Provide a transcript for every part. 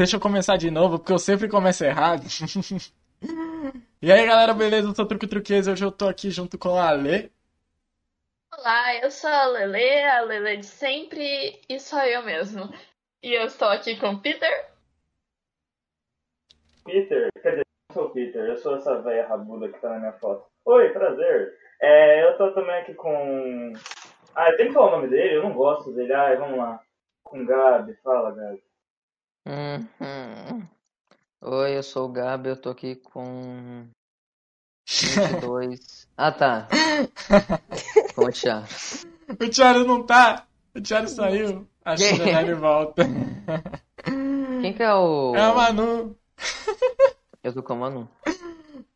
deixa eu começar de novo, porque eu sempre começo errado. e aí, galera, beleza? Eu sou o Truque Truqueza, hoje eu tô aqui junto com a Ale. Olá, eu sou a Lele, a Lele de sempre, e sou eu mesmo. E eu estou aqui com o Peter. Peter? Quer dizer, eu sou o Peter, eu sou essa velha rabuda que tá na minha foto. Oi, prazer. É, eu tô também aqui com. Ah, tem que falar o nome dele? Eu não gosto dele. Ai, vamos lá. Com Gabi, fala, Gabi. Uhum. Oi, eu sou o Gabi, eu tô aqui com 22. Ah, tá. Com o Thiago. O Thiago não tá. O Thiago saiu. Acho já ele volta. Quem que é o. É a Manu. Eu tô com a Manu.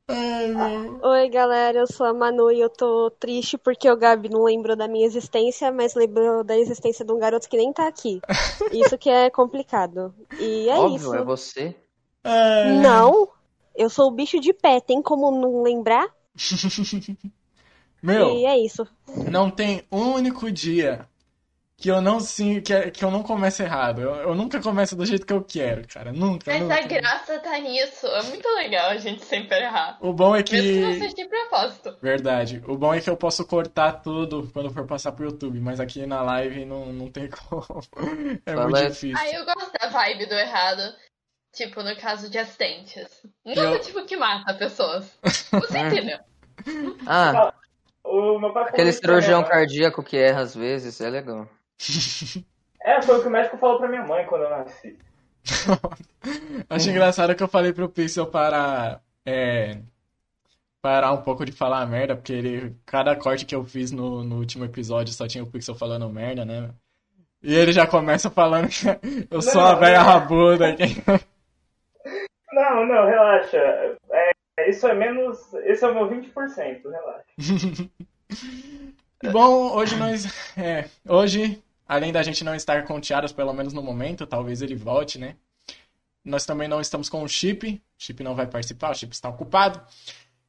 Oi, galera, eu sou a Manu e eu tô triste porque o Gabi não lembrou da minha existência, mas lembrou da existência de um garoto que nem tá aqui. Isso que é complicado. E é Óbvio, isso. é você. Ai. Não, eu sou o bicho de pé, tem como não lembrar? Meu, E é isso. não tem um único dia que eu não sim, que, que eu não começo errado. Eu, eu nunca começo do jeito que eu quero, cara. Nunca, Mas nunca. a graça tá nisso. É muito legal a gente sempre errar. O bom é Mesmo que não que. seja de propósito. Verdade. O bom é que eu posso cortar tudo quando for passar pro YouTube, mas aqui na live não, não tem como. É Fala- muito difícil. Aí eu gosto da vibe do errado. Tipo, no caso de acidentes. Não Eu- tipo que mata pessoas. Você entendeu? Ah, O meu pai falou aquele cirurgião mãe. cardíaco que erra às vezes, é legal. É, foi o que o médico falou pra minha mãe quando eu nasci. Acho engraçado que eu falei pro Pixel parar, é, parar um pouco de falar merda, porque ele, cada corte que eu fiz no, no último episódio só tinha o Pixel falando merda, né? E ele já começa falando que eu sou a Não, velha não. rabuda. Não, não, relaxa. É, isso é menos. Esse é o meu 20%, relaxa. Bom, hoje nós. É, hoje, além da gente não estar com o Tiaras, pelo menos no momento, talvez ele volte, né? Nós também não estamos com o Chip. O Chip não vai participar, o Chip está ocupado.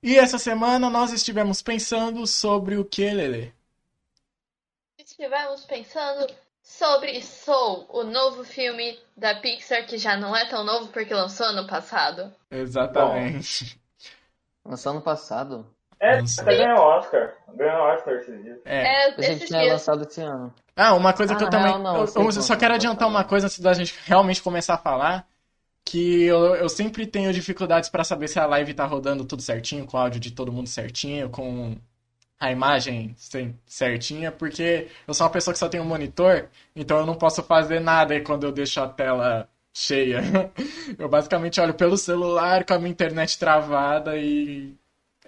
E essa semana nós estivemos pensando sobre o que, Lele? Estivemos pensando sobre Soul, o novo filme da Pixar que já não é tão novo porque lançou ano passado. Exatamente. Lançou ano passado. É, até ganhou Oscar. Ganhou Oscar esses dias. É. É, A gente tinha dias. lançado esse ano. Ah, uma coisa que Ah, eu também. não, não, eu, eu eu só que quero vai adiantar uma coisa antes da gente realmente começar a falar. Que eu, eu sempre tenho dificuldades pra saber se a live tá rodando tudo certinho, com o áudio de todo mundo certinho, com a imagem cer- certinha, porque eu sou uma pessoa que só tem um monitor, então eu não posso fazer nada quando eu deixo a tela cheia. Eu basicamente olho pelo celular com a minha internet travada e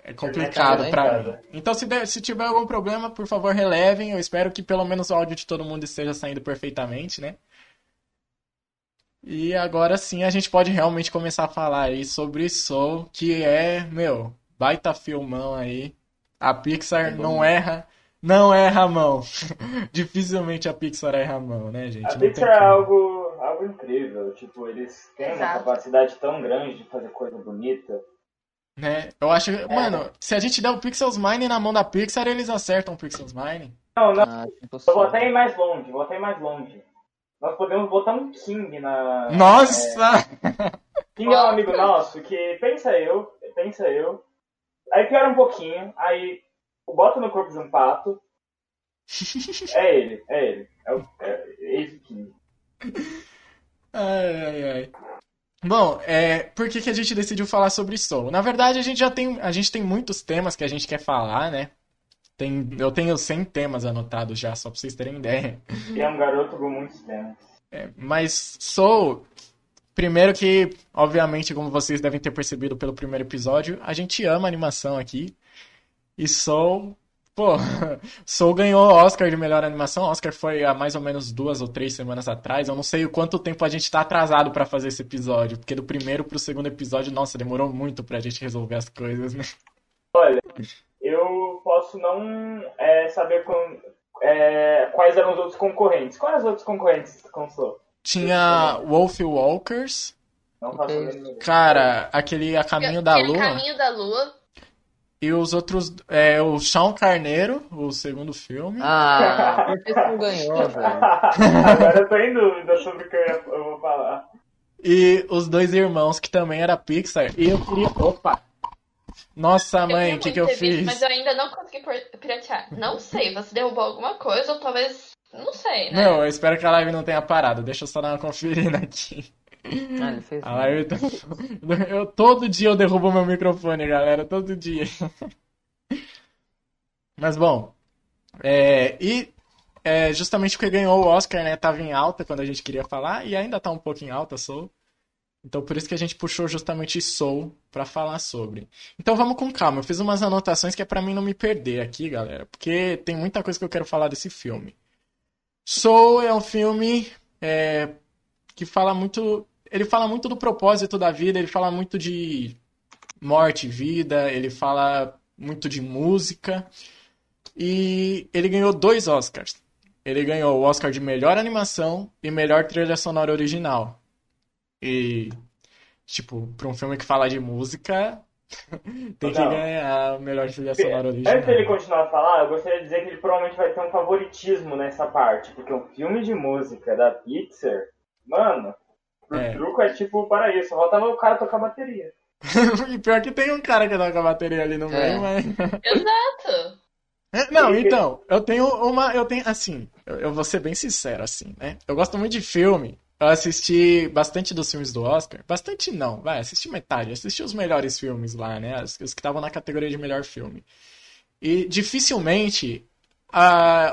é complicado travada. mim. Então, se, der- se tiver algum problema, por favor, relevem. Eu espero que pelo menos o áudio de todo mundo esteja saindo perfeitamente, né? E agora sim a gente pode realmente começar a falar aí sobre Soul, que é, meu, baita filmão aí. A Pixar não erra, não erra a mão. Dificilmente a Pixar erra a mão, né, gente? A Não Pixar é algo, algo incrível. Tipo, eles têm uma Exato. capacidade tão grande de fazer coisa bonita. Né? Eu acho, mano, se a gente der o Pixels Mine na mão da Pixar, eles acertam o Pixels Mine. Não, não. Ah, Eu vou até ir mais longe, vou até ir mais longe. Nós podemos botar um King na. Nossa! King é um amigo nosso que pensa eu, pensa eu. Aí piora um pouquinho, aí bota no corpo de um pato. É ele, é ele. É o é, esse King. Ai, ai, ai. Bom, é, por que que a gente decidiu falar sobre Soul? Na verdade, a gente já tem, a gente tem muitos temas que a gente quer falar, né? Tem, eu tenho 100 temas anotados já, só pra vocês terem ideia. E é um garoto com muitos temas. É, mas Soul, primeiro que, obviamente, como vocês devem ter percebido pelo primeiro episódio, a gente ama animação aqui. E Soul, pô, Soul ganhou o Oscar de melhor animação. O Oscar foi há mais ou menos duas ou três semanas atrás. Eu não sei o quanto tempo a gente tá atrasado pra fazer esse episódio, porque do primeiro pro segundo episódio, nossa, demorou muito pra gente resolver as coisas, né? Olha, eu posso não é, saber com- é, quais eram os outros concorrentes. Quais os outros concorrentes com Soul? Tinha Wolf Walkers, Não faço cara, aquele A Caminho da Lua. Caminho da Lua. E os outros, é o Chão Carneiro, o segundo filme. Ah, por que você não ganhou, velho? Agora eu tô em dúvida sobre o que eu, vou falar. e Os Dois Irmãos, que também era Pixar. E eu queria. Opa! Nossa, Eu mãe, o que, que eu visto, fiz? Mas eu ainda não consegui piratear. Não sei, você derrubou alguma coisa ou talvez. Não sei, né? Não, eu espero que a live não tenha parado. Deixa eu só dar uma conferida aqui. Ah, ele fez. Eu, todo dia eu derrubo meu microfone, galera. Todo dia. Mas bom. é, e é, justamente porque ganhou o Oscar, né? Tava em alta quando a gente queria falar. E ainda tá um pouco em alta, Soul. Então por isso que a gente puxou justamente Soul pra falar sobre. Então vamos com calma. Eu fiz umas anotações que é pra mim não me perder aqui, galera. Porque tem muita coisa que eu quero falar desse filme. Soul é um filme é, que fala muito. Ele fala muito do propósito da vida, ele fala muito de morte, vida, ele fala muito de música. E ele ganhou dois Oscars. Ele ganhou o Oscar de melhor animação e melhor trilha sonora original. E, tipo, pra um filme que fala de música, tem que Não. ganhar a melhor trilha sonora original. Antes dele continuar a falar, eu gostaria de dizer que ele provavelmente vai ter um favoritismo nessa parte, porque um filme de música da Pixar, mano, o É. truco é tipo para isso, faltava o cara tocar bateria. E pior que tem um cara que toca a bateria ali no É. meio, mas. Exato. É, Não, então, eu tenho uma. Eu tenho, assim, eu, eu vou ser bem sincero, assim, né? Eu gosto muito de filme. Eu assisti bastante dos filmes do Oscar. Bastante não, vai, assisti metade. Assisti os melhores filmes lá, né? Os, os que estavam na categoria de melhor filme. E dificilmente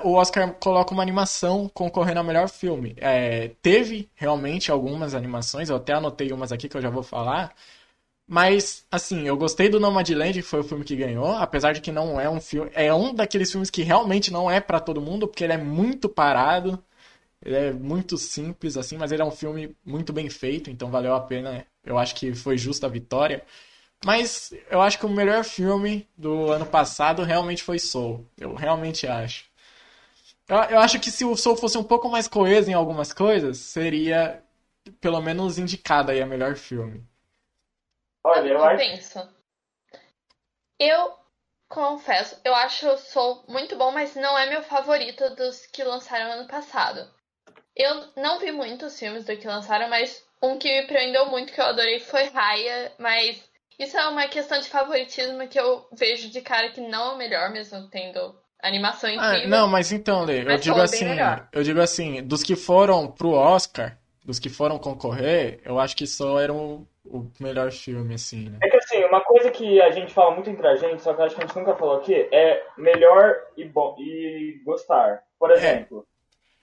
o Oscar coloca uma animação concorrendo ao melhor filme. É, teve realmente algumas animações, eu até anotei umas aqui que eu já vou falar. Mas, assim, eu gostei do Nomadland, que foi o filme que ganhou, apesar de que não é um filme. É um daqueles filmes que realmente não é pra todo mundo, porque ele é muito parado, ele é muito simples, assim, mas ele é um filme muito bem feito, então valeu a pena. Eu acho que foi justa a vitória. Mas eu acho que o melhor filme do ano passado realmente foi Soul. Eu realmente acho. Eu, eu acho que se o Soul fosse um pouco mais coeso em algumas coisas, seria pelo menos indicado aí a melhor filme. Olha, eu eu acho. penso. Eu confesso, eu acho o Soul muito bom, mas não é meu favorito dos que lançaram ano passado. Eu não vi muitos filmes do que lançaram, mas um que me prendeu muito, que eu adorei, foi Raya, mas isso é uma questão de favoritismo que eu vejo de cara que não é o melhor, mesmo tendo animação Ah, incrível. não, mas então, Lê, eu Mas digo é bem assim, melhor. eu digo assim, dos que foram pro Oscar, dos que foram concorrer, eu acho que Soul era o, o melhor filme, assim, né? É que assim, uma coisa que a gente fala muito entre a gente, só que eu acho que a gente nunca falou aqui, é melhor e, bom, e gostar. Por exemplo,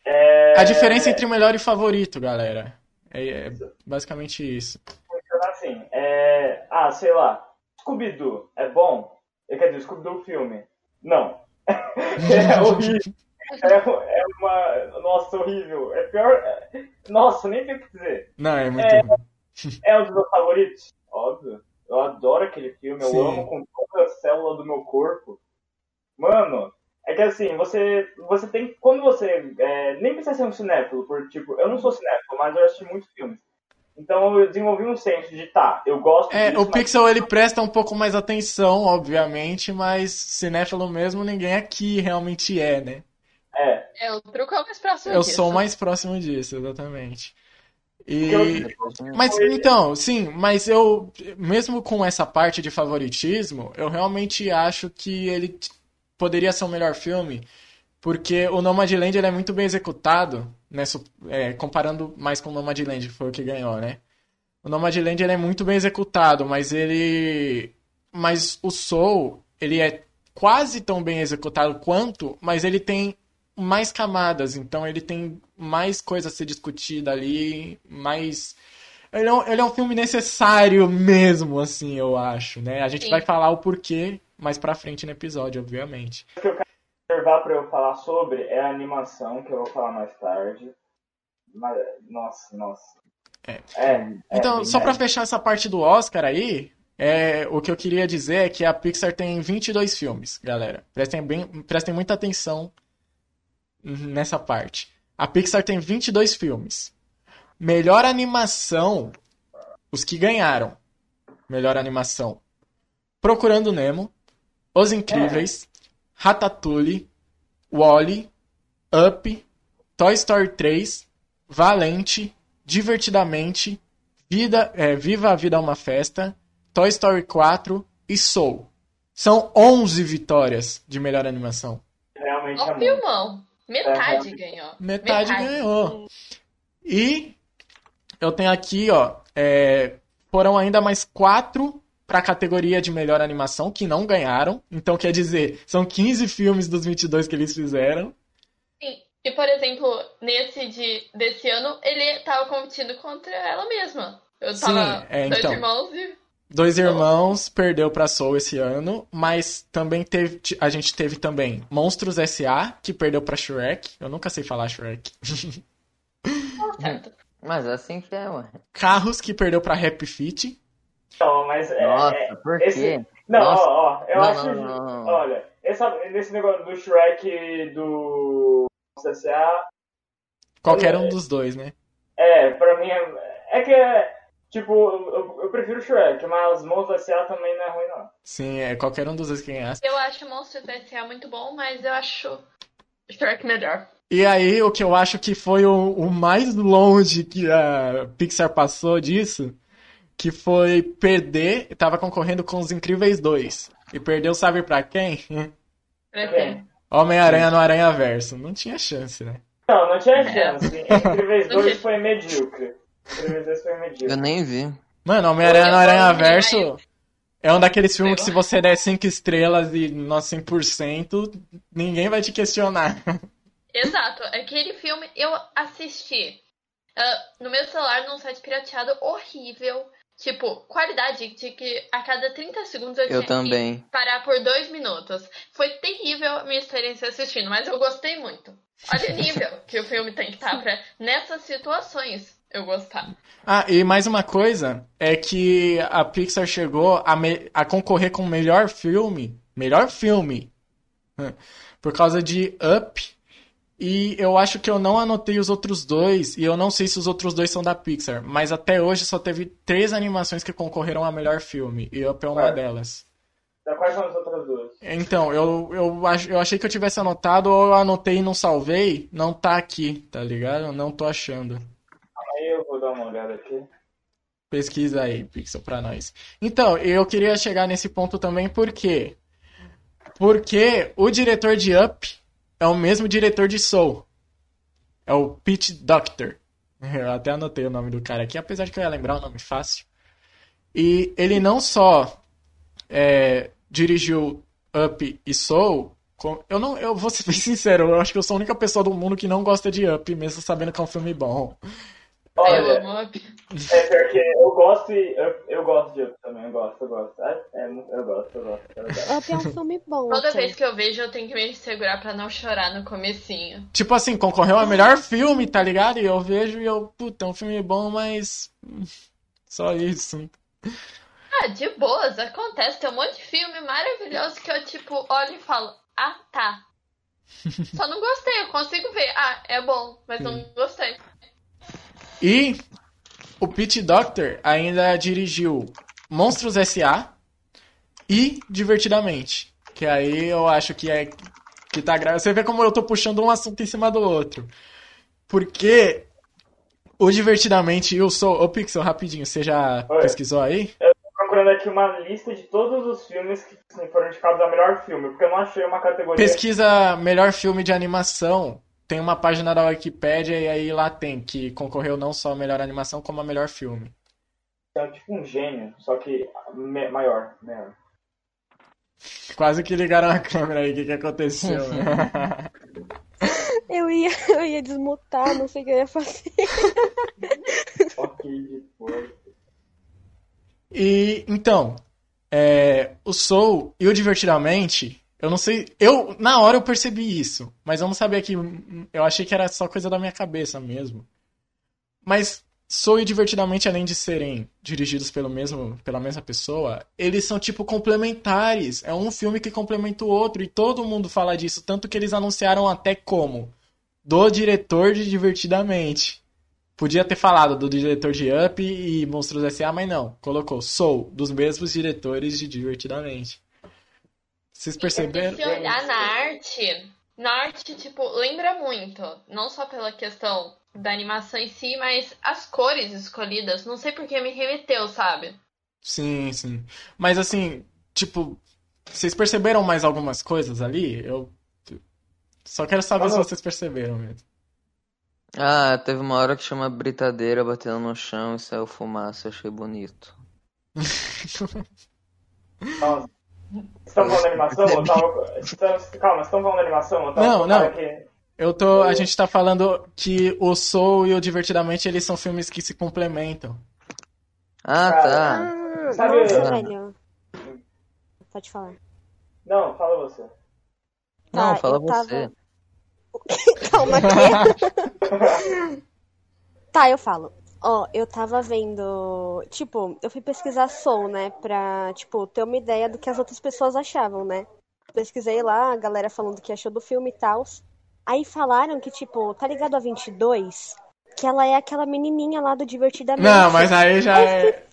é... A diferença entre melhor e favorito, galera, é, é basicamente isso. É... Ah, sei lá, Scooby-Doo é bom? Eu quero dizer, Scooby-Doo filme. Não. é horrível. É, é uma... Nossa, horrível. É pior... é- Nossa, nem sei o que dizer. Não, é muito É. É um dos meus favoritos? Óbvio. Eu adoro aquele filme, eu Sim. amo com toda a célula do meu corpo. Mano, é que assim, você, você tem. Quando você. é, nem precisa ser um cinéfilo, por tipo, eu não sou cinéfilo, mas eu assisti muitos filmes. Então eu desenvolvi um senso de tá, eu gosto É, disso, o mas Pixel ele presta um pouco mais atenção, obviamente, mas cinéfilo mesmo ninguém aqui realmente é, né? é. É, o truco é o mais próximo Eu disso. sou o mais próximo disso, exatamente. E eu- Mas então, sim, mas eu, mesmo com essa parte de favoritismo, eu realmente acho que ele poderia ser o melhor filme, porque o Nomadland ele é muito bem executado, né, é, comparando mais com o Nomadland, que foi o que ganhou, né? O Nomadland ele é muito bem executado, mas ele, mas o Soul ele é quase tão bem executado quanto, mas ele tem mais camadas, então ele tem mais coisa a ser discutida ali, mais. Ele é, um, ele é um filme necessário mesmo, assim, eu acho, né? A gente Sim. vai falar o porquê mais pra frente no episódio, obviamente. Reservar pra eu falar sobre é a animação, que eu vou falar mais tarde. Mas, nossa, nossa. É. É. Então, é, só é. pra fechar essa parte do Oscar aí, é, o que eu queria dizer é que a Pixar tem 22 filmes, galera. Prestem, bem, prestem muita atenção nessa parte. A Pixar tem 22 filmes. Melhor animação, os que ganharam. Melhor animação. Procurando Nemo, Os Incríveis, Ratatouille, Wall-E, Up, Toy Story 3, Valente, Divertidamente, Vida, é, Viva a Vida é uma Festa, Toy Story 4 e Soul. São 11 vitórias de melhor animação. Realmente é Ó, muito. filmão. Metade É, ganhou. Metade, ganhou. E eu tenho aqui, ó, é, foram ainda mais quatro para a categoria de melhor animação que não ganharam. Então, quer dizer, são 15 filmes dos 22 que eles fizeram. Sim. E, por exemplo, nesse de, desse ano, ele tava competindo contra ela mesma. Eu Sim, tava é, dois então. irmãos e. Dois Irmãos perdeu pra Soul esse ano, mas também teve, a gente teve também Monstros S.A., que perdeu pra Shrek. Eu nunca sei falar Shrek. Tá. Mas é assim que é, ué. Carros, que perdeu pra Happy Feet. Não, mas é. Nossa, é- por esse- quê? Não, Nossa. ó, ó, eu Não, acho. não, não, não. Olha, essa, nesse negócio do Shrek e do CCA, Qualquer um dos dois, né? é, pra mim é. É que é. Tipo, eu, eu prefiro o Shrek, mas Monstros S.A. também não é ruim, não. Sim, é qualquer um dos dois que ganhasse. Eu acho Monstros S.A. muito bom, mas eu acho Shrek melhor. E aí, o que eu acho que foi o, o mais longe que a Pixar passou disso, que foi perder, tava concorrendo com Os Incríveis 2. E perdeu, sabe pra quem? Pra Quem? Homem-Aranha no Aranha Verso. Não tinha chance, né? Não, não tinha É. chance. Incríveis Não 2 tinha. foi medíocre. Incríveis 2 foi medíocre. Eu nem vi. Mano, Homem-Aranha no Aranha Verso é um daqueles filmes que se você der 5 estrelas e nós 100%, ninguém vai te questionar. Exato. Aquele filme eu assisti ah, no meu celular num site pirateado horrível. Tipo, qualidade de que a cada 30 segundos eu, Eu tinha também. que parar por dois minutos. Foi terrível a minha experiência assistindo, mas eu gostei muito. Olha o nível que o filme tem que estar pra nessas situações eu gostar. Ah, e mais uma coisa é que a Pixar chegou a, me- a concorrer com o melhor filme, melhor filme, né, por causa de Up. E eu acho que eu não anotei os outros dois, e eu não sei se os outros dois são da Pixar, mas até hoje só teve três animações que concorreram a melhor filme, e Up é uma Ué. delas. Então, quais são as outras duas? Então, eu, eu, eu achei que eu tivesse anotado, ou eu anotei e não salvei, não tá aqui, tá ligado? Eu não tô achando. Aí eu vou dar uma olhada aqui. Pesquisa aí, Pixel, pra nós. Então, eu queria chegar nesse ponto também, por quê? Porque o diretor de Up é o mesmo diretor de Soul. É o Pete Doctor. Eu até anotei o nome do cara aqui, apesar de que eu ia lembrar o nome fácil. E ele não só é, dirigiu Up e Soul, eu não, eu vou ser sincero, eu acho que eu sou a única pessoa do mundo que não gosta de Up, mesmo sabendo que é um filme bom. Olha, Up. é porque eu gosto e eu, eu gosto de Up também, eu gosto, eu gosto. É, é, eu gosto, eu gosto. É. Up é um filme bom. Toda vez que eu vejo, eu tenho que me segurar pra não chorar no comecinho. Tipo assim, concorreu a melhor filme, tá ligado? E eu vejo e eu, puta, é um filme bom, mas. Só isso. Ah, de boas, acontece. Tem um monte de filme maravilhoso que eu, tipo, olho e falo, ah, tá. Só não gostei, eu consigo ver. Ah, é bom, mas não gostei. E o Pete Doctor ainda dirigiu Monstros S.A. e Divertidamente. Que aí eu acho que é. Que tá grave. Você vê como eu tô puxando um assunto em cima do outro. Porque o Divertidamente e o Soul. Ô, Pixel, rapidinho, você já Oi. pesquisou aí? Tô procurando aqui uma lista de todos os filmes que assim, foram indicados a melhor filme, porque eu não achei uma categoria. Pesquisa melhor filme de animação. Tem uma página da Wikipédia e aí lá tem que concorreu não só a melhor animação, como a melhor filme. É tipo um gênio, só que me- maior. maior. Quase que ligaram a câmera aí, o que, que aconteceu? Eu ia, eu ia desmutar, não sei o que eu ia fazer. Ok, de porra. e então, é, o Soul e o Divertidamente, eu não sei. Eu, na hora eu percebi isso, mas eu não sabia que. Eu achei que era só coisa da minha cabeça mesmo. Mas Soul e Divertidamente, além de serem dirigidos pelo mesmo, pela mesma pessoa, eles são tipo complementares. É um filme que complementa o outro e todo mundo fala disso, tanto que eles anunciaram até como do diretor de Divertidamente. Podia ter falado do diretor de Up e Monstros S.A., mas não. Colocou Soul, dos mesmos diretores de Divertidamente. Vocês perceberam? se olhar na arte, na arte, tipo, lembra muito. Não só pela questão da animação em si, mas as cores escolhidas. Não sei porque me remeteu, sabe? Sim, sim. Mas assim, tipo, vocês perceberam mais algumas coisas ali? Eu só quero saber se Mano. vocês perceberam mesmo. Ah, teve uma hora que chama britadeira batendo no chão e saiu fumaça, achei bonito. Estão falando animação? Eu tava... Estamos... Calma, vocês estão falando animação? Eu tava Não, focado não. aqui. Eu tô, a gente tá falando que o Soul e o Divertidamente, eles são filmes que se complementam. Ah, Cara, tá. Ah, Sabe- nossa, Ah. velho. Pode falar. Não, fala você. Não, Tá, fala eu tava- você. Calma aqui. Tá, eu falo. Ó, eu tava vendo. Tipo, eu fui pesquisar Soul, né? Pra, tipo, ter uma ideia do que as outras pessoas achavam, né? Pesquisei lá, a galera falando o que achou do filme e tal. Aí falaram que, tipo, tá ligado a 22? Que ela é aquela menininha lá do Divertidamente. Não, mas aí já é.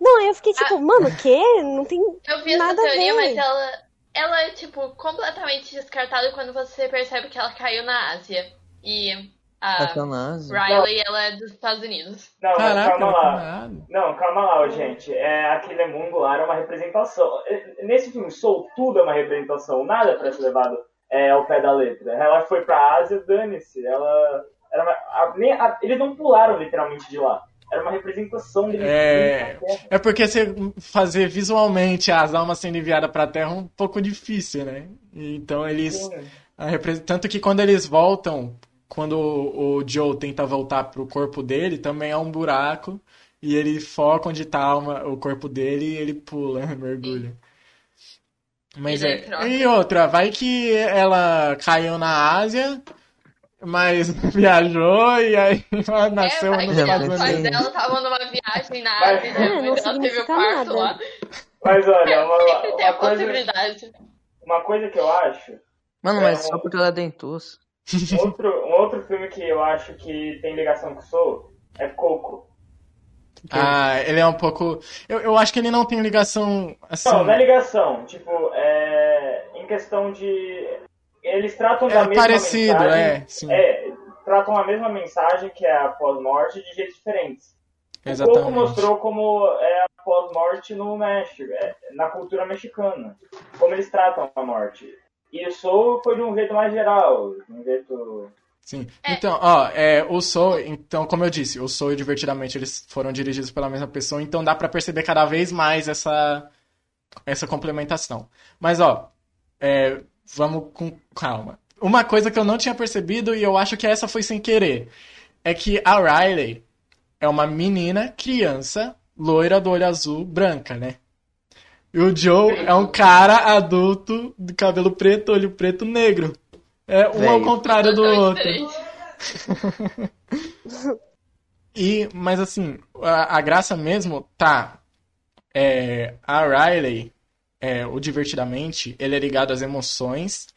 Não, aí eu fiquei tipo, mano, o quê? Não tem. Eu vi essa Nada a teoria, ver. mas ela, ela é, tipo, completamente descartada quando você percebe que ela caiu na Ásia. E a Sacanagem. Riley, ela é dos Estados Unidos. Não, mas Caraca, calma não lá. Não, calma lá, gente. É, aquele mundo lá era uma representação. É, Nesse filme, Soul, tudo é uma representação. Nada é pra ser levado é, ao pé da letra. Ela foi pra Ásia, dane-se. Ela. Era uma- a- nem- a- eles não pularam literalmente de lá. Era uma representação deles. É, é porque você fazer visualmente as almas sendo enviadas pra Terra é um pouco difícil, né? Então eles. A Tanto que quando eles voltam, quando o o Joe tenta voltar pro corpo dele, também é um buraco. E ele foca onde tá a alma, o corpo dele e ele pula, mergulha. Mas E é. E outra, vai que ela caiu na Ásia, mas viajou e aí ela nasceu é, nos que Estados os dela estavam numa viagem na. Ásia e É, não depois ela teve o parto nada. lá. Mas olha, uma, Tem a uma coisa, possibilidade. uma coisa que eu acho. Mano, É, mas um- só porque ela é dentuça. Um outro, um outro filme que eu acho que tem ligação com Soul é Coco. Ah, ele é um pouco. Eu, eu acho que ele não tem ligação assim. Não, não é ligação. Tipo, é. Em questão de. Eles tratam da É mesma parecido, mensagem. é, sim. É, tratam a mesma mensagem que é a pós-morte de jeitos diferentes. O Coco Exatamente. mostrou como é a pós-morte no México, é, na cultura mexicana. Como eles tratam a morte. E o Soul foi de um jeito mais geral, de um jeito. Sim. É. Então, ó, é, o Soul, então, como eu disse, o Soul e Divertidamente eles foram dirigidos pela mesma pessoa, então dá pra perceber cada vez mais essa essa complementação. Mas ó, é, vamos com calma. Uma coisa que eu não tinha percebido e eu acho que essa foi sem querer, é que a Riley é uma menina, criança, loira do olho azul, branca, né? E o Joe é um cara adulto, de cabelo preto, olho preto, negro. É um ao contrário do outro. E, mas assim, a, a graça mesmo tá. É, a Riley, é, o Divertidamente, ele é ligado às emoções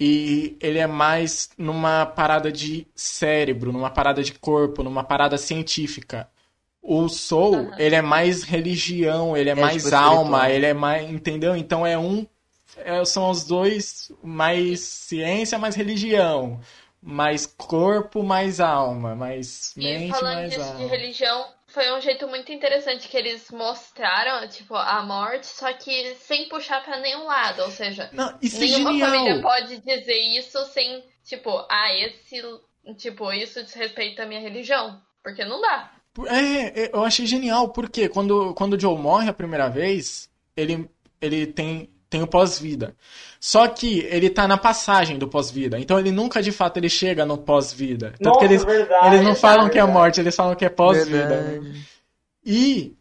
e ele é mais numa parada de cérebro, numa parada de corpo, numa parada científica. O Soul, Aham. ele é mais religião, ele é, É, mais tipo, alma, espiritual. ele é mais. Entendeu? Então é um. é, são os dois mais ciência, mais religião. Mais corpo, mais alma. Mais E mente, falando mais disso de alma. religião, foi um jeito muito interessante que eles mostraram, tipo, a morte, só que sem puxar pra nenhum lado. Ou seja, Não, isso é nenhuma família pode dizer isso sem, tipo, ah, esse, tipo, isso diz respeito à minha religião. Porque não dá. É, é, eu achei genial, porque quando, quando o Joe morre a primeira vez, ele, ele tem, tem o pós-vida. Só que ele tá na passagem do pós-vida. Então ele nunca de fato ele chega no pós-vida. Tanto que eles, verdade, eles não falam que é verdade. morte, eles falam que é pós-vida. Verdade. E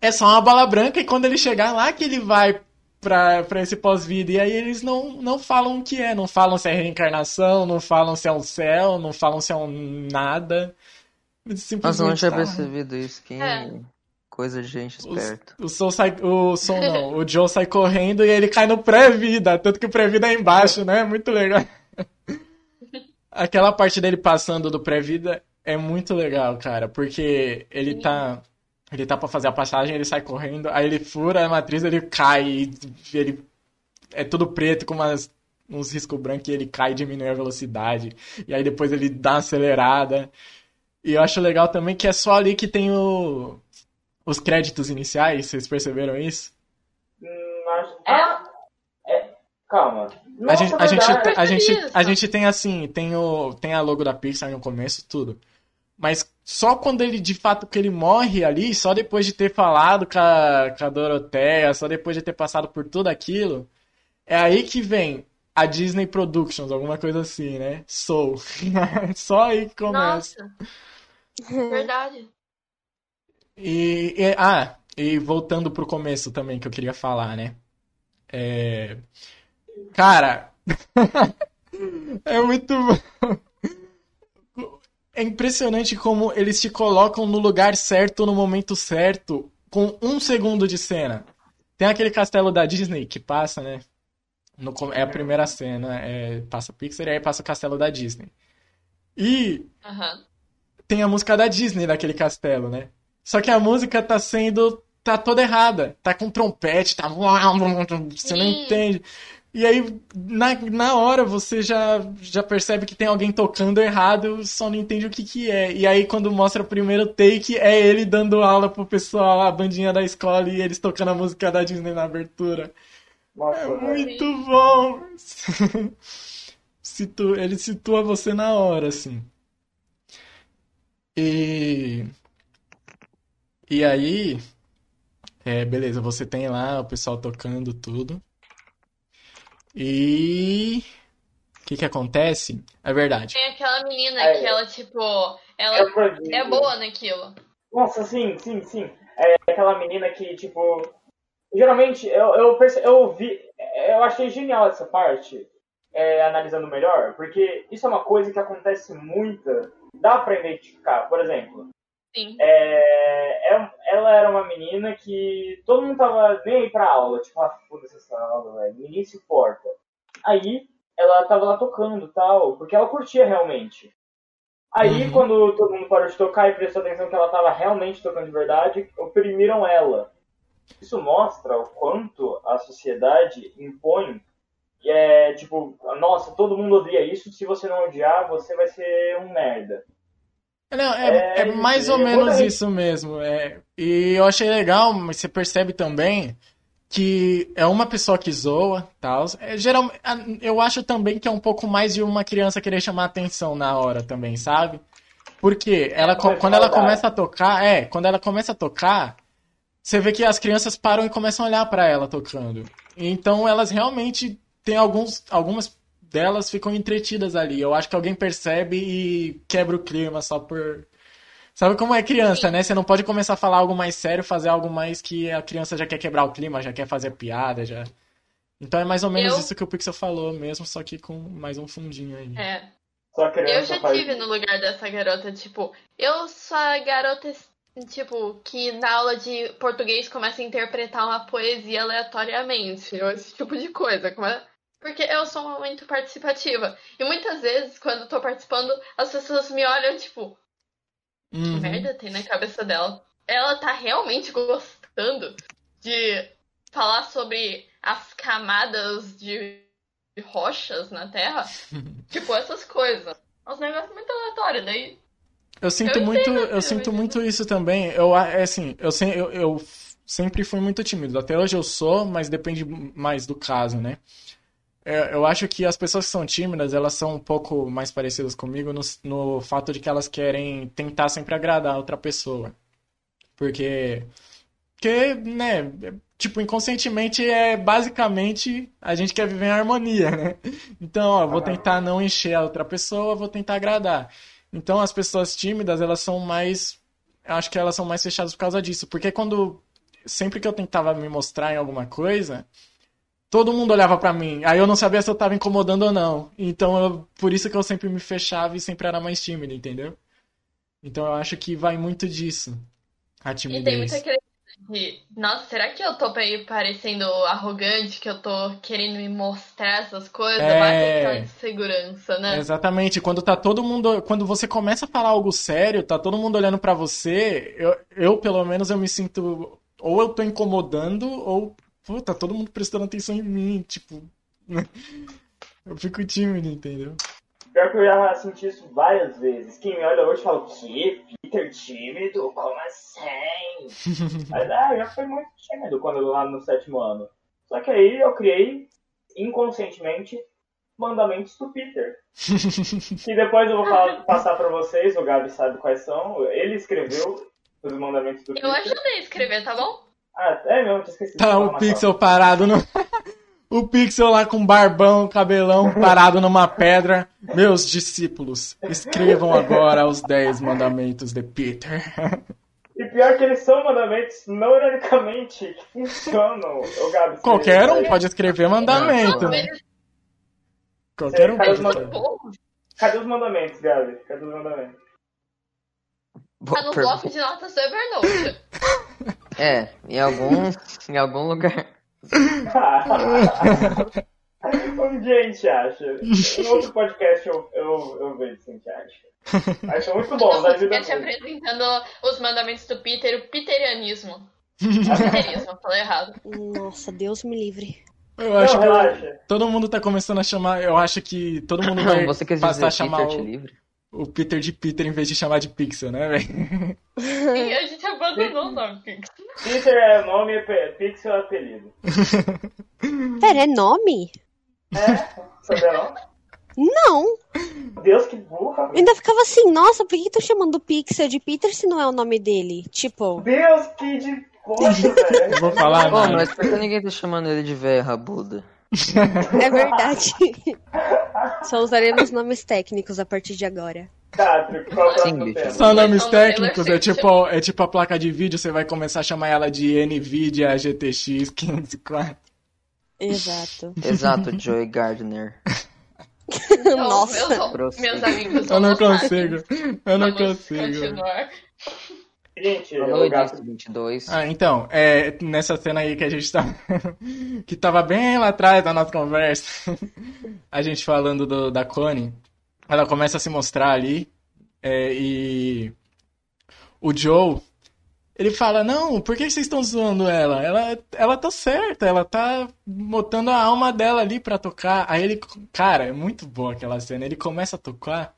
é só uma bala branca e quando ele chegar lá que ele vai pra, pra esse pós-vida. E aí eles não, não falam o que é, não falam se é reencarnação, não falam se é um céu, não falam se é um nada. Nossa, eu não Simplesmente tinha tá- percebido isso. Que É. coisa de gente esperta. O Soul sai, o Soul não, o Joe sai correndo e ele cai no pré-vida, tanto que o pré-vida é embaixo, né? Muito legal. Aquela parte dele passando do pré-vida é muito legal, cara, porque ele tá ele tá para fazer a passagem, ele sai correndo, aí ele fura a matriz, ele cai, e ele é tudo preto com umas uns risco branco e ele cai e diminui a velocidade. E aí depois ele dá uma acelerada. E eu acho legal também que é só ali que tem o, os créditos iniciais, vocês perceberam isso? Hum, acho- Ah, é, calma. A gente, a, gente, a, gente, a gente tem assim, tem, o, tem a logo da Pixar no começo, tudo. Mas só quando ele, de fato, que ele morre ali, só depois de ter falado com a, com a Doroteia, só depois de ter passado por tudo aquilo, é aí que vem a Disney Productions, alguma coisa assim, né? Soul. só aí que começa. Nossa. Verdade. E, e- ah, e voltando pro começo também que eu queria falar, né? É, cara, é muito. É impressionante como eles te colocam no lugar certo, no momento certo, com um segundo de cena. Tem aquele castelo da Disney que passa, né? No é a primeira cena, é, passa Pixar e aí passa o castelo da Disney. E Aham. Tem a música da Disney naquele castelo, né? Só que a música tá sendo. tá toda errada. Tá com trompete, tá. Você não entende. E aí, na, na hora, você já, já percebe que tem alguém tocando errado, só não entende o que que é. E aí, quando mostra o primeiro take, é ele dando aula pro pessoal, a bandinha da escola, e eles tocando a música da Disney na abertura. Nossa, É velho. muito bom! Situ- Ele situa você na hora, assim. E. E aí. É, beleza, você tem lá o pessoal tocando tudo. E. O que que acontece? É verdade. Tem aquela menina É. que ela, tipo, É ela prodígio. é boa naquilo. Nossa, sim, sim, sim. É aquela menina que, tipo. Geralmente, eu, eu, perce... eu vi. Eu achei genial essa parte, é, analisando melhor, porque isso é uma coisa que acontece muita. Dá pra identificar. Por exemplo, Sim. é, é- ela era uma menina que todo mundo tava nem aí pra aula. Tipo, ah, foda-se essa aula, velho. Ninguém se importa. Aí, ela tava lá tocando e tal, porque ela curtia realmente. Aí, Uhum. quando todo mundo parou de tocar e prestou atenção que ela tava realmente tocando de verdade, oprimiram ela. Isso mostra o quanto a sociedade impõe. E é tipo, nossa, todo mundo odeia isso, se você não odiar, você vai ser um merda. Não, é, É, é mais ou menos isso mesmo. É, e eu achei legal, mas você percebe também que é uma pessoa que zoa, tal. É, geral, eu acho também que é um pouco mais de uma criança querer chamar atenção na hora também, sabe? Porque ela, Mas quando ela começa a tocar, é, quando ela começa a tocar, você vê que as crianças param e começam a olhar pra ela tocando. Então elas realmente tem alguns, algumas delas ficam entretidas ali. Eu acho que alguém percebe e quebra o clima só por. Sabe como é criança, né? Você não pode começar a falar algo mais sério, fazer algo mais que a criança já quer quebrar o clima, já quer fazer piada, já. Então é mais ou menos Eu- isso que o Pixel falou mesmo, só que com mais um fundinho aí. É. Eu já faz tive no lugar dessa garota, tipo, eu sou a garota, tipo, que na aula de português começa a interpretar uma poesia aleatoriamente, ou esse tipo de coisa. é- Porque eu sou muito participativa. E muitas vezes, quando eu tô participando, as pessoas me olham, tipo, que Uhum. merda tem na cabeça dela? Ela tá realmente gostando de falar sobre as camadas de rochas na Terra? tipo, essas coisas. É uns negócios muito aleatórios, daí Eu sinto Eu muito, entendo, eu eu sinto entendo. muito isso também. Eu, é assim, eu, eu, eu sempre fui muito tímido. Até hoje eu sou, mas depende mais do caso, né? É, Eu acho que as pessoas que são tímidas, elas são um pouco mais parecidas comigo no, no fato de que elas querem tentar sempre agradar a outra pessoa. Porque, porque, né, tipo, inconscientemente é basicamente a gente quer viver em harmonia, né? Então, ó, vou tentar não encher a outra pessoa, vou tentar agradar. Então, as pessoas tímidas, elas são mais. Acho que elas são mais fechadas por causa disso. Porque quando. Sempre que eu tentava me mostrar em alguma coisa, todo mundo olhava pra mim. Aí eu não sabia se eu tava incomodando ou não. Então, eu- por isso que eu sempre me fechava e sempre era mais tímido, entendeu? Então, eu acho que vai muito disso. A E tem timidez. De, nossa, será que eu tô aí parecendo arrogante, que eu tô querendo me mostrar essas coisas? É. Bate aquela insegurança, né? Exatamente, quando tá todo mundo, quando você começa a falar algo sério, tá todo mundo olhando pra você, eu, eu pelo menos eu me sinto ou eu tô incomodando ou pô, tá todo mundo prestando atenção em mim, tipo, Eu fico tímido, entendeu? Pior que eu já senti isso várias vezes. Quem me olha hoje fala, o quê? Peter tímido? Como assim? Mas ah, eu já fui muito tímido quando eu lá no sétimo ano. Só que aí eu criei, inconscientemente, mandamentos do Peter. que depois eu vou falar- passar pra vocês, o Gabi sabe quais são. Ele escreveu os mandamentos do Eu Peter. ajudei a escrever, tá bom? Ah, é mesmo, tinha esquecido. Tá Marcelo. Pixel parado no. O Pixel lá com barbão, cabelão, parado numa pedra. Meus discípulos, escrevam agora os 10 mandamentos de Peter. E pior que eles são mandamentos, não ironicamente, que funcionam. Ô, Gabi, Qualquer um pode escrever mandamento, Não, né? eles Qualquer um Cara, pode os escrever. bom. Cadê os mandamentos, Gabi? Cadê os mandamentos? Tá no bloco de notas do Evernote. É, em algum, em algum lugar. Um dia a gente acha. Em outro podcast eu, eu, eu vejo se a gente acha. São muito bons, No ajuda podcast muito. apresentando os mandamentos do Peter, o Peterianismo. Peterismo, falei errado. Nossa, Deus me livre. Eu acho Não, que relaxa. todo mundo tá começando a chamar. Eu acho que todo mundo vai Você quer passar dizer a chamar Peter te o, livre? O Peter de Peter em vez de chamar de Pixel, né, velho? E a gente abandonou o nome Peter. Peter é nome, é Pixel é apelido. Pera, é nome? É? Sabia não? Não. Deus, que burra. Eu ainda ficava assim, nossa, por que estão chamando o Pixel de Peter se não é o nome dele? Tipo, Deus, que de porra, velho. Vou falar Pô, nada. mas por que ninguém tá chamando ele de véia rabuda? É verdade. Só usaremos nomes técnicos a partir de agora. Tá, é Sim? São nomes Taylor técnicos, é tipo, é tipo a placa de vídeo, você vai começar a chamar ela de NVIDIA GTX 504. Exato. Exato, Joey Gardner. Então, Nossa. Meus, amigos Eu não consigo, eu não consigo. continuar. Gente, Boa o noite, gato 22. Ah, então, é, nessa cena aí que a gente tá. que tava bem lá atrás da nossa conversa, a gente falando do- da Connie, ela começa a se mostrar ali, é, e. O Joe, ele fala: Não, por que vocês estão zoando ela? ela? Ela tá certa, ela tá botando a alma dela ali pra tocar. Aí ele, cara, é muito boa aquela cena, ele começa a tocar,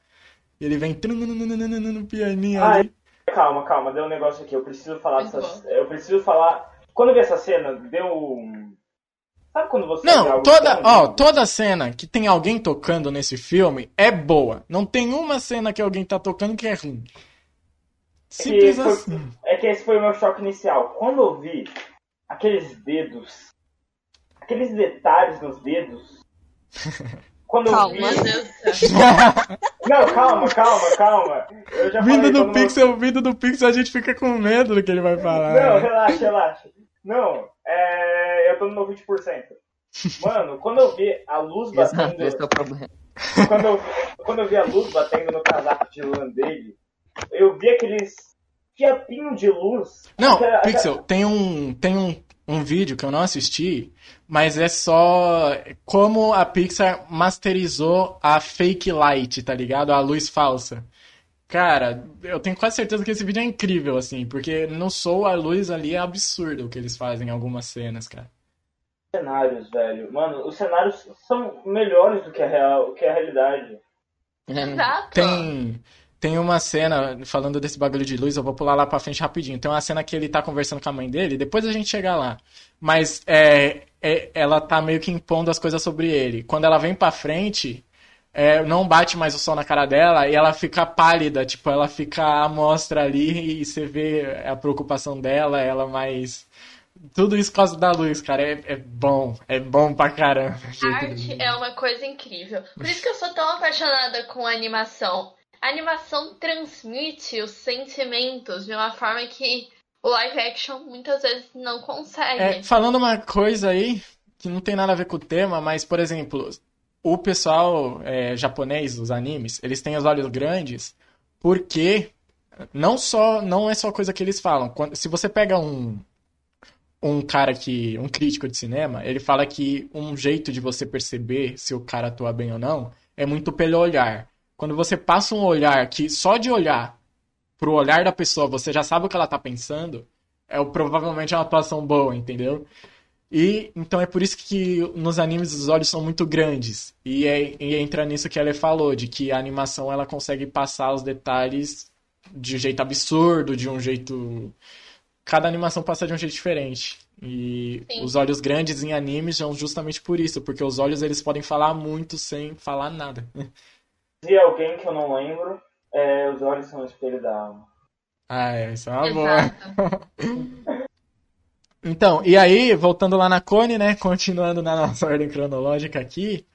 ele vem no pianinho Ai, ali. Calma, calma, deu um negócio aqui. Eu preciso falar Muito dessas. Eu preciso falar. Quando eu vi essa cena, deu um. Sabe quando você Não, algo toda, tão ó, lindo? toda cena que tem alguém tocando nesse filme é boa. Não tem uma cena que alguém tá tocando que é ruim. Simples foi- assim. É que esse foi o meu choque inicial. Quando eu vi aqueles dedos, aqueles detalhes nos dedos. Quando eu Calma. vi. Do céu. Não, calma, calma, calma. Eu já Vindo falei, do eu- Pixel, vindo do Pixel, a gente fica com medo do que ele vai falar. Não, né? relaxa, relaxa. Não, é... eu tô no meu 20%. Mano, quando eu vi a luz Exato, batendo. esse é o problema. quando, eu, quando eu vi a luz batendo no casaco de lã dele, eu vi aqueles fiapinhos de luz. Não, Aquela- Pixel, tem um, tem um, um vídeo que eu não assisti, mas é só como a Pixar masterizou a fake light, tá ligado? A luz falsa. Cara, eu tenho quase certeza que esse vídeo é incrível, assim, porque no Soul a luz ali é absurdo o que eles fazem em algumas cenas, cara. cenários, velho. Mano, os cenários são melhores do que a, real, que a realidade. Exato. Tem, tem uma cena, falando desse bagulho de luz, eu vou pular lá pra frente rapidinho. Tem uma cena que ele tá conversando com a mãe dele, depois a gente chega lá. Mas é, é- ela tá meio que impondo as coisas sobre ele. Quando ela vem pra frente, é, não bate mais o sol na cara dela e ela fica pálida, tipo, ela fica à mostra ali e você vê a preocupação dela, ela mais. Tudo isso por causa da luz, cara. É, é bom, é bom pra caramba. Arte é uma coisa incrível. Por isso que eu sou tão apaixonada com animação. A animação transmite os sentimentos de uma forma que o live action muitas vezes não consegue. É, falando uma coisa aí que não tem nada a ver com o tema, mas, por exemplo, o pessoal é, japonês, os animes, eles têm os olhos grandes porque não só não é só coisa que eles falam. Quando- se você pega um um cara que um crítico de cinema, ele fala que um jeito de você perceber se o cara atua bem ou não é muito pelo olhar. Quando você passa um olhar que só de olhar pro olhar da pessoa você já sabe o que ela tá pensando, é provavelmente é uma atuação boa, entendeu? E então é por isso que nos animes os olhos são muito grandes. E, é, e entra nisso que ela falou, de que a animação ela consegue passar os detalhes de um jeito absurdo, de um jeito. Cada animação passa de um jeito diferente. E Sim. os olhos grandes em animes são justamente por isso, porque os olhos eles podem falar muito sem falar nada. Se alguém que eu não lembro, é, os olhos são o espelho da alma. Ah, é, isso é uma boa. Então, e aí, voltando lá na Cone, né? Continuando na nossa ordem cronológica aqui,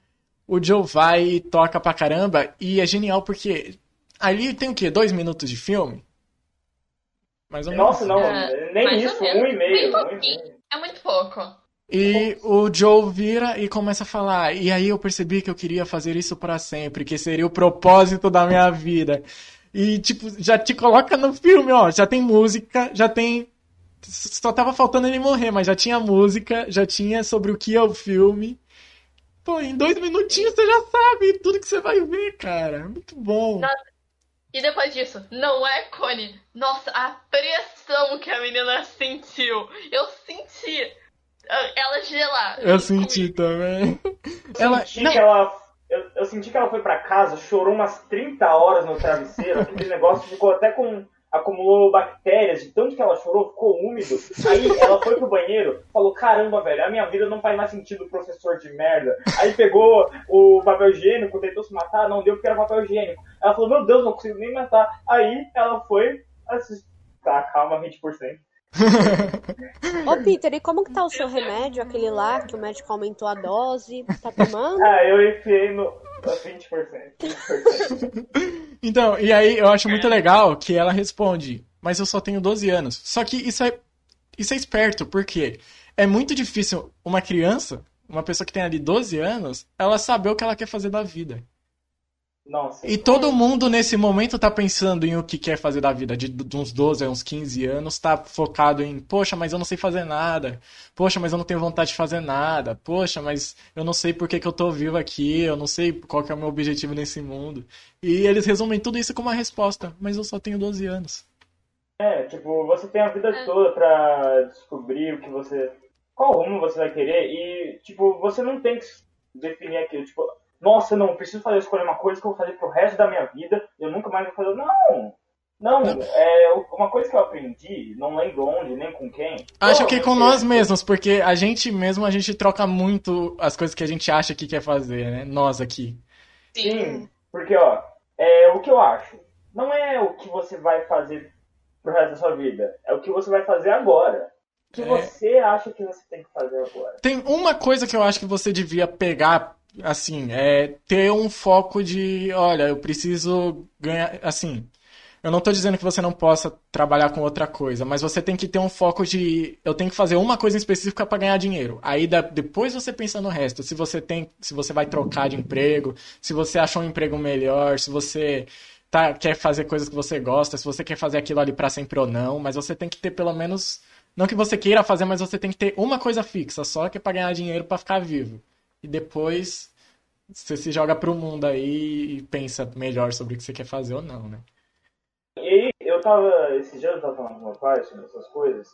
o Joe vai e toca pra caramba, e é genial porque ali tem o quê? Dois minutos de filme? Mais ou menos. Nossa, não, É, nem isso, um e meio. Um e. É muito pouco. E o Joe vira e começa a falar. E aí eu percebi que eu queria fazer isso pra sempre, que seria o propósito da minha vida. E, tipo, já te coloca no filme, ó. Já tem música, já tem. Só tava faltando ele morrer, mas já tinha música, já tinha sobre o que é o filme. Pô, em dois minutinhos você já sabe tudo que você vai ver, cara. Muito bom. Nossa. E depois disso, não é Cone. Nossa, a pressão que a menina sentiu. Eu senti ela gelar. Eu senti também. Eu Ela. senti não, que ela. Eu, eu senti que ela foi pra casa, chorou umas 30 horas no travesseiro, aquele negócio ficou até com. acumulou bactérias, de tanto que ela chorou, ficou úmido. Aí ela foi pro banheiro, falou, caramba, velho, a minha vida não faz mais sentido, professor de merda. Aí pegou o papel higiênico, tentou se matar, não deu porque era papel higiênico. Ela falou, meu Deus, não consigo nem matar. Aí ela foi assistir. Tá, calma, 20%. Ô, Peter, e como que tá o seu remédio, aquele lá que o médico aumentou a dose? Tá tomando? Ah, eu enfiei no 20%. 20%. Então, e aí eu acho muito legal que ela responde, mas eu só tenho 12 anos. Só que isso é, isso é esperto, porque é muito difícil uma criança, uma pessoa que tem ali 12 anos, ela saber o que ela quer fazer da vida. Nossa. E todo mundo nesse momento tá pensando em o que quer fazer da vida, de, de uns 12 a uns 15 anos, tá focado em, poxa, mas eu não sei fazer nada. Poxa, mas eu não tenho vontade de fazer nada. Poxa, mas eu não sei por que, que eu tô vivo aqui, eu não sei qual que é o meu objetivo nesse mundo. E eles resumem tudo isso com uma resposta, mas eu só tenho 12 anos. É, tipo, você tem a vida É. toda pra descobrir o que você. qual rumo você vai querer e, tipo, você não tem que definir aquilo, tipo, nossa, não, preciso fazer escolher uma coisa que eu vou fazer pro resto da minha vida, eu nunca mais vou fazer. Não! Não, é uma coisa que eu aprendi, não lembro onde, nem com quem. Acho que com nós mesmos, porque a gente mesmo, a gente troca muito as coisas que a gente acha que quer fazer, né? Nós aqui. Sim, porque, ó, é, o que eu acho, não é o que você vai fazer pro resto da sua vida, é o que você vai fazer agora. O que É. você acha que você tem que fazer agora. Tem uma coisa que eu acho que você devia pegar, assim, é ter um foco de, olha, eu preciso ganhar, assim, eu não tô dizendo que você não possa trabalhar com outra coisa, mas você tem que ter um foco de, eu tenho que fazer uma coisa específica para ganhar dinheiro. Aí da- depois você pensa no resto, se você tem, se você vai trocar de emprego, se você achou um emprego melhor, se você tá, quer fazer coisas que você gosta, se você quer fazer aquilo ali para sempre ou não, mas você tem que ter pelo menos não que você queira fazer, mas você tem que ter uma coisa fixa, só que é pra ganhar dinheiro pra ficar vivo. E depois você se joga pro mundo aí e pensa melhor sobre o que você quer fazer ou não, né? E aí, eu tava, esses dias eu tava falando com meu pai sobre essas coisas,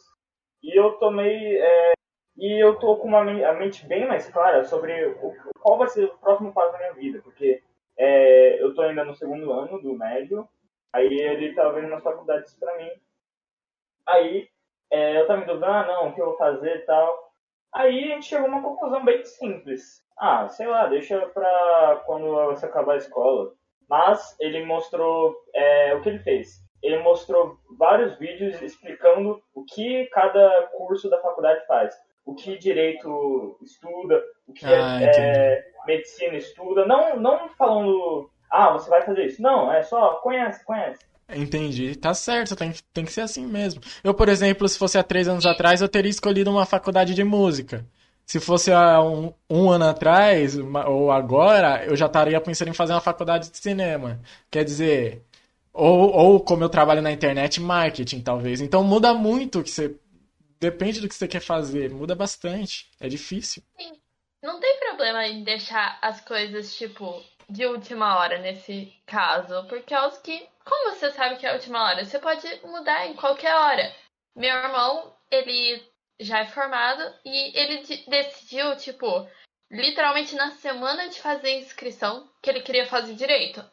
e eu tomei, é, e eu tô com uma, a mente bem mais clara sobre o, qual vai ser o próximo passo da minha vida, porque é, eu tô ainda no segundo ano do médio, aí ele tá vendo nas faculdades pra mim, aí é, eu tava me dúvida, ah não, o que eu vou fazer e tal, aí a gente chegou a uma conclusão bem simples, ah, sei lá, deixa pra quando você acabar a escola, mas ele mostrou é, o que ele fez. Ele mostrou vários vídeos explicando o que cada curso da faculdade faz. O que direito estuda, o que Ah, é, é, medicina estuda. Não, não falando, ah, você vai fazer isso. Não, é só conhece, conhece. Entendi. Tá certo, tem, tem que ser assim mesmo. Eu, por exemplo, se fosse há três anos atrás, eu teria escolhido uma faculdade de música. Se fosse há um, um ano atrás, uma- ou agora, eu já estaria pensando em fazer uma faculdade de cinema. Quer dizer, ou, ou como eu trabalho na internet, marketing, talvez. Então muda muito que você. Depende do que você quer fazer, muda bastante. É difícil. Não tem problema em deixar as coisas, tipo, de última hora nesse caso, porque é os que, como você sabe que é a última hora, você pode mudar em qualquer hora. Meu irmão, ele já é formado e ele de- decidiu, tipo, literalmente na semana de fazer a inscrição, que ele queria fazer direito.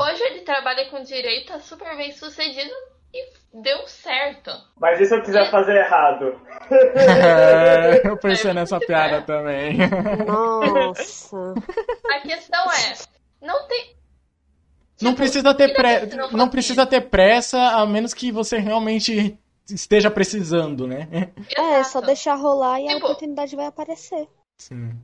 Hoje ele trabalha com direito, tá super bem sucedido e deu certo. Mas e se eu quiser fazer errado? eu pensei nessa piada também. Nossa. A questão é, não tem. Não Tipo, precisa ter pre... não não precisa ter pressa, a menos que você realmente esteja precisando, né? É, só deixar rolar e a Tipo, oportunidade vai aparecer. Sim.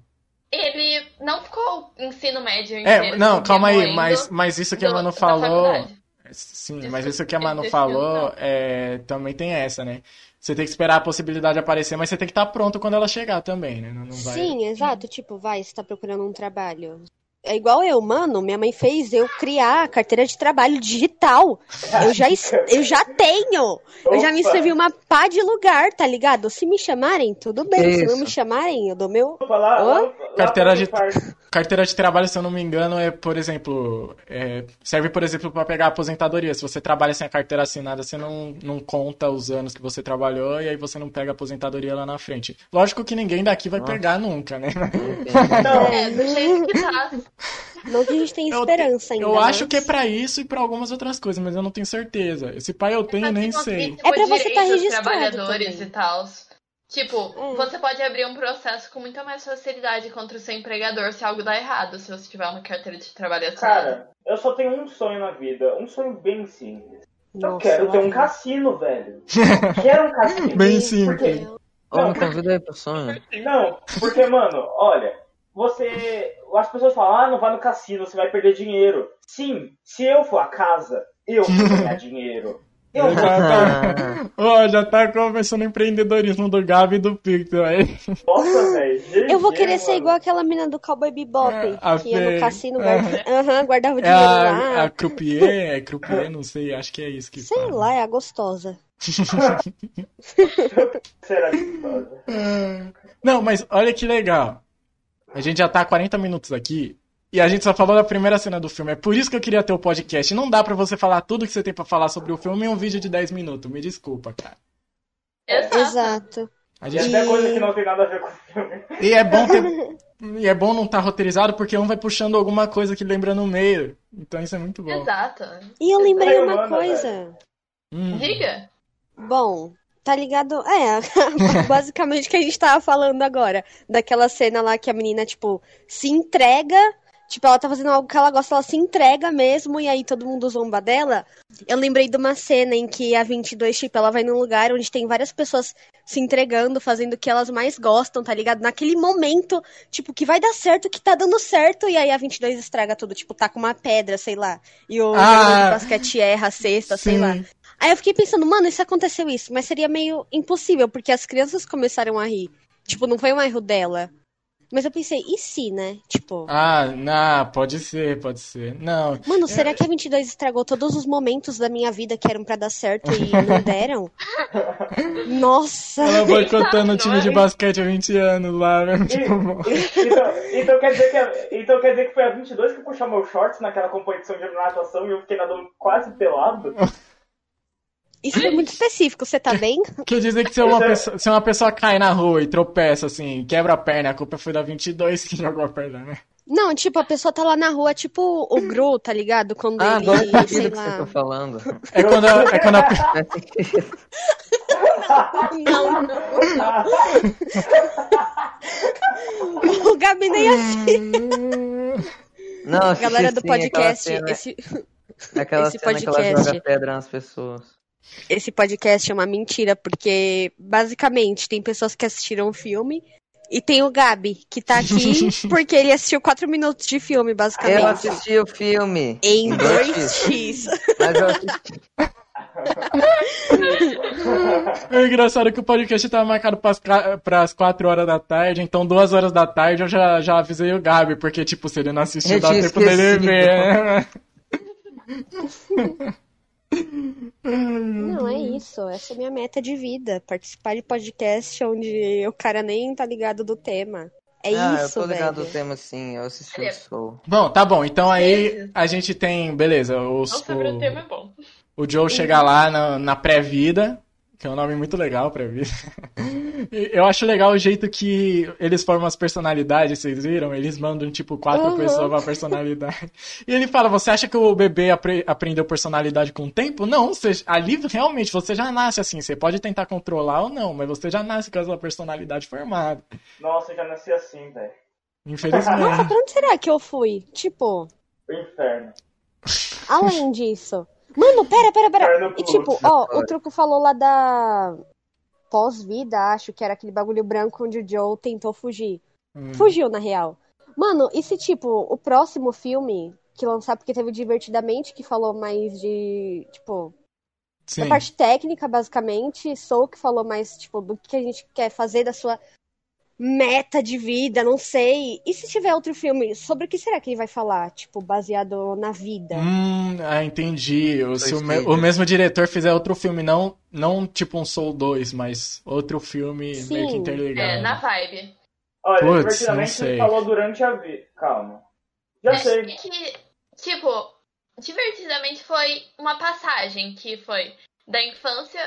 Ele não ficou ensino médio É, não, calma aí, mas, mas isso que a da falou. Sim, mas isso que a Manu esse falou é, também tem essa, né? Você tem que esperar a possibilidade aparecer, mas você tem que estar pronto quando ela chegar também, né? Não, não vai... Sim, exato. Tipo, vai, você tá procurando um trabalho. É igual eu, mano. Minha mãe fez eu criar a carteira de trabalho digital. Eu já, eu já tenho. Eu já me Opa. inscrevi uma pá de lugar, tá ligado? Se me chamarem, tudo bem. Que Se não isso? me chamarem, eu dou meu. Opa, lá, Hã? lá, lá Carteira de-? Carteira de trabalho, se eu não me engano, é, por exemplo, é, serve, por exemplo, para pegar aposentadoria. Se você trabalha sem a carteira assinada, você não, não conta os anos que você trabalhou e aí você não pega a aposentadoria lá na frente. Lógico que ninguém daqui vai Nossa. pegar nunca, né? Não, É, do jeito que tá. Não que a gente tenha Eu esperança ainda. Eu acho mas- que é pra isso e pra algumas outras coisas, mas eu não tenho certeza. Esse pai eu tenho, nem sei. É pra você direito tá registrado trabalhadores também. e tal. Tipo, É. você pode abrir um processo com muita mais facilidade contra o seu empregador se algo dá errado, se você tiver uma carteira de trabalho assinada. cara, eu só tenho um sonho na vida. Um sonho bem simples. Eu Nossa, quero ter um cassino, velho. Quero um cassino. Bem Por simples. quê? Ô, me convida aí pro sonho. Não, porque, mano, olha, você. As pessoas falam, ah, não vai no cassino, você vai perder dinheiro. Sim, se eu for a casa, eu vou ganhar dinheiro. Eu Já vou. tá, Ó, já tá começando o empreendedorismo do Gabi e do Pixel aí. Nossa, velho. Eu vou querer ser mano. igual aquela menina do Cowboy Bebop, É, a que ia no cassino, É. guarda... Aham, guardava o É dinheiro a, lá. a croupier, é croupier, não sei, acho que é isso que Sei fala. lá, é a gostosa. Será que pode? Não, mas olha que legal. A gente já tá há 40 minutos aqui e a gente só falou da primeira cena do filme. É por isso que eu queria ter o podcast. Não dá pra você falar tudo que você tem pra falar sobre o filme em um vídeo de 10 minutos. Me desculpa, cara. Exato. A E gente... até coisa que não tem nada a ver com o filme. E é bom ter... E é bom não estar roteirizado porque um vai puxando alguma coisa que lembra no meio. Então isso é muito bom. Exato. E eu lembrei uma coisa. Hum. Diga. Bom, tá ligado? É, basicamente o que a gente tava falando agora. Daquela cena lá que a menina, tipo, se entrega. Tipo, ela tá fazendo algo que ela gosta, ela se entrega mesmo, e aí todo mundo zomba dela. Eu lembrei de uma cena em que a 22, tipo, ela vai num lugar onde tem várias pessoas se entregando, fazendo o que elas mais gostam, tá ligado? Naquele momento, tipo, que vai dar certo, que tá dando certo, e aí a 22 estraga tudo, tipo, tá com uma pedra, sei lá. E o Ah, basquete erra a cesta, sei Sim. lá. Aí eu fiquei pensando, mano, isso aconteceu isso, mas seria meio impossível, porque as crianças começaram a rir. Tipo, não foi um erro dela. Mas eu pensei, e se, né? Tipo, Ah, não, pode ser, pode ser. Não, mano, será que a 22 estragou todos os momentos da minha vida que eram pra dar certo e não deram? Nossa! ela boicotando o time de basquete há 20 anos lá, né? Tipo, Então, então, quer dizer que, a- então quer dizer que foi a 22 que puxou meu shorts naquela competição de natação e eu fiquei nadando quase pelado? Isso foi muito específico, você tá bem? Quer dizer que se uma, pessoa, se uma pessoa cai na rua e tropeça, assim, quebra a perna, a culpa foi da 22 que jogou a perna, né? Não, tipo, a pessoa tá lá na rua, tipo o Gru, tá ligado? Quando Ah, agora ele, faz sei sentido o que você lá. tá falando. É quando a, é quando a, sentido. Não, não. O Gabi nem assim. Não, Galera do podcast, cena- esse, Aquela esse cena que ela podcast- joga pedra nas pessoas. Esse podcast é uma mentira, porque basicamente tem pessoas que assistiram o filme e tem o Gabi, que tá aqui porque ele assistiu 4 minutos de filme, Eu basicamente. assisti o filme. Em dois 2x. Mas eu assisti. É engraçado que o podcast tava marcado pras, ca- pras 4 horas da tarde, então 2 horas da tarde eu já, já avisei o Gabi, porque, tipo, se ele não assistiu, Eu dá tempo dele ver. Não, é isso. Essa é a minha meta de vida. Participar de podcast onde o cara nem tá ligado do tema. É ah, isso, eu tô ligado velho. do tema sim, eu assisti o Soul. Bom, tá bom, então aí a gente tem, beleza, os, Não sobre o o, tema é bom. o Joe chega lá na, na pré-vida, que é um nome muito legal pra vida. Eu acho legal o jeito que eles formam as personalidades, vocês viram? Eles mandam, tipo, quatro Uhum. pessoas pra personalidade. E ele fala, você acha que o bebê apre- aprendeu personalidade com o tempo? Não, você, ali realmente você já nasce assim. Você pode tentar controlar ou não, mas você já nasce com a sua personalidade formada. Nossa, eu já nasci assim, velho. Infelizmente. Pra onde será que eu fui? Tipo, O inferno. além disso. Mano, pera, pera, pera. E tipo, ó, o truco falou lá da pós-vida, acho que era aquele bagulho branco onde o Joe tentou fugir. Hum. Fugiu, na real. Mano, e se, tipo, o próximo filme que lançar, porque teve o Divertidamente, que falou mais de, tipo, Sim. da parte técnica, basicamente, Soul que falou mais, tipo, do que a gente quer fazer da sua meta de vida, não sei. E se tiver outro filme, sobre o que será que ele vai falar? Tipo, baseado na vida. Hum, ah, entendi. O, se o, me- o mesmo diretor fizer outro filme, não, não tipo um Soul 2, mas outro filme Sim. meio que interligado. É, na vibe. Olha, divertidamente não sei. ele falou durante a vida. Calma. Já É sei. que, tipo, divertidamente foi uma passagem que foi da infância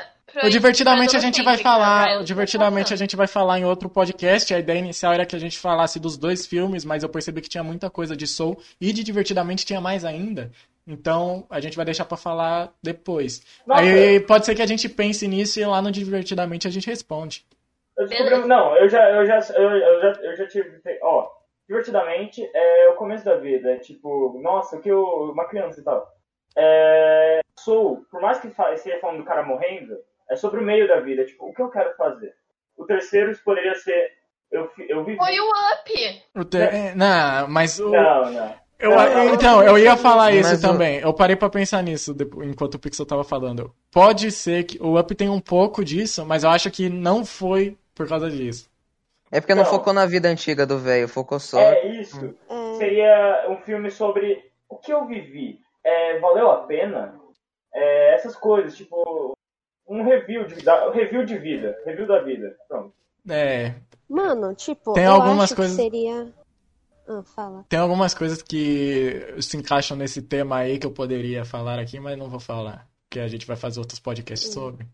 O divertidamente a gente vai falar, tá divertidamente a gente vai falar em outro podcast. A ideia inicial era que a gente falasse dos dois filmes, mas eu percebi que tinha muita coisa de Soul e de divertidamente tinha mais ainda. Então a gente vai deixar pra falar depois. Nossa, Aí pode ser que a gente pense nisso e lá no divertidamente a gente responde. eu descobri. Não, eu já, eu já, eu, eu já, eu já tive. Ó, divertidamente é o começo da vida. É tipo, nossa, que eu. Uma criança e tal. É, sou, por mais que fa- esteja falando do cara morrendo, é sobre o meio da vida. Tipo, o que eu quero fazer? O terceiro poderia ser. Eu, eu vivi. Foi o Up! O te- é, Não, mas o, Não, não. Eu- Não, não, então, eu ia falar mas isso também. Eu parei pra pensar nisso enquanto o Pixel tava falando. Pode ser que o Up tem um pouco disso, mas eu acho que não foi por causa disso. É porque não Não. focou na vida antiga do velho, focou só. É isso. É, Seria um filme sobre o que eu vivi. É, valeu a pena? É, essas coisas, tipo. Um review de, da, review de vida. Review da vida. Pronto. É, Mano, tipo, Tem eu algumas acho coisas- que seria. Ah, fala. tem algumas coisas que se encaixam nesse tema aí que eu poderia falar aqui, mas não vou falar. Porque a gente vai fazer outros podcasts sobre.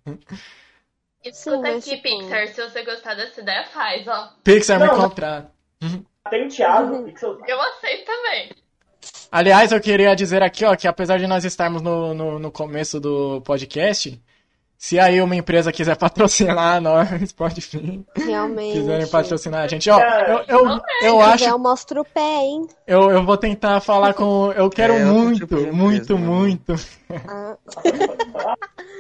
Escuta aqui, tipo- Pixar, se você gostar dessa ideia, faz, ó. Pixar me Não, não. contrata. Tem Thiago, Uhum. Pixel. Eu aceito também. Aliás, eu queria dizer aqui, ó, que apesar de nós estarmos no, no, no começo do podcast, se aí uma empresa quiser patrocinar nós, pode vir. Realmente. quiserem patrocinar a gente. Ó, eu, eu, eu Se acho eu mostro o pé, hein? Eu, eu vou tentar falar com. Eu quero É, muito, muito, né? muito. Ah,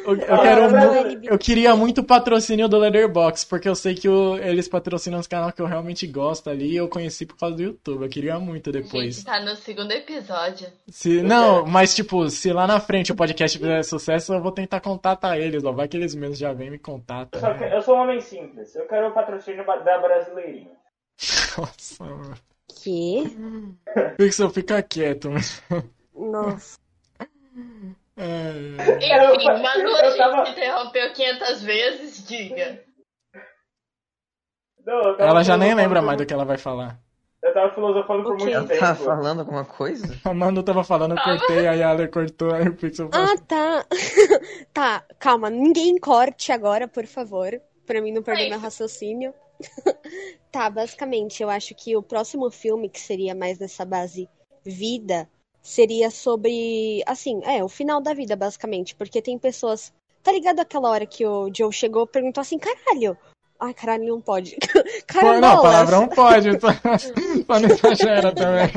Eu, eu Ah, quero mas- mu- Eu queria muito patrocínio do Leatherbox, porque eu sei que o- eles patrocinam os canais que eu realmente gosto ali e eu conheci por causa do YouTube. Eu queria muito A depois. gente tá no segundo episódio. Se, não, mas tipo, se lá na frente o podcast fizer sucesso, eu vou tentar contatar eles, ó. Vai que eles mesmos já vêm e me Eu, contatam. só que- eu sou um homem simples. Eu quero o patrocínio da brasileirinha. Nossa, mano. que? Pixel, fica quieto. Nossa. É. Enfim, Manu, a gente tava- interrompeu 500 vezes, diga. Não, tava Ela já nem lembra mais do que ela vai falar. Eu tava filosofando por muito Ela tempo. tá falando alguma coisa? A Manu tava falando, eu cortei, aí a Ale cortou, aí o Pixel falou. Ah, tá. tá, calma. Ninguém corte agora, por favor. Pra mim não perder É meu raciocínio. tá, basicamente, eu acho que o próximo filme, que seria mais nessa base vida, seria sobre. Assim, é, o final da vida, basicamente. Porque tem pessoas. Tá ligado aquela hora que o Joe chegou e perguntou assim: caralho. Ai, caralho, não pode. Pô, Carambolas. não, palavrão pode, só, só não exagera também.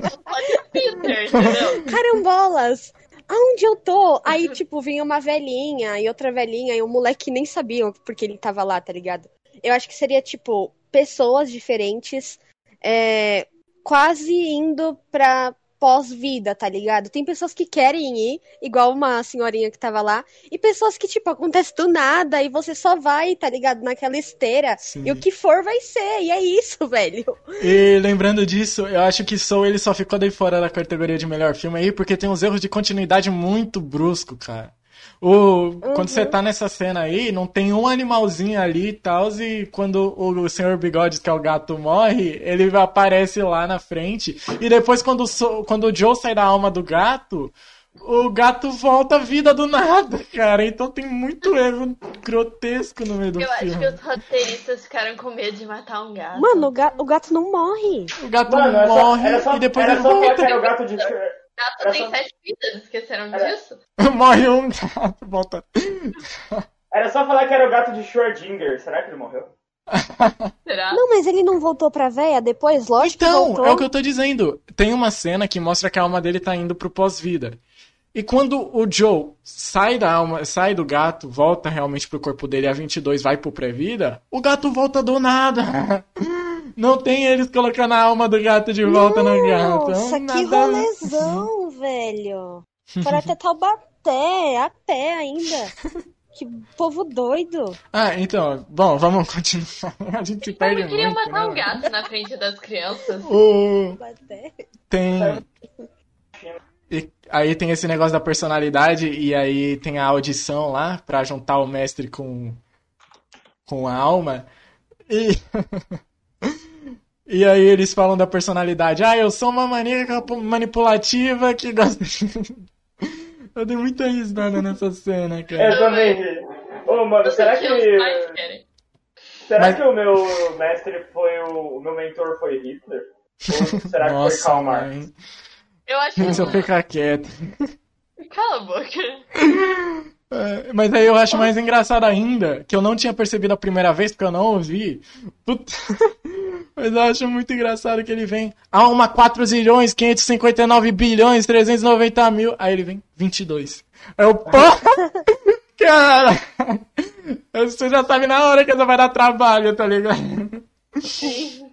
Entendeu? carambolas! Aonde eu tô? Aí, tipo, vinha uma velhinha e outra velhinha e o moleque nem sabia porque ele tava lá, tá ligado? Eu acho que seria, tipo, pessoas diferentes é, quase indo pra pós-vida, tá ligado? Tem pessoas que querem ir, igual uma senhorinha que tava lá, e pessoas que, tipo, acontece do nada e você só vai, tá ligado? Naquela esteira. Sim. E o que for vai ser, e é isso, velho. E lembrando disso, eu acho que Soul ele só ficou daí fora da categoria de melhor filme aí porque tem uns erros de continuidade muito brusco, cara. O, Quando você tá nessa cena aí, não tem um animalzinho ali e tal, e quando o, senhor Bigodes, que é o gato, morre, ele aparece lá na frente. E depois, quando o, quando o Joe sai da alma do gato, o gato volta à vida do nada, cara. Então tem muito erro grotesco no meio do Eu acho filme. que os roteiristas ficaram com medo de matar um gato. Mano, o, ga- o gato não morre. O gato Mano, só, morre e depois era ele volta. que era o gato de. O gato era tem só- sete vidas, esqueceram Era- disso? morre um gato, volta. Era só falar que era o gato de Schrödinger. Será que ele morreu? Será? Não, mas ele não voltou pra véia depois? Lógico que Então, voltou. é o que eu tô dizendo. Tem uma cena que mostra que a alma dele tá indo pro pós-vida. E quando o Joe sai da alma, sai do gato, volta realmente pro corpo dele, a 22 vai pro pré-vida, o gato volta do nada. Não tem eles colocando a alma do gato de volta no gato. Nossa, Não, que rolezão, velho. Para até Taubaté, a pé ainda. Que povo doido. Ah, então, bom, vamos continuar. A gente se perde Eu queria muito, matar um né? gato na frente das crianças. O... Tem. E aí tem esse negócio da personalidade, e aí tem a audição lá pra juntar o mestre com, com a alma. E. E aí eles falam da personalidade. Ah, eu sou uma maníaca manipulativa que gosta. Eu dei muita risada nessa cena, Eu cara. também ri. Ô, mano, Eu será que. que. Será Mas- que o meu mestre foi o. O meu mentor foi Hitler? Ou será que foi Nossa, Karl Marx? mãe. Eu acho que. Deixa eu ficar quieto. Cala a boca. É, Mas aí eu acho mais engraçado ainda, que eu não tinha percebido a primeira vez, porque eu não ouvi. Puta. Mas eu acho muito engraçado que ele vem. Uma 4 zilhões, 559 bilhões, 390 mil. Aí ele vem, 22. Aí eu, porra! Cara! Você já sabe na hora que você vai dar trabalho, tá ligado?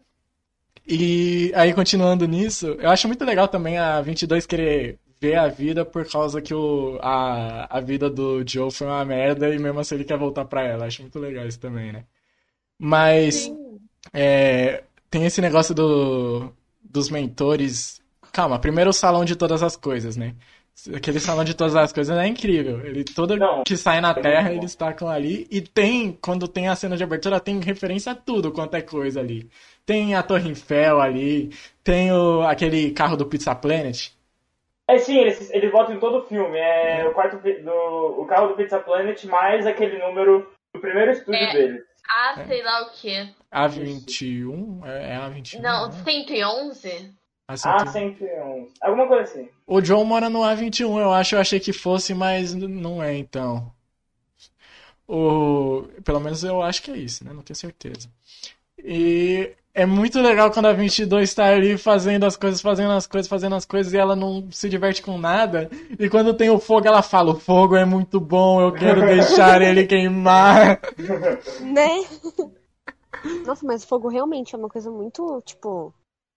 E aí, continuando nisso, eu acho muito legal também a 22 querer ver a vida por causa que o, a, a vida do Joe foi uma merda e mesmo assim ele quer voltar pra ela. Acho muito legal isso também, né? Mas é, tem esse negócio do, dos mentores. Calma, primeiro o salão de todas as coisas, né? Aquele salão de todas as coisas é incrível. Ele todo Não, que sai na é Terra, eles tacam ali. E tem, quando tem a cena de abertura, tem referência a tudo quanto é coisa ali. Tem a Torre Eiffel ali, tem o, aquele carro do Pizza Planet. É sim, eles, eles botam em todo o filme. É o quarto do. O carro do Pizza Planet mais aquele número do primeiro estúdio É. dele. Ah, sei lá o quê. A21? É, é A21? Não, né? 111? A Ah, 121. 111. Alguma coisa assim. O John mora no A21, eu acho. Eu achei que fosse, mas não é, então. O... Pelo menos eu acho que é isso, né? Não tenho certeza. E é muito legal quando a 22 tá ali fazendo as coisas, fazendo as coisas, fazendo as coisas e ela não se diverte com nada. E quando tem o fogo, ela fala: O fogo é muito bom, eu quero deixar ele queimar. Né? Nossa, mas fogo realmente é uma coisa muito, tipo,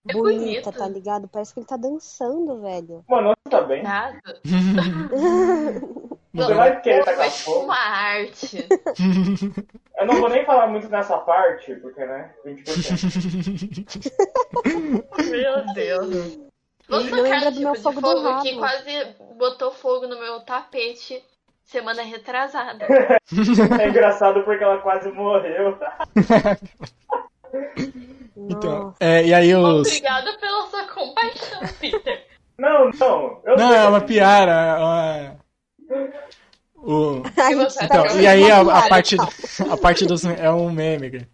É bonita, bonito. tá ligado? Parece que ele tá dançando, velho. Mano, tá bem? Nada. Você vai querer tacar fogo? uma arte. Eu não vou nem falar muito nessa parte, porque, né? 20%. Meu Deus. Vou lembra do tipo meu de fogo fogo que quase botou fogo no meu tapete semana retrasada. É engraçado porque ela quase morreu. Então, é, e aí os. Obrigada pela sua compaixão, Peter. Não, não. Eu Não, sei. é uma piada. é uma- O... Então, tá e aí a, a parte, a parte dos é um meme, cara.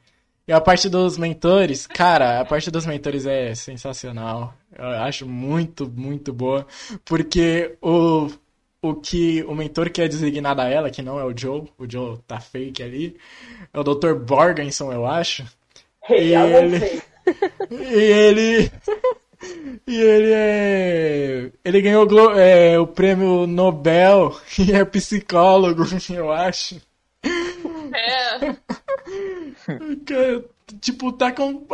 E a parte dos mentores, cara, a parte dos mentores é sensacional. Eu acho muito, muito boa, porque o o que o mentor que é designado a ela, que não é o Joe, o Joe tá fake ali, é o Dr. Borgenson, eu acho. Hey, won't ele-. E ele. E ele é. Ele ganhou é, o prêmio Nobel e é psicólogo, eu acho. É. Cara, tipo, tá com.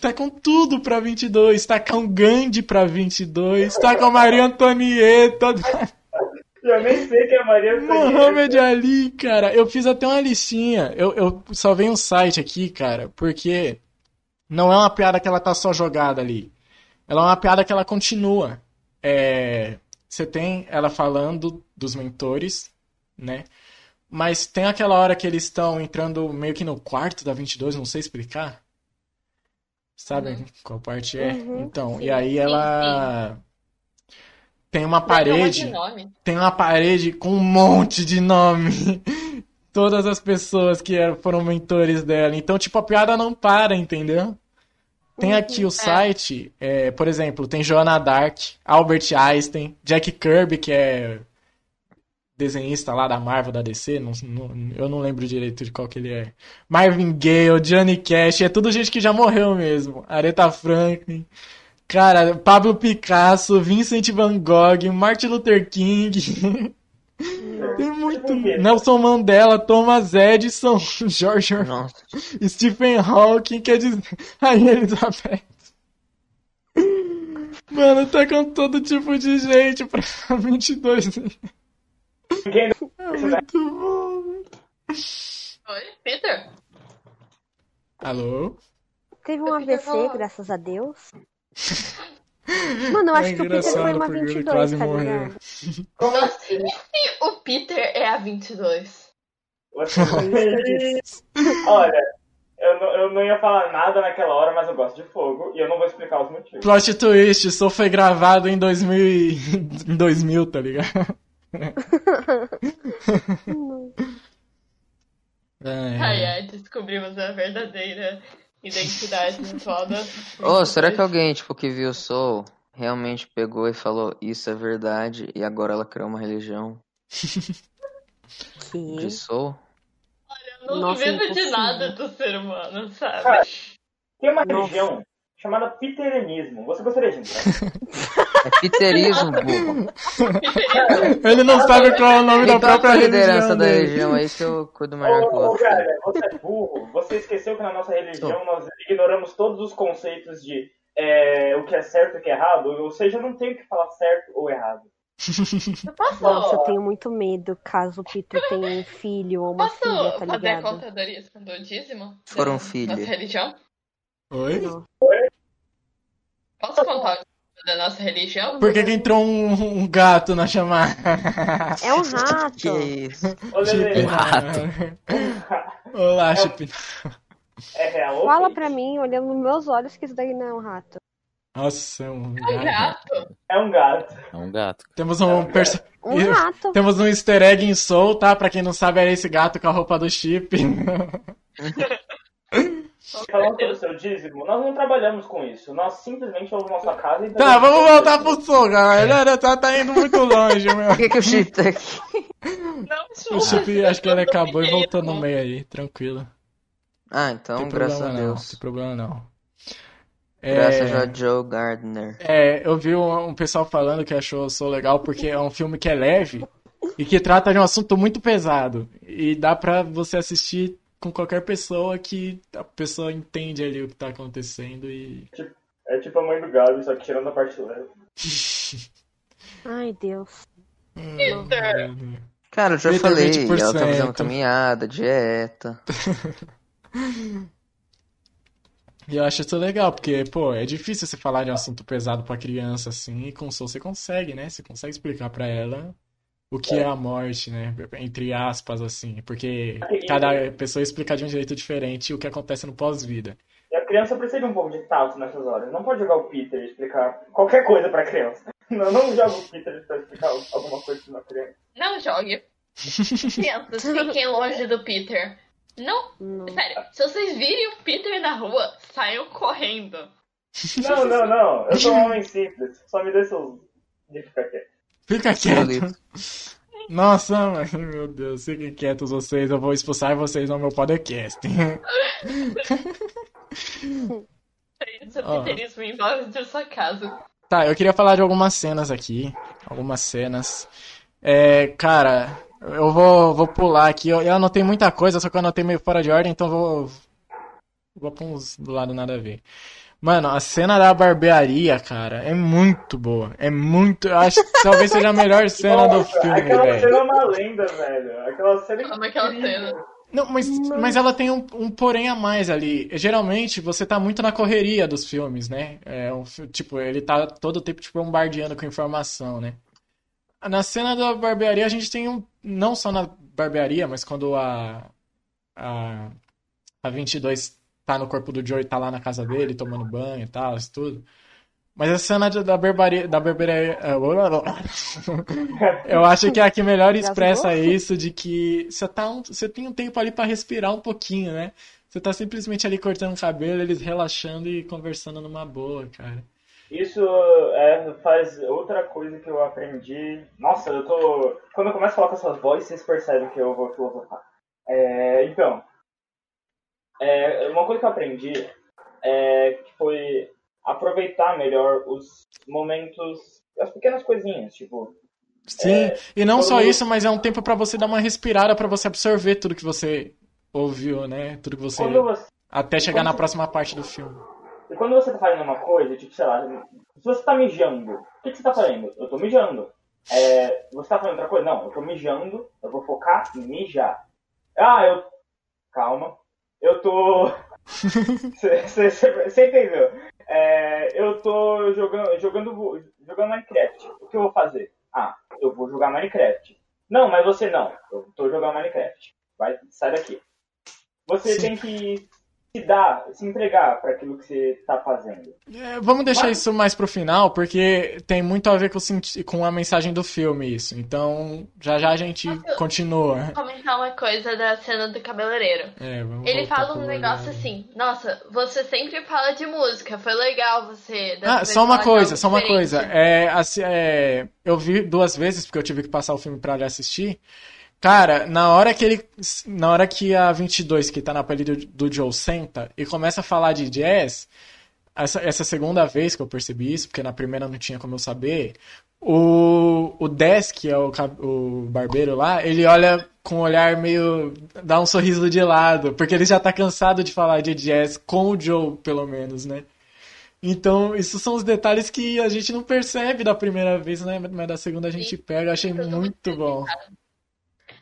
Tá com tudo pra 22. Tá com Gandhi pra 22. Tá com Maria Antonieta. Eu nem sei que é a Maria Mohamed Ali, cara. Eu fiz até uma listinha. Eu, eu salvei um site aqui, cara, porque não é uma piada que ela tá só jogada ali. Ela é uma piada que ela continua. É, você tem ela falando dos mentores, né? Mas tem aquela hora que eles estão entrando meio que no quarto da 22, não sei explicar. Sabem Uhum. qual parte é? Uhum, então, sim. e aí ela tem uma um parede. de nome. Tem uma parede com um monte de nome. Todas as pessoas que foram mentores dela. Então, tipo, a piada não para, entendeu? Tem aqui o site, é, por exemplo, tem Joana Dark, Albert Einstein, Jack Kirby, que é desenhista lá da Marvel, da DC, não- não- eu não lembro direito de qual que ele é. Marvin Gaye, Johnny Cash, é tudo gente que já morreu mesmo. Aretha Franklin. Cara, Pablo Picasso, Vincent Van Gogh, Martin Luther King. Tem muito. Nelson Mandela, Thomas Edison, George Orwell, Nossa. Stephen Hawking, quer dizer, Rainha Elizabeth. Mano, tá com todo tipo de gente pra 22. Ninguém É muito bom. Oi, Peter? Alô? Teve um AVC, graças a Deus. Mano, eu acho É que o Peter foi uma porque ele 22, quase tá morreu. ligado? Como assim? o Peter é a 22? Você- É isso que eu disse. Olha, eu não, eu não ia falar nada naquela hora, mas eu gosto de fogo e eu não vou explicar os motivos. Plot twist, só foi gravado em 2000, e- em 2000 tá ligado? É. Ai, ai, descobrimos a verdadeira identidade da. Ô, será que alguém, tipo, que viu Soul realmente pegou e falou isso é verdade e agora ela criou uma religião Que? de Soul? Eu não Nossa, duvido de nada do ser humano, sabe? Cara, Tem uma Nossa. religião chamada Peterenismo. Você gostaria de entrar? É piterismo, burro. Ele não sabe qual é o nome da toca própria a liderança religião da dele. religião aí que eu cuido melhor que o Ô, outro. cara, você é burro. Você esqueceu que na nossa religião nós ignoramos todos os conceitos de é, o que é certo e o que é errado. Ou seja, não tem o que falar certo ou errado. Eu posso, Nossa, eu tenho muito medo caso o Peter tenha um filho ou uma posso filha, tá fazer a ligado? contadoria do dízimo? For um da filho. Nossa religião? Oi? Posso contar da nossa religião? Por que, que entrou um, um gato na chamada? É um rato. Que isso? Ô, Lele, Um rato. Olá, Chip. é real? Fala pra mim, olhando nos meus olhos, que isso daí não é um rato. Nossa, é um É um gato. gato. É um gato. É um gato. Temos um perso... Um rato. Temos um easter egg em Soul, tá? Pra quem não sabe, é esse gato com a roupa do Chip. Falando sobre o seu dízimo, nós não trabalhamos com isso. Nós simplesmente vamos na sua casa e... tá, vamos voltar pro Soul, galera. Tá, tá indo muito longe, meu. Por que, que o Chip tá aqui? Não, O Chip, acho que ele acabou e voltou no meio aí, tranquilo. Ah, então, tem graças problema a não, não Deus. tem problema não. Graças É, a Joe Gardner. é, eu vi um, um pessoal falando que achou Soul legal porque é um filme que é leve e que trata de um assunto muito pesado. E dá pra você assistir com qualquer pessoa que a pessoa entende ali o que tá acontecendo e. É tipo a mãe do Gabi, só que tirando a parte leve. Ai, Deus. Cara, eu já falei, 20%. ela tá fazendo caminhada, dieta. E eu acho isso legal, porque, pô, é difícil você falar de um assunto pesado pra criança assim, e com Soul você consegue, né? Você consegue explicar pra ela o que é a morte, né? Entre aspas, assim, porque cada pessoa explica de um jeito diferente o que acontece no pós-vida. E a criança precisa de um pouco de tato nessas horas. Não pode jogar o Peter e explicar qualquer coisa pra criança. Não, não joga o Peter pra explicar alguma coisa pra uma criança. Não jogue. Crianças, fiquem longe do Peter. Não, Não. sério, se vocês virem o Peter na rua, saiam correndo. Não, não, não. Eu sou um homem simples. Só me dê seus. de ficar quieto. Fica quieto. Nossa, meu Deus, fiquem quietos vocês, eu vou expulsar vocês no meu podcast. Isso é. Peterismo em base de sua casa. Tá, eu queria falar de algumas cenas aqui. Algumas cenas. É, cara, eu vou, vou pular aqui. Eu, eu anotei muita coisa, só que eu anotei meio fora de ordem, então vou. Vou pôr uns do lado nada a ver. Mano, a cena da barbearia, cara, é muito boa. É muito. Eu acho que talvez seja a melhor cena do Nossa, filme, aquela velho. cena é uma lenda, velho. Aquela cena é Como aquela incrível. cena. Não, mas, mas ela tem um, um porém a mais ali. Geralmente você tá muito na correria dos filmes, né? É um, tipo, ele tá todo o tempo te bombardeando com informação, né? Na cena da barbearia a gente tem um. Não só na barbearia, mas quando a. A, a 22 tá no corpo do Joey, tá lá na casa dele tomando banho e tal, isso tudo. Mas a cena de- da berbaria, da berberia, eu acho que é a que melhor expressa isso de que você tá um, você tem um tempo ali pra respirar um pouquinho, né? Você tá simplesmente ali cortando o cabelo, eles relaxando e conversando numa boa, cara. Isso é, faz outra coisa que eu aprendi. Nossa, eu tô. Quando eu começo a falar com essas vozes, vocês percebem que eu vou filosofar. É, então, é, uma coisa que eu aprendi é que foi aproveitar melhor os momentos, as pequenas coisinhas, tipo. Sim, e não quando- só isso, mas é um tempo pra você dar uma respirada, pra você absorver tudo que você ouviu, né? Tudo que você Quando você, até chegar na quando- próxima parte do filme. e quando você tá fazendo uma coisa, tipo, sei lá, se você tá mijando, o que, que você tá fazendo? Eu tô mijando. É, você tá fazendo outra coisa? Não, eu tô mijando, eu vou focar em mijar. Ah, eu. Calma. Eu tô. Você entendeu? É, eu tô jogando, jogando, jogando Minecraft. O que eu vou fazer? Ah, eu vou jogar Minecraft. Não, mas você não. Eu tô jogando Minecraft. Vai, sai daqui. Você tem que se dar, se entregar para aquilo que você tá fazendo. É, vamos deixar Mas- isso mais pro final, porque tem muito a ver com, com a mensagem do filme, isso. Então, já já a gente Nossa. continua. Comentar uma coisa da cena do cabeleireiro. É, vamos Ele fala um negócio Barbie. assim, nossa, você sempre fala de música, foi legal você. Ah, só uma falar de coisa, só uma diferente." coisa. É, assim, é, eu vi duas vezes, porque eu tive que passar o filme pra ele assistir. Cara, na hora que ele. Na hora que a 22, que tá na pele do, do Joe, senta e começa a falar de jazz, essa, essa segunda vez que eu percebi isso, porque na primeira não tinha como eu saber, o, o que é o, o barbeiro lá, ele olha com um olhar meio. dá um sorriso de lado, porque ele já tá cansado de falar de jazz com o Joe, pelo menos, né? Então, esses são os detalhes que a gente não percebe da primeira vez, né? Mas da segunda a gente pega. Eu achei muito bom.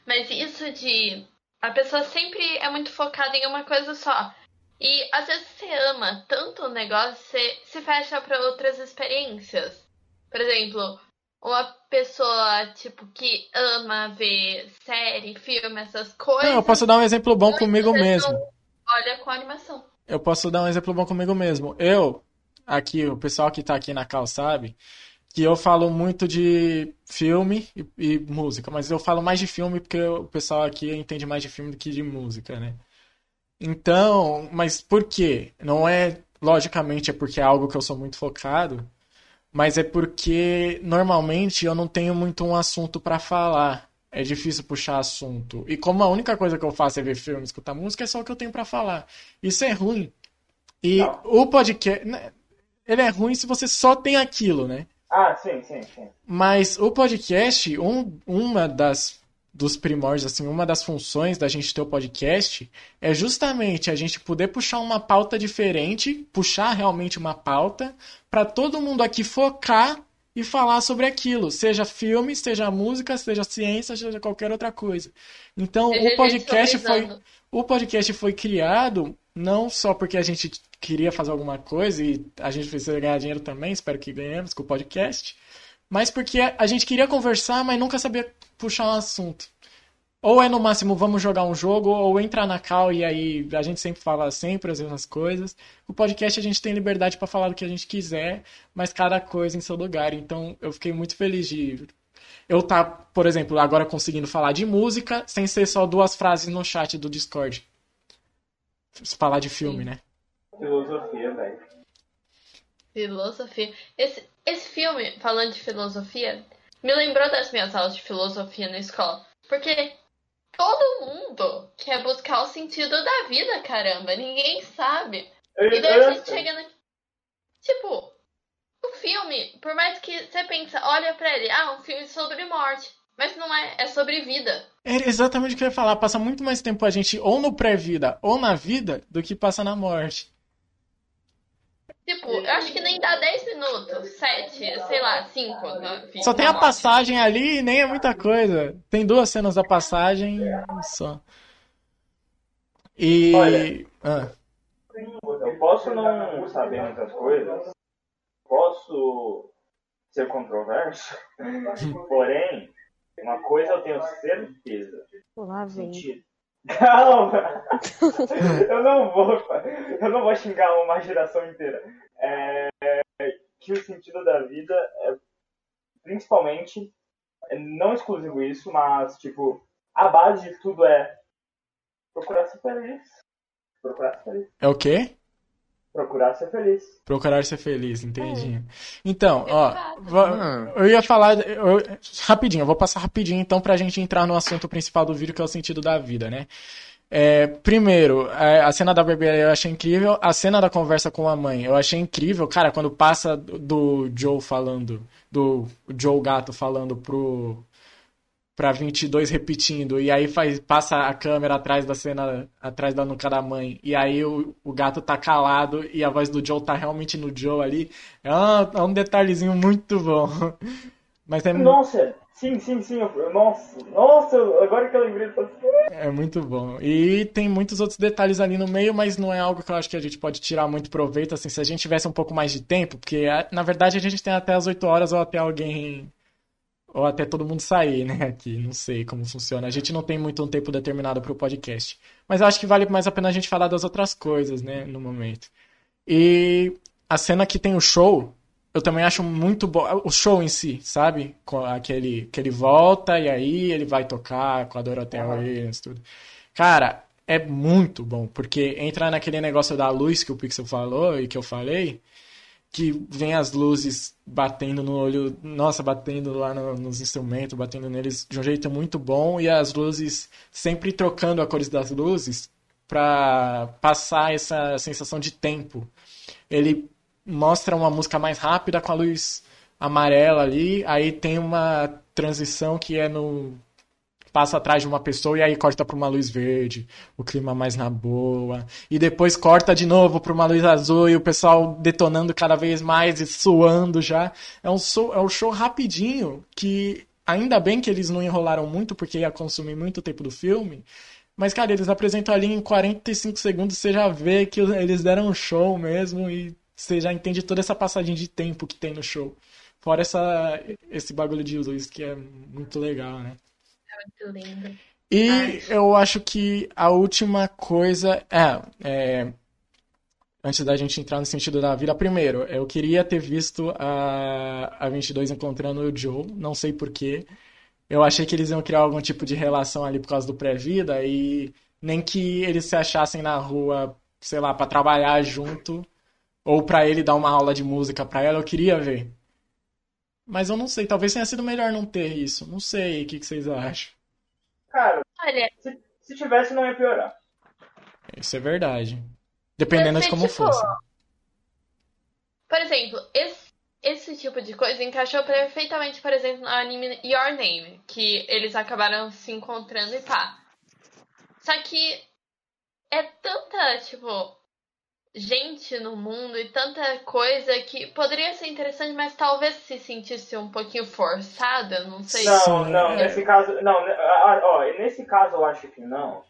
Mas isso de. A pessoa sempre é muito focada em uma coisa só. E às vezes você ama tanto o negócio, você se fecha para outras experiências. Por exemplo, uma pessoa, tipo, que ama ver série, filme, essas coisas. Não, eu posso dar um exemplo bom comigo mesmo. Olha com animação. Eu posso dar um exemplo bom comigo mesmo. Eu, aqui, o pessoal que tá aqui na cal sabe que eu falo muito de filme e, e música, mas eu falo mais de filme porque o pessoal aqui entende mais de filme do que de música, né? Então, mas por quê? Não é, logicamente, é porque é algo que eu sou muito focado, mas é porque normalmente eu não tenho muito um assunto pra falar. É difícil puxar assunto. E como a única coisa que eu faço é ver filme, escutar música, é só o que eu tenho pra falar. Isso é ruim. E Não. o podcast, né, ele é ruim se você só tem aquilo, né? Ah, sim, sim, sim. Mas o podcast, um, uma das dos primórdios, assim, uma das funções da gente ter o podcast é justamente a gente poder puxar uma pauta diferente, puxar realmente uma pauta, para todo mundo aqui focar e falar sobre aquilo, seja filme, seja música, seja ciência, seja qualquer outra coisa. Então, Seja o podcast foi o podcast foi criado não só porque a gente queria fazer alguma coisa e a gente precisa ganhar dinheiro também, espero que ganhemos com o podcast, mas porque a gente queria conversar, mas nunca sabia puxar um assunto. Ou é no máximo vamos jogar um jogo, ou entrar na cal e aí a gente sempre fala sempre as mesmas coisas. O podcast a gente tem liberdade para falar do que a gente quiser, mas cada coisa em seu lugar. Então eu fiquei muito feliz de eu tá, por exemplo, agora conseguindo falar de música sem ser só duas frases no chat do Discord. Falar de filme, Sim. né? Filosofia, velho. Filosofia. Esse, esse filme, falando de filosofia, me lembrou das minhas aulas de filosofia na escola. Porque todo mundo quer buscar o sentido da vida, caramba. Ninguém sabe. Eu, E daí eu- a gente chega na. Tipo, o filme, por mais que você pensa, olha pra ele, ah, um filme sobre morte. Mas não é, é sobre vida. É exatamente o que eu ia falar. Passa muito mais tempo a gente ou no pré-vida ou na vida do que passa na morte. Tipo, eu acho que nem dá 10 minutos, 7, sei lá, 5. Só tem a passagem ali e nem é muita coisa. Tem duas cenas da passagem só. E. Olha. Ah, Eu posso não saber muitas coisas, posso ser controverso, porém, uma coisa eu tenho certeza. Lá vem. Sentido. Calma! Eu não vou, eu não vou xingar uma geração inteira. É, que o sentido da vida é principalmente, é não exclusivo isso, mas tipo, a base de tudo é procurar ser feliz. Procurar ser feliz. É o quê? Procurar ser feliz. Procurar ser feliz, entendi. Então, ó, Hum. eu ia falar eu- rapidinho, eu vou passar rapidinho então pra gente entrar no assunto principal do vídeo, que é o sentido da vida, né? É, primeiro, é, a cena da barbearia eu achei incrível, a cena da conversa com a mãe eu achei incrível, cara, quando passa do Joe falando, do Joe Gato falando pro pra 22 repetindo, e aí faz, passa a câmera atrás da cena, atrás da nuca da mãe, e aí o, o gato tá calado e a voz do Joe tá realmente no Joe ali. É, uma- é um detalhezinho muito bom. Mas é, Nossa, sim, sim, sim. Nossa, nossa, agora que eu lembrei. é muito bom. E tem muitos outros detalhes ali no meio, mas não é algo que eu acho que a gente pode tirar muito proveito, assim, se a gente tivesse um pouco mais de tempo, porque a- na verdade a gente tem até as 8 horas ou até alguém ou até todo mundo sair, né? Aqui, não sei como funciona. A gente não tem muito um tempo determinado para o podcast. Mas eu acho que vale mais a pena a gente falar das outras coisas, né? No momento. E a cena que tem o show, eu também acho muito bom. O show em si, sabe? Aquele que ele volta e aí ele vai tocar com a Dorothea. Williams, tudo. Cara, é muito bom, porque entra naquele negócio da luz que o Pixel falou e que eu falei que vem as luzes batendo no olho, nossa, batendo lá no- nos instrumentos, batendo neles de um jeito muito bom e as luzes sempre trocando a cores das luzes para passar essa sensação de tempo. Ele mostra uma música mais rápida com a luz amarela ali, aí tem uma transição que é no passa atrás de uma pessoa e aí corta para uma luz verde, o clima mais na boa. E depois corta de novo para uma luz azul e o pessoal detonando cada vez mais e suando já. É um show, é um show rapidinho que ainda bem que eles não enrolaram muito porque ia consumir muito tempo do filme. Mas, cara, eles apresentam ali em 45 segundos, você já vê que eles deram um show mesmo e você já entende toda essa passagem de tempo que tem no show. Fora essa, esse bagulho de luz que é muito legal, né? Muito lindo. E Ai. eu acho que a última coisa é, é, antes da gente entrar no sentido da vida, primeiro, eu queria ter visto a, a 22 encontrando o Joe, não sei por quê. Eu achei que eles iam criar algum tipo de relação ali por causa do pré-vida e nem que eles se achassem na rua, sei lá, pra trabalhar junto ou pra ele dar uma aula de música pra ela, eu queria ver. Mas eu não sei, talvez tenha sido melhor não ter isso. Não sei, o que que vocês acham? Cara, Olha, se, se tivesse, não ia piorar. Isso é verdade. Dependendo de como tipo- fosse. por exemplo, esse, esse tipo de coisa encaixou perfeitamente, por exemplo, no anime Your Name, que eles acabaram se encontrando e pá. Só que é tanta, tipo, gente no mundo e tanta coisa que poderia ser interessante, mas talvez se sentisse um pouquinho forçada, não sei. Não, Sim, não, é. nesse caso. Não, né, ó, nesse caso eu acho que não.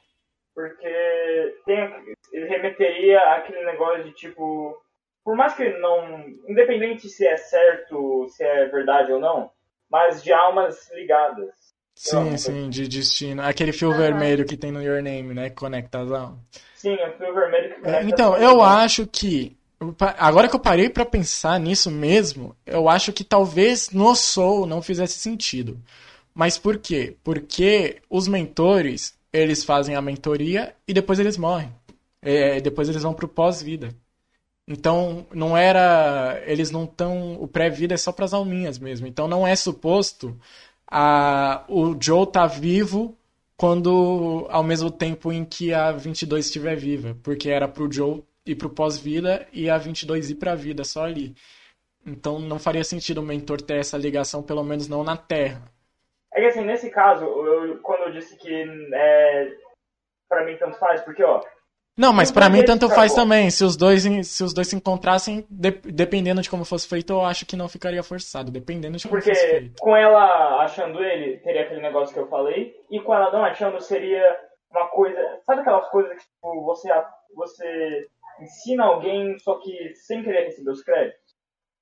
Porque tem, ele remeteria àquele negócio de tipo. Por mais que não. Independente se é certo, se é verdade ou não, mas de almas ligadas. Sim, sim, de destino. Aquele fio Aham. vermelho que tem no Your Name, né? Que conecta as almas. Sim, é fio vermelho que conecta Então, as eu coisas. acho que. Agora que eu parei pra pensar nisso mesmo, eu acho que talvez no Soul não fizesse sentido. Mas por quê? Porque os mentores, eles fazem a mentoria e depois eles morrem. É, depois eles vão pro pós-vida. Então, não era. Eles não estão. O pré-vida é só pras alminhas mesmo. Então, não é suposto a, o Joe tá vivo quando ao mesmo tempo em que a 22 estiver viva, porque era pro Joe ir pro pós-vida e a 22 ir pra vida só ali. Então não faria sentido o mentor ter essa ligação, pelo menos não na Terra. É que assim, nesse caso, eu- quando eu disse que é, pra mim tanto faz, porque ó, Não, mas vai mim tanto ficar faz bom. também. Se os dois se os dois se encontrassem, de- dependendo de como fosse feito, eu acho que não ficaria forçado, dependendo de como porque fosse feito. com ela achando ele, teria aquele negócio que eu falei, e com ela não achando, seria uma coisa. Sabe aquelas coisas que tipo, você, você ensina alguém, só que sem querer receber os créditos?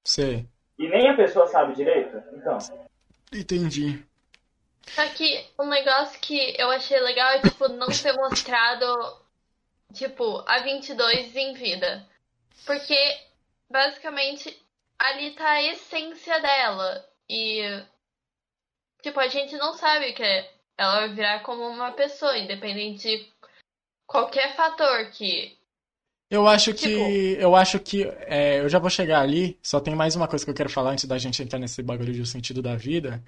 Sei. E nem a pessoa sabe direito? Então. Entendi. Só que um negócio que eu achei legal é, tipo, não ter mostrado, tipo, a 22 em vida. Porque, basicamente, ali tá a essência dela. E. Tipo, a gente não sabe que ela vai virar como uma pessoa, independente de qualquer fator que. Eu acho que. Tipo- Eu acho que. é, eu já vou chegar ali. Só tem mais uma coisa que eu quero falar antes da gente entrar nesse bagulho de o sentido da vida.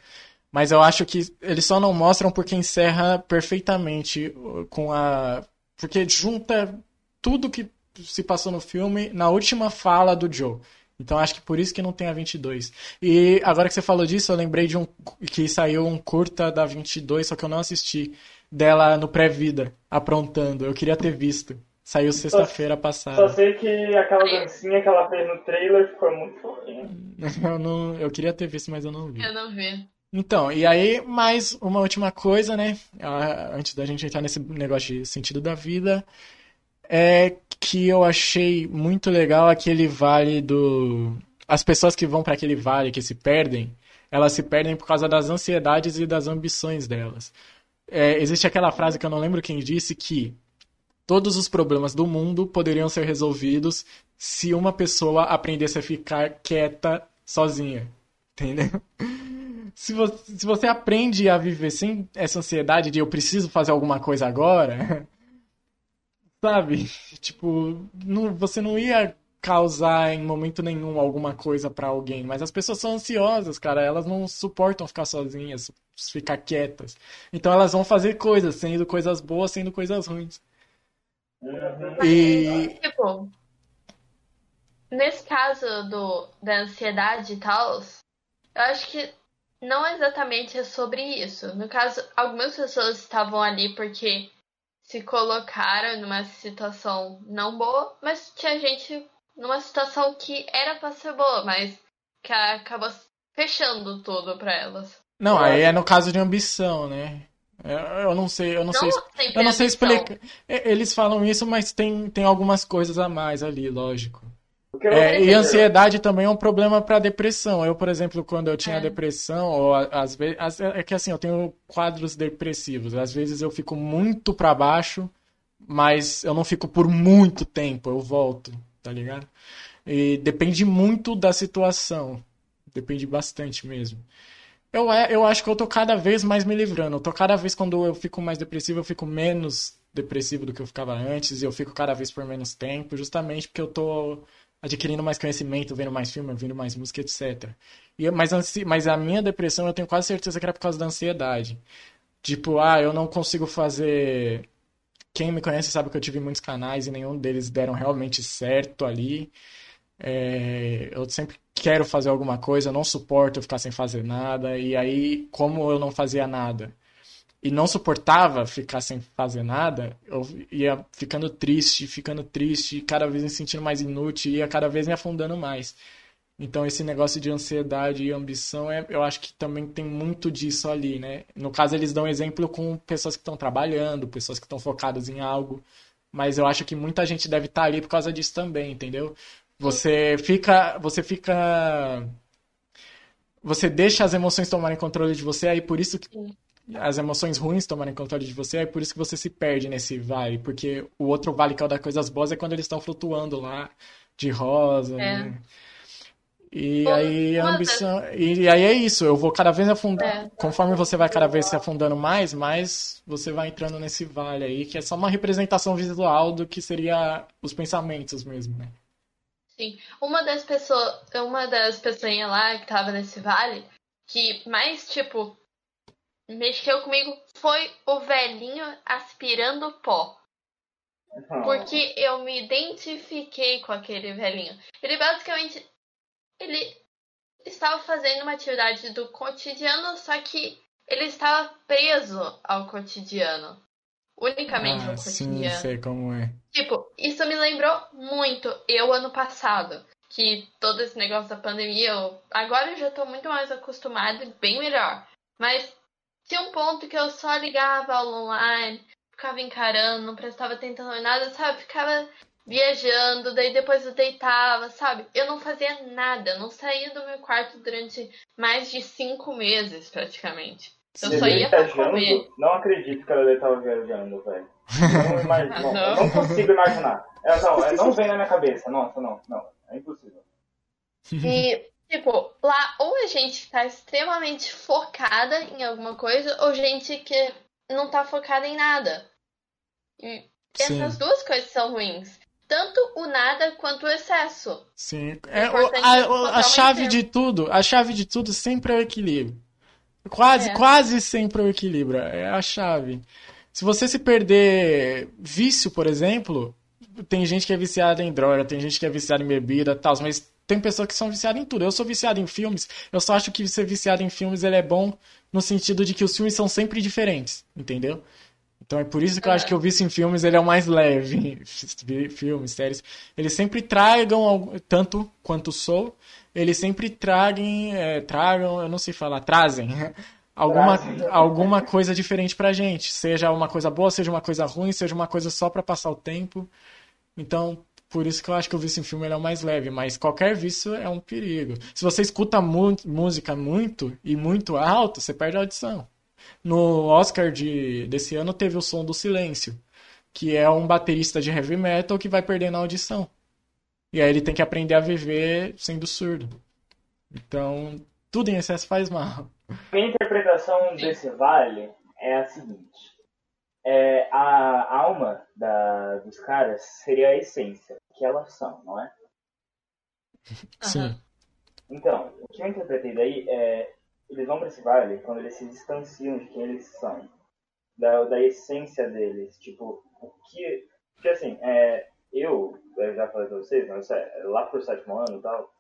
Mas eu acho que eles só não mostram porque encerra perfeitamente com a. Porque junta tudo que se passou no filme na última fala do Joe. Então acho que por isso que não tem a 22. E agora que você falou disso, eu lembrei de um que saiu um curta da 22, só que eu não assisti, dela no pré-vida, aprontando. Eu queria ter visto. Saiu sexta-feira Só passada. sei que aquela dancinha que ela fez no trailer ficou muito fofinha. Eu não, eu queria ter visto, mas eu não vi. Eu não vi. Então, e aí, mais uma última coisa, né? Ah, Antes da gente entrar nesse negócio de sentido da vida, é que eu achei muito legal aquele vale do. As pessoas que vão para aquele vale, que se perdem, elas se perdem por causa das ansiedades e das ambições delas. É, existe aquela frase que eu não lembro quem disse que todos os problemas do mundo poderiam ser resolvidos se uma pessoa aprendesse a ficar quieta sozinha. Entendeu? Se você, se você aprende a viver sem essa ansiedade de eu preciso fazer alguma coisa agora, sabe? Tipo, não, você não ia causar em momento nenhum alguma coisa pra alguém, mas as pessoas são ansiosas, cara, elas não suportam ficar sozinhas, ficar quietas. Então elas vão fazer coisas, sendo coisas boas, sendo coisas ruins. Uhum. E Tipo, nesse caso do, da ansiedade e tal, eu acho que não exatamente é sobre isso. No caso, algumas pessoas estavam ali porque se colocaram numa situação não boa, mas tinha gente numa situação que era pra ser boa, mas que acabou fechando tudo pra elas. não, aí é no caso de ambição, né? Eu, eu não sei, eu não sei, sempre eu não sei explicar. É, Eles falam isso, mas tem, tem algumas coisas a mais ali, lógico. É, e ansiedade também é um problema para depressão. Eu, por exemplo, quando eu tinha É. depressão, ou às vezes, às- é que assim, eu tenho quadros depressivos. Às vezes eu fico muito para baixo, mas eu não fico por muito tempo, eu volto, tá ligado? E depende muito da situação. Depende bastante mesmo. Eu, é- eu acho que eu tô cada vez mais me livrando. Eu tô cada vez, quando eu fico mais depressivo, eu fico menos depressivo do que eu ficava antes, e eu fico cada vez por menos tempo, justamente porque eu tô adquirindo mais conhecimento, vendo mais filme, ouvindo mais música, etc. E, mas, mas a minha depressão, eu tenho quase certeza que era por causa da ansiedade. Tipo, ah, eu não consigo fazer. Quem me conhece sabe que eu tive muitos canais e nenhum deles deram realmente certo ali. É, eu sempre quero fazer alguma coisa, eu não suporto ficar sem fazer nada. E aí, como eu não fazia nada e não suportava ficar sem fazer nada, eu ia ficando triste, ficando triste, cada vez me sentindo mais inútil, ia cada vez me afundando mais. Então, esse negócio de ansiedade e ambição, é, eu acho que também tem muito disso ali, né? No caso, eles dão exemplo com pessoas que estão trabalhando, pessoas que estão focadas em algo, mas eu acho que muita gente deve estar ali por causa disso também, entendeu? Você fica, você fica, você deixa as emoções tomarem controle de você, aí por isso que. As emoções ruins tomarem controle de você, é por isso que você se perde nesse vale, porque o outro vale que é o das coisas boas é quando eles estão flutuando lá de rosa, É. né? E Bom, aí a ambição, e aí é isso, eu vou cada vez afundando, É. conforme você vai cada vez se afundando mais, mais você vai entrando nesse vale aí, que é só uma representação visual do que seria os pensamentos mesmo, né? Sim. Uma das pessoas, uma das pessoinhas lá que tava nesse vale, que mais, tipo, mexeu comigo foi o velhinho aspirando pó. Uhum. Porque eu me identifiquei com aquele velhinho. Ele basicamente. Ele estava fazendo uma atividade do cotidiano, só que ele estava preso ao cotidiano. Unicamente ao Ah, sim, cotidiano. sei como é. Tipo, isso me lembrou muito eu ano passado. Que todo esse negócio da pandemia, eu... agora eu já tô muito mais acostumada e bem melhor. Mas tinha um ponto que eu só ligava aula online, ficava encarando, não prestava atenção em nada, sabe? Ficava viajando, daí depois eu deitava, sabe? Eu não fazia nada, não saía do meu quarto durante mais de cinco meses, praticamente. Eu só ia pra comer. Não acredito que ela estava viajando, velho. Não, imagino, não, não. não consigo imaginar. É, não, é, não vem na minha cabeça. Nossa, não, não. É impossível. E, tipo, lá ou a gente tá extremamente focada em alguma coisa, ou gente que não tá focada em nada. E Sim. essas duas coisas são ruins. Tanto o nada quanto o excesso. Sim. É, o- a, é o- a um chave de tudo, a chave de tudo sempre é o equilíbrio. Quase, É. quase sempre é o equilíbrio. É a chave. Se você se perder vício, por exemplo, tem gente que é viciada em droga, tem gente que é viciada em bebida, tal, mas tem pessoas que são viciadas em tudo. Eu sou viciado em filmes. Eu só acho que ser viciado em filmes ele é bom no sentido de que os filmes são sempre diferentes, entendeu? Então é por isso que eu acho que o vício em filmes ele é o mais leve. Filmes, séries. Eles sempre tragam, tanto quanto sou, eles sempre tragam, é, tragam, eu não sei falar, trazem alguma, Trazem. alguma coisa diferente pra gente. Seja uma coisa boa, seja uma coisa ruim, seja uma coisa só pra passar o tempo. Então, por isso que eu acho que o vício em filme é o mais leve, mas qualquer vício é um perigo. Se você escuta mu música muito e muito alto, você perde a audição. No Oscar de, desse ano teve o som do silêncio, que é um baterista de heavy metal que vai perdendo a audição. E aí ele tem que aprender a viver sendo surdo. Então, tudo em excesso faz mal. Minha interpretação desse vale é a seguinte. É, a alma da, dos caras seria a essência, que elas são, não é? Sim. Então, o que eu interpretei daí é eles vão para esse vale quando eles se distanciam de quem eles são, da, da essência deles. Tipo, o que. Porque assim, é, eu, eu já falei pra vocês, mas é, lá pro sétimo ano e tal,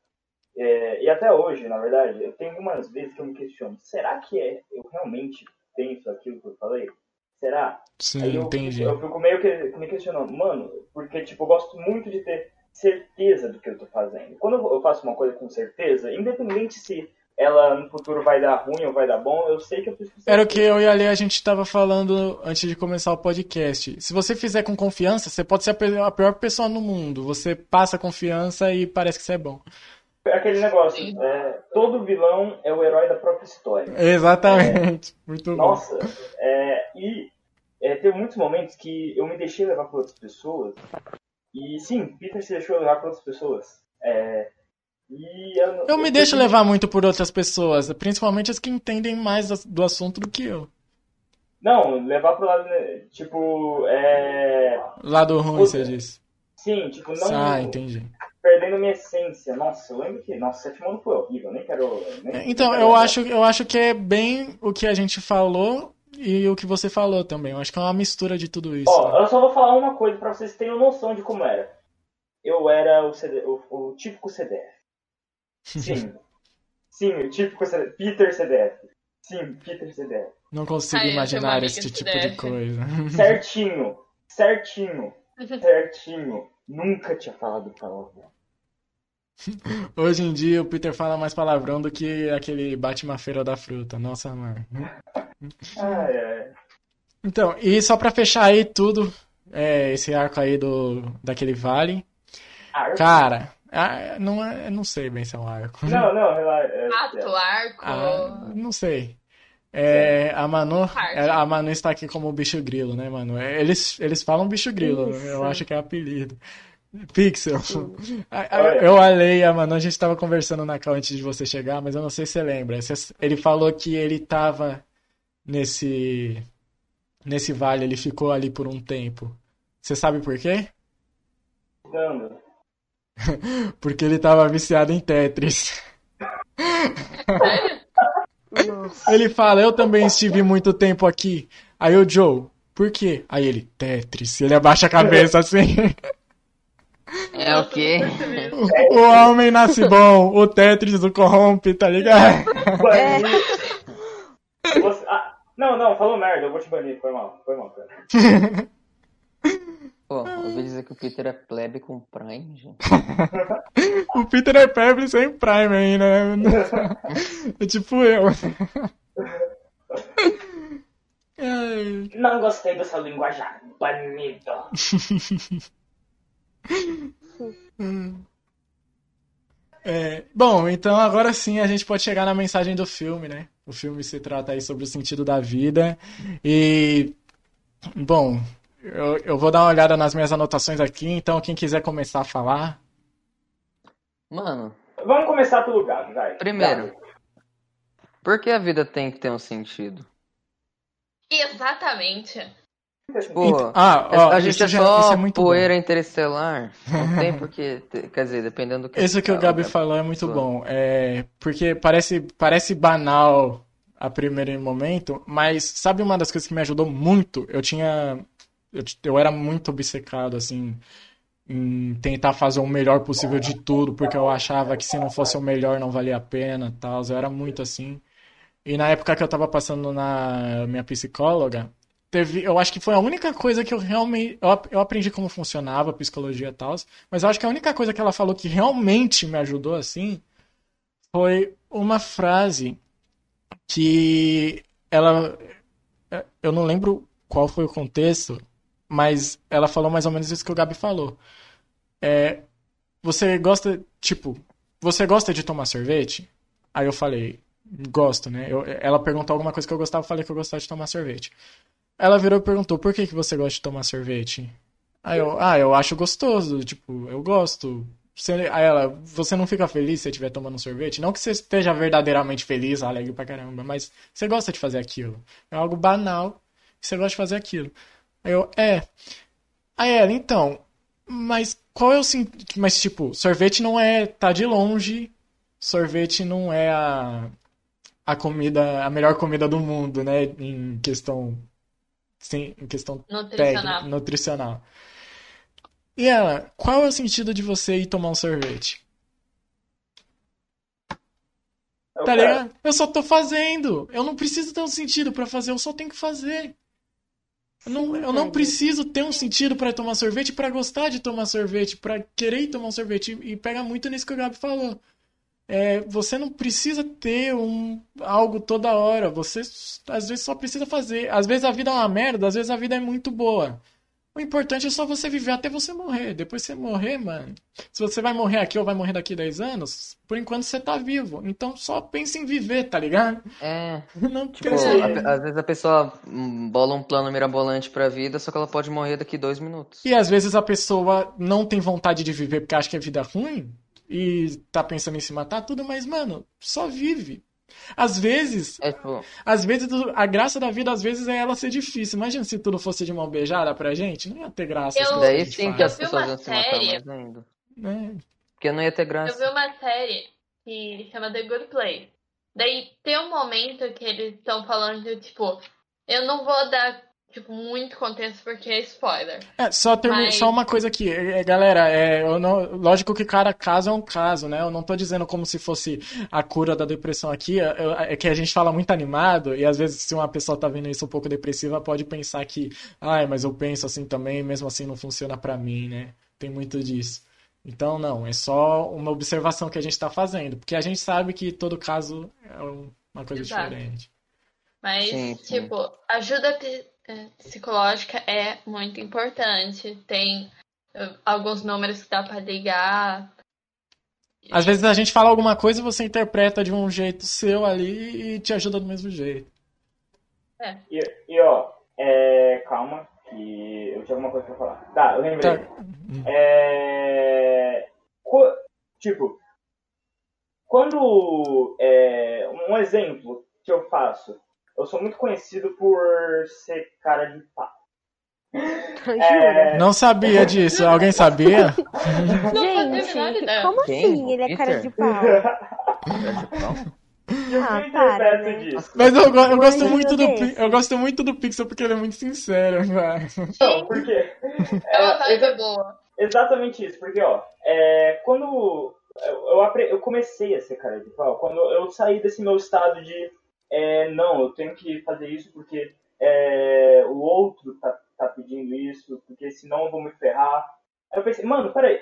é, e até hoje, na verdade, eu tenho algumas vezes que eu me questiono: será que é, eu realmente penso aquilo que eu falei? Será? Sim, Aí eu, entendi. eu fico meio que me questionando, mano, porque tipo, eu gosto muito de ter certeza do que eu tô fazendo. Quando eu faço uma coisa com certeza, independente se ela no futuro vai dar ruim ou vai dar bom, eu sei que eu fiz com Era o que eu e a Lê a gente estava falando antes de começar o podcast. Se você fizer com confiança, você pode ser a pior pessoa no mundo. Você passa confiança e parece que você é bom. É Aquele negócio, é, todo vilão é o herói da própria história. Exatamente. Muito bom. Nossa, é, e é, teve muitos momentos que eu me deixei levar por outras pessoas. E sim, Peter se deixou levar por outras pessoas. É, e eu, Eu me deixo levar muito por outras pessoas, principalmente as que entendem mais do- assunto do que eu. Não, levar pro lado, tipo, é... Lado ruim, Puta. você disse. Sim, tipo, não Ah, entendi. Perdendo minha essência. Nossa, eu lembro que, nossa, sétimo ano foi horrível, nem quero... Nem, Então, nem quero eu lembrar. acho, eu acho que é bem o que a gente falou e o que você falou também. Eu acho que é uma mistura de tudo isso. Ó, eu só vou falar uma coisa pra vocês terem noção de como era. Eu era o, CD, o, o típico CDF. Sim. Sim, o típico CDF. Peter CDF. Sim, Peter CDF. Não consigo uma imaginar esse de tipo de CDF. coisa. Certinho. Certinho. Certinho. Nunca tinha falado palavrão. Hoje em dia o Peter fala mais palavrão do que aquele Batman Feira da Fruta. Nossa, mano. Ai, ai. Então, e só pra fechar aí tudo, é, esse arco aí do daquele vale. Arco? Cara, ah, não, é- não sei bem se é um arco. Não, não, relaxa. é- Rato, arco. Ah, não sei. É, a Manu, é, a Manu está aqui como bicho grilo, né, Manu? É, Eles, eles falam bicho grilo, Isso. eu acho que é apelido. Pixel. Eu, a Lei e a Manu, a gente estava conversando na call antes de você chegar, mas eu não sei se você lembra. Ele falou que ele estava nesse, nesse vale, ele ficou ali por um tempo. Você sabe por quê? Dando. Porque ele estava viciado em Tetris. Nossa. Ele fala, eu também estive muito tempo aqui. Aí o Joe, por quê? Aí ele, Tetris. Ele abaixa a cabeça assim. É o quê? O homem nasce bom, o Tetris o corrompe, tá ligado? Banir. Você- ah, não, não, falou merda, eu vou te banir. Foi mal, foi mal, cara. Pô, eu ouvi dizer que o Peter é plebe com Prime, gente. O Peter é febre sem Prime ainda, né? É tipo eu. Ai. Não gostei do seu linguajar. Banido. É, bom, então agora sim a gente pode chegar na mensagem do filme, né? O filme se trata aí sobre o sentido da vida. E, bom, eu, eu vou dar uma olhada nas minhas anotações aqui, então quem quiser começar a falar. Mano, Vamos começar pelo Gabi, vai. Primeiro. Gabi. Por que a vida tem que ter um sentido? Exatamente. Pô, Ah, ó, a gente isso é já- só isso é muito bom. poeira interestelar. Não tem porque. Quer dizer, dependendo do que. Isso que o fala, Gabi né? falou é muito bom. É, porque parece, parece banal a primeiro momento, mas sabe uma das coisas que me ajudou muito? Eu tinha. Eu, eu era muito obcecado, assim, em tentar fazer o melhor possível de tudo, porque eu achava que se não fosse o melhor não valia a pena, tal. Eu era muito assim. E na época que eu tava passando na minha psicóloga, teve, eu acho que foi a única coisa que eu realmente, eu, eu aprendi como funcionava a psicologia e tal, mas eu acho que a única coisa que ela falou que realmente me ajudou assim foi uma frase que ela, eu não lembro qual foi o contexto, mas ela falou mais ou menos isso que o Gabi falou. É, você gosta, tipo, você gosta de tomar sorvete? Aí eu falei, gosto, né? Eu- ela perguntou alguma coisa que eu gostava, eu falei que eu gostava de tomar sorvete. Ela virou e perguntou, por que que você gosta de tomar sorvete? Aí eu, ah, eu acho gostoso, tipo, eu gosto. Você- aí ela, você não fica feliz se estiver tomando sorvete? Não que você esteja verdadeiramente feliz, alegre pra caramba, mas você gosta de fazer aquilo. É algo banal, você gosta de fazer aquilo. Aí eu, é. Aí ela, então, mas qual é o sentido? Mas, tipo, sorvete não é tá de longe, sorvete não é a, a comida, a melhor comida do mundo, né? Em questão, sim, em questão Nutricional. técnica, nutricional. E ela, qual é o sentido de você ir tomar um sorvete? Eu Tá ligado? Eu só tô fazendo. Eu não preciso ter um sentido pra fazer, eu só tenho que fazer. Eu não, eu não preciso ter um sentido pra tomar sorvete, pra gostar de tomar sorvete, pra querer tomar um sorvete. E pega muito nisso que o Gabi falou. É, você não precisa ter um, algo toda hora. Você às vezes só precisa fazer. Às vezes a vida é uma merda, às vezes a vida é muito boa. O importante é só você viver até você morrer. Depois você morrer, mano. Se você vai morrer aqui ou vai morrer daqui 10 anos, por enquanto você tá vivo. Então só pense em viver, tá ligado? É. Não Tipo, pense a- às vezes a pessoa hum, bola um plano mirabolante pra vida, só que ela pode morrer daqui dois minutos. E às vezes a pessoa não tem vontade de viver porque acha que a vida é ruim e tá pensando em se matar, tudo, mas, mano, só vive. Às vezes, É tipo, às vezes, a graça da vida, às vezes, é ela ser difícil. Imagina se tudo fosse de mão beijada pra gente, não ia ter graça. Eu- daí sim faz, que as Eu pessoas iam se matar série- mais ainda. né? Porque não ia ter Eu graça. vi uma série que chama The Good Place. Daí tem um momento que eles estão falando de, tipo, eu não vou dar, tipo, muito contexto porque é spoiler. É, só, termi- Mas- só uma coisa aqui, é, é, galera, é, eu não- lógico que cada caso é um caso, né? Eu não tô dizendo como se fosse a cura da depressão aqui, é, é que a gente fala muito animado, e às vezes se uma pessoa tá vendo isso um pouco depressiva, pode pensar que, ai, mas eu penso assim também, mesmo assim não funciona pra mim, né? Tem muito disso. Então, não, é só uma observação que a gente tá fazendo, porque a gente sabe que todo caso é um- uma coisa Exato. diferente. Mas, Sim, sim. tipo, ajuda psicológica é muito importante. Tem eh, alguns números que dá pra ligar. Às vezes a gente fala alguma coisa e você interpreta de um jeito seu ali e te ajuda do mesmo jeito. E, e, ó, é, calma, que eu tinha alguma coisa pra falar. Tá, eu lembrei. Tá. É, co- tipo, quando. é, um exemplo que eu faço, eu sou muito conhecido por ser cara de pau. Jura? Não sabia disso. Alguém sabia? Gente, como Quem? assim ele é cara Peter? de pau? Cara de pau? Eu Ah, para, né? disso. Mas eu, eu gosto muito do eu gosto muito do Pixel porque ele é muito sincero, velho. Não, porque. É uma É, exa- boa. exatamente isso, porque, ó, é, quando eu, eu, eu comecei a ser cara de pau, quando eu saí desse meu estado de. É, não, eu tenho que fazer isso porque é, o outro tá, tá pedindo isso, porque senão eu vou me ferrar. Aí eu pensei, mano, peraí,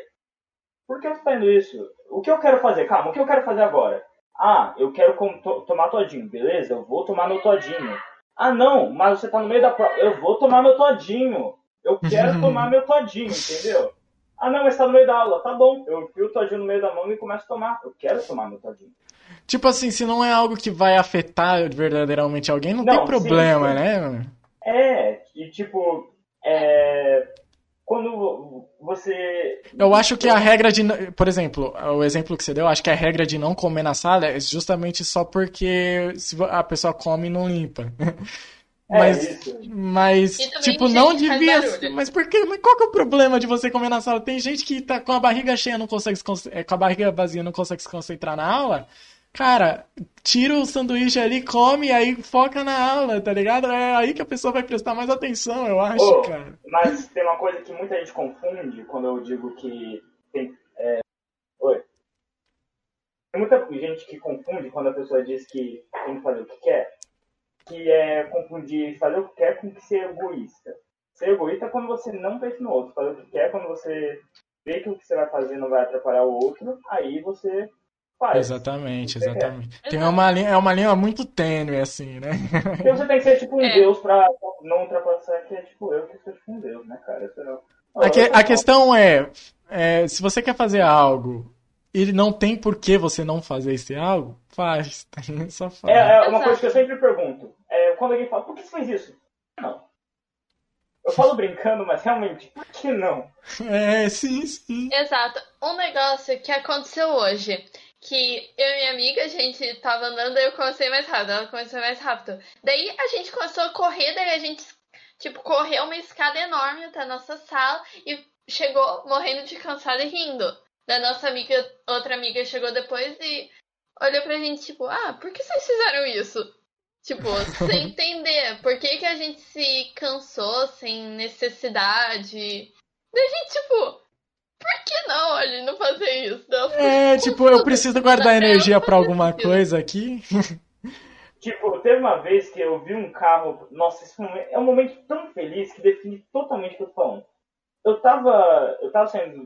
por que eu tô fazendo isso? O que eu quero fazer? Calma, o que eu quero fazer agora? Ah, eu quero to- tomar todinho, beleza? Eu vou tomar meu todinho. Ah, não, mas você tá no meio da prova. Eu vou tomar meu todinho. Eu quero tomar meu todinho, entendeu? Ah, não, mas tá no meio da aula. Tá bom, eu enfio o todinho no meio da mão e começo a tomar. Eu quero tomar meu todinho. Tipo assim, se não é algo que vai afetar verdadeiramente alguém, não, Não, tem sim, problema, sim. né? mano? É, e tipo, é, quando você. Eu acho que a regra de. Por exemplo, o exemplo que você deu, acho que a regra de não comer na sala é justamente só porque se a pessoa come e não limpa. É Mas, isso. mas tipo, não que devia. Mas por quê? Mas qual que é o problema de você comer na sala? Tem gente que tá com a barriga cheia, não consegue se con- é, com a barriga vazia, não consegue se concentrar na aula. Cara, tira o sanduíche ali, come e aí foca na aula, tá ligado? É aí que a pessoa vai prestar mais atenção, eu acho, Ô, cara. Mas tem uma coisa que muita gente confunde quando eu digo que tem. É... Oi. Tem muita gente que confunde quando a pessoa diz que tem que fazer o que quer, que é confundir fazer o que quer com que ser egoísta. Ser egoísta é quando você não pensa no outro. Fazer o que quer é quando você vê que o que você vai fazer não vai atrapalhar o outro, aí você faz. Exatamente, exatamente. Tem uma linha, é uma linha muito tênue, assim, né? Porque você tem que ser tipo um É. deus pra não ultrapassar que é tipo eu que sou tipo um deus, né, cara? É- A, que- a questão é, é, se você quer fazer algo e não tem por que você não fazer esse algo, faz? Só faz. É, é uma Exato. coisa que eu sempre pergunto. É, quando alguém fala, por que você fez isso? Não. Eu falo brincando, mas realmente, por que não? É, sim, sim. Exato. Um negócio que aconteceu hoje. Que eu e minha amiga, a gente tava andando eu comecei mais rápido, ela começou mais rápido. Daí a gente começou a correr, daí a gente, tipo, correu uma escada enorme até a nossa sala e chegou morrendo de cansada e rindo. Da nossa amiga, outra amiga chegou depois e olhou pra gente, tipo, ah, por que vocês fizeram isso? Tipo, sem entender por que, que a gente se cansou sem necessidade. Daí a gente, tipo, por que não a gente não fazer isso? Não, É, tipo, eu preciso guardar energia pra alguma coisa aqui. Tipo, teve uma vez que eu vi um carro. Nossa, esse momento é um momento tão feliz que define totalmente o que eu tô falando. Eu tava. Eu tava saindo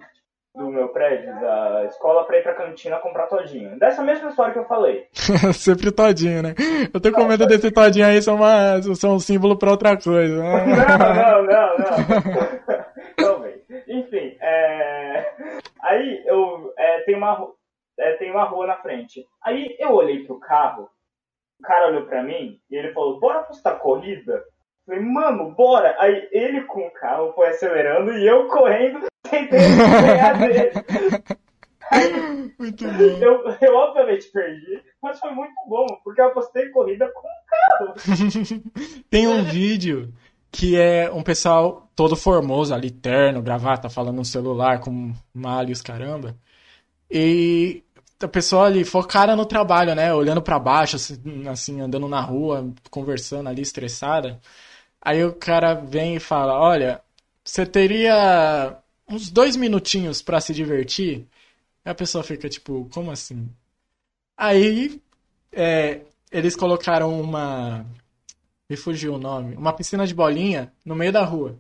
do meu prédio, da escola, pra ir pra cantina comprar todinho. Dessa mesma história que eu falei. Sempre todinho, né? Eu tô com medo desse todinho aí ser, uma, ser um símbolo pra outra coisa. né? Não, não, não, não. Talvez. Enfim, é... aí eu é, tem uma é, tem uma rua na frente. Aí eu olhei pro carro, o cara olhou pra mim e ele falou: "Bora postar corrida?" Eu falei: "Mano, bora". Aí ele com o carro foi acelerando e eu correndo tentando ganhar dele. Aí Muito bom. eu, eu obviamente perdi, mas foi muito bom, porque eu apostei corrida com o carro. Tem um vídeo que é um pessoal todo formoso ali, terno, gravata, falando no celular com malha e os caramba. E a pessoa ali focada no trabalho, né? Olhando pra baixo, assim, assim, andando na rua, conversando ali, estressada. Aí o cara vem e fala: Olha, você teria uns dois minutinhos pra se divertir? Aí a pessoa fica tipo: Como assim? Aí é, eles colocaram uma. Me fugiu o nome. Uma piscina de bolinha no meio da rua.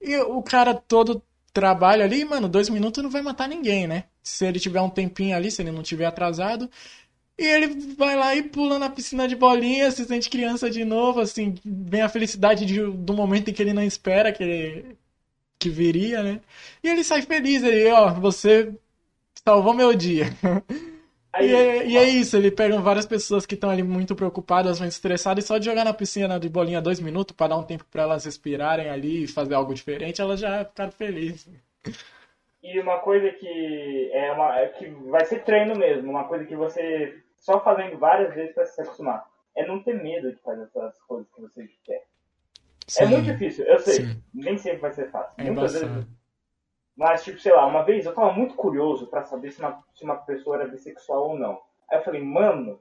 E o cara todo trabalha ali, mano, dois minutos não vai matar ninguém, né? Se ele tiver um tempinho ali, se ele não tiver atrasado. E ele vai lá e pula na piscina de bolinha, se sente criança de novo, assim, vem a felicidade de- do momento em que ele não espera que, que viria, né? E ele sai feliz, ele, ó, você salvou meu dia. Aí, E é, e é isso, ele pega várias pessoas que estão ali muito preocupadas, muito estressadas, e só de jogar na piscina de bolinha dois minutos para dar um tempo para elas respirarem ali e fazer algo diferente, elas já ficaram felizes. E uma coisa que é uma é que vai ser treino mesmo, uma coisa que você só fazendo várias vezes para se acostumar. É não ter medo de fazer essas coisas que você quer. É muito difícil, eu sei. Sim. Nem sempre vai ser fácil. É Muitas embaçado. vezes. Mas, tipo, sei lá, uma vez eu tava muito curioso pra saber se uma, se uma pessoa era bissexual ou não. Aí eu falei, mano,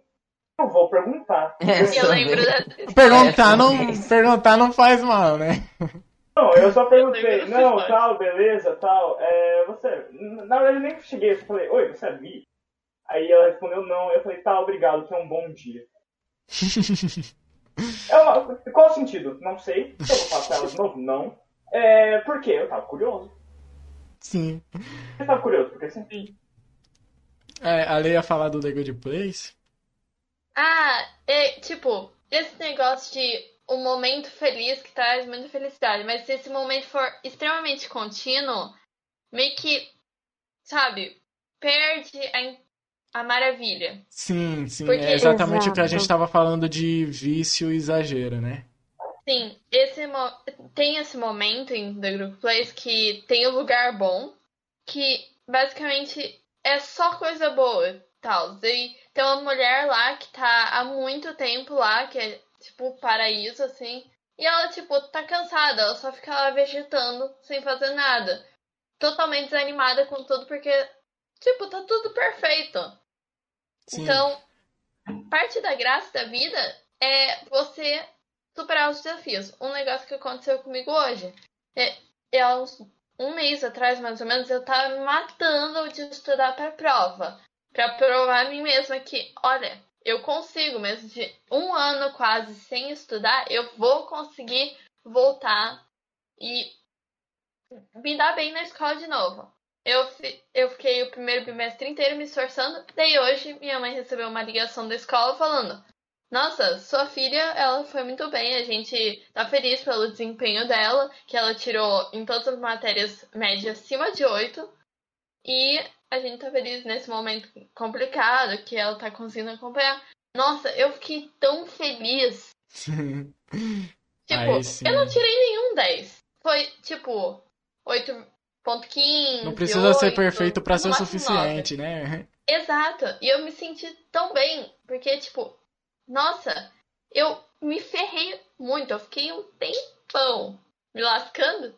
eu vou perguntar. Essa Eu lembro história. Perguntar Essa não, perguntar não faz mal, né? Não, eu só perguntei, dessa não, tal, beleza, tal. É, você. Na verdade, eu nem cheguei, eu só falei, oi, você é bi? Aí ela respondeu não, eu falei, tá, obrigado, tenha um bom dia. É uma- qual o sentido? Não sei. Se eu vou falar com ela de novo? Não. É, por quê? Eu tava curioso. Sim. Você tava curioso, porque assim. É, a Lei ia falar do The Good Place. Ah, é, tipo, esse negócio de um momento feliz que traz muita felicidade, mas se esse momento for extremamente contínuo, meio que, sabe, perde a, a maravilha. Sim, sim, Porque- é exatamente o que a gente Exato. estava falando de vício e exagero, né? Sim, esse tem esse momento em The Group Place que tem o lugar bom, que basicamente é só coisa boa, tal. E tem uma mulher lá que tá há muito tempo lá, que é tipo paraíso, assim. E ela, tipo, tá cansada, ela só fica lá vegetando, sem fazer nada. Totalmente desanimada com tudo, porque, tipo, tá tudo perfeito. Sim. Então, parte da graça da vida é você superar os desafios. Um negócio que aconteceu comigo hoje. É, é uns, um mês atrás, mais ou menos, eu tava me matando de estudar pra prova. Pra provar a mim mesma que, olha, eu consigo, mesmo de um ano quase sem estudar, eu vou conseguir voltar e me dar bem na escola de novo. Eu, eu fiquei o primeiro bimestre inteiro me esforçando. Daí hoje minha mãe recebeu uma ligação da escola falando: Nossa, sua filha, ela foi muito bem. A gente tá feliz pelo desempenho dela, que ela tirou em todas as matérias média acima de 8. E a gente tá feliz nesse momento complicado, que ela tá conseguindo acompanhar. Nossa, eu fiquei tão feliz. Tipo, eu não tirei nenhum 10. Foi tipo 8.15. Não precisa ser 8, perfeito pra no ser o suficiente, né? 9. Exato. E eu me senti tão bem, porque tipo, nossa, eu me ferrei muito. Eu fiquei um tempão me lascando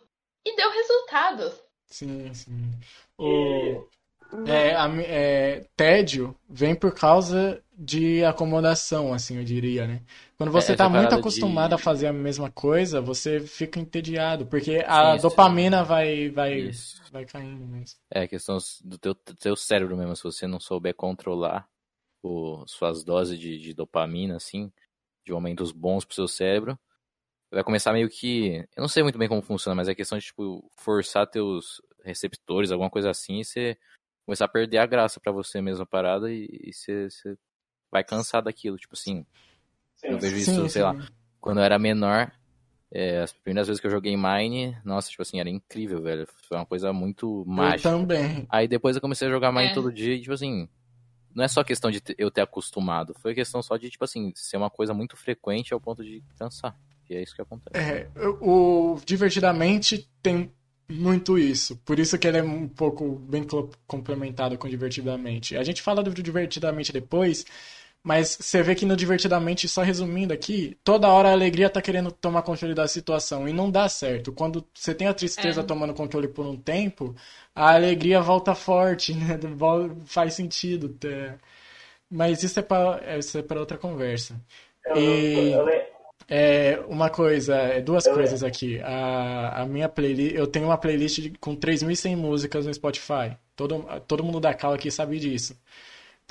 e deu resultados. Sim, sim. O, é, é, tédio vem por causa de acomodação, assim, eu diria, né? Quando você É, tá essa muito acostumado de- a fazer a mesma coisa, você fica entediado, porque a Sim, sim. dopamina vai, vai, Isso. vai caindo mesmo. É questão do teu, do teu cérebro mesmo, se você não souber controlar o, suas doses de, de dopamina, assim, de aumentos bons pro seu cérebro, vai começar meio que. Eu não sei muito bem como funciona, mas é questão de, tipo, forçar teus receptores, alguma coisa assim, e você começar a perder a graça pra você mesmo a parada e, e você, você vai cansar daquilo. Tipo assim, Sim. eu vejo isso, Sim, sei lá, sim. quando eu era menor, é, as primeiras vezes que eu joguei Mine, nossa, tipo assim, era incrível, velho. Foi uma coisa muito Eu mágica. também. Aí depois eu comecei a jogar Mine É. todo dia e, tipo assim, não é só questão de eu ter acostumado, foi questão só de, tipo assim, ser uma coisa muito frequente ao ponto de cansar. E é isso que acontece. É, o Divertidamente tem muito isso. Por isso que ele é um pouco bem complementado com Divertidamente. A gente fala do Divertidamente depois, mas você vê que no Divertidamente, só resumindo aqui, toda hora a alegria tá querendo tomar controle da situação e não dá certo. Quando você tem a tristeza É. tomando controle por um tempo, a alegria volta forte, né? Faz sentido. até. Mas isso é para isso é para outra conversa. Eu, E- eu, le- É, uma coisa, é, duas Eu- coisas aqui. A, a minha playlist, eu tenho uma playlist de- com 3.100 músicas no Spotify. Todo, todo mundo da Cal aqui sabe disso.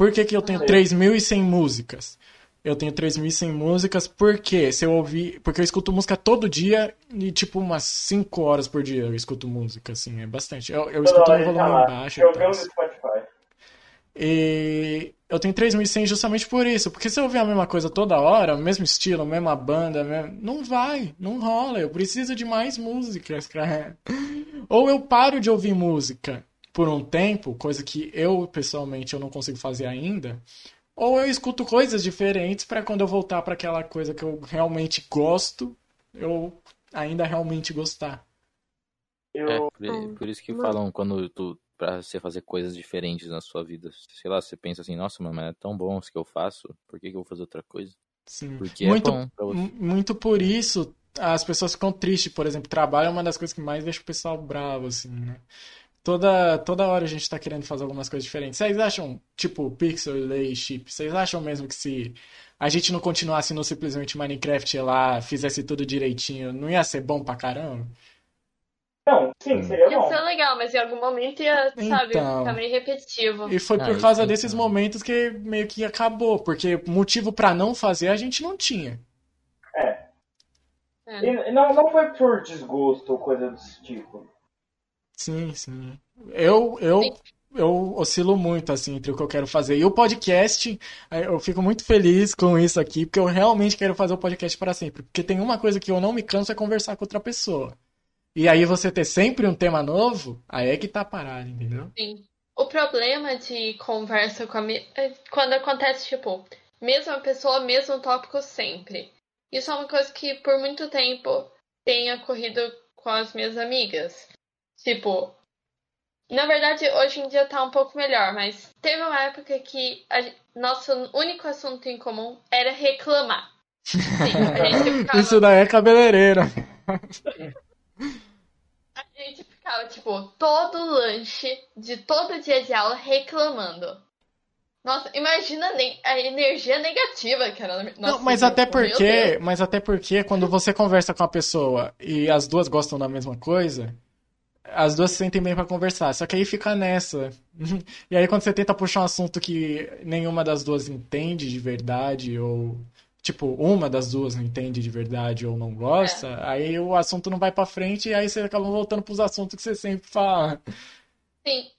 Por que que eu tenho Sim. 3.100 músicas? Eu tenho 3.100 músicas porque se eu ouvir, porque eu escuto música todo dia e tipo umas 5 horas por dia eu escuto música, assim, é bastante. Eu, eu escuto no volume baixo e jogando tal. no Spotify. E eu tenho 3.100 justamente por isso. Porque se eu ouvir a mesma coisa toda hora, o mesmo estilo, a mesma banda, mesmo- não vai, não rola. Eu preciso de mais músicas, cara. Ou eu paro de ouvir música por um tempo, coisa que eu, pessoalmente, eu não consigo fazer ainda. Ou eu escuto coisas diferentes para quando eu voltar para aquela coisa que eu realmente gosto, eu ainda realmente gostar. Eu, É, por, por isso que mano. falam quando tu, pra você fazer coisas diferentes na sua vida, sei lá, você pensa assim, nossa, mano, mas é tão bom isso que eu faço, por que, que eu vou fazer outra coisa? Sim. Porque Muito, é bom pra você. mu- muito por isso as pessoas ficam tristes, por exemplo, trabalho é uma das coisas que mais deixa o pessoal bravo, assim, né? Toda, toda hora a gente tá querendo fazer algumas coisas diferentes. Vocês acham, tipo, Pixel e Lay Chip, vocês acham mesmo que se a gente não continuasse no simplesmente Minecraft lá, fizesse tudo direitinho, não ia ser bom pra caramba? não, sim, Hum. seria Ia bom. ser legal, mas em algum momento ia, sabe, Então. ficar meio repetitivo. E foi Ah, por isso causa então. desses momentos que meio que acabou, porque motivo pra não fazer a gente não tinha. É. É. E não, não foi por desgosto ou coisa desse tipo. Sim, sim. Eu, eu, Sim. eu oscilo muito, assim, entre o que eu quero fazer. E o podcast, eh, eu fico muito feliz com isso aqui, porque eu realmente quero fazer o podcast para sempre. Porque tem uma coisa que eu não me canso é conversar com outra pessoa. E aí você ter sempre um tema novo, aí é que tá parado, entendeu? Sim. O problema de conversa com a me... é quando acontece, tipo, mesma pessoa, mesmo tópico sempre. Isso é uma coisa que por muito tempo tem ocorrido com as minhas amigas. Tipo, na verdade, hoje em dia tá um pouco melhor, mas teve uma época que a, nosso único assunto em comum era reclamar. Sim, a gente ficava, Isso daí é cabeleireira. a gente ficava, tipo, todo lanche de todo dia de aula reclamando. Nossa, imagina a energia negativa que era no nosso Não, mas até porque, mas até porque quando você conversa com a pessoa e as duas gostam da mesma coisa, as duas se sentem bem pra conversar. Só que aí fica nessa. E aí quando você tenta puxar um assunto que nenhuma das duas entende de verdade ou tipo, uma das duas não entende de verdade ou não gosta, É. aí o assunto não vai pra frente e aí você acaba voltando pros assuntos que você sempre fala. Sim.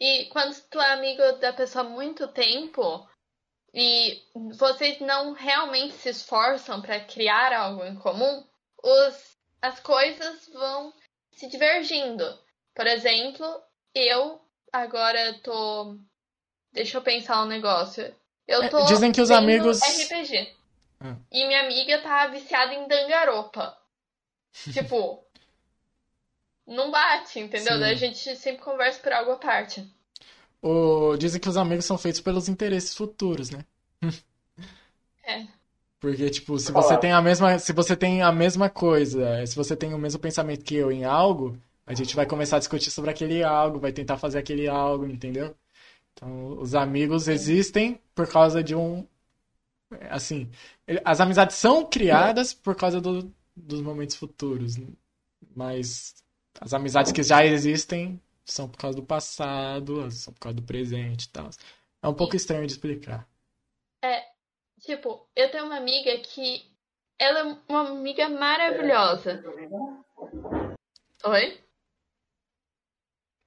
E quando tu é amigo da pessoa há muito tempo e vocês não realmente se esforçam para criar algo em comum, os, as coisas vão se divergindo. Por exemplo, eu agora tô. Deixa eu pensar um negócio. Eu É, tô dizem que os amigos- RPG. Ah. E minha amiga tá viciada em Dangaropa. tipo, não bate, entendeu? Sim. Daí a gente sempre conversa por algo à parte. O... Dizem que os amigos são feitos pelos interesses futuros, né? É. Porque, tipo, se você tem a mesma, se você tem a mesma coisa, se você tem o mesmo pensamento que eu em algo, a gente vai começar a discutir sobre aquele algo, vai tentar fazer aquele algo, entendeu? Então, os amigos existem por causa de um, assim, as amizades são criadas por causa do- dos momentos futuros, mas as amizades que já existem são por causa do passado, são por causa do presente e tal. É um pouco estranho de explicar. Tipo, eu tenho uma amiga que. Ela é uma amiga maravilhosa. Oi?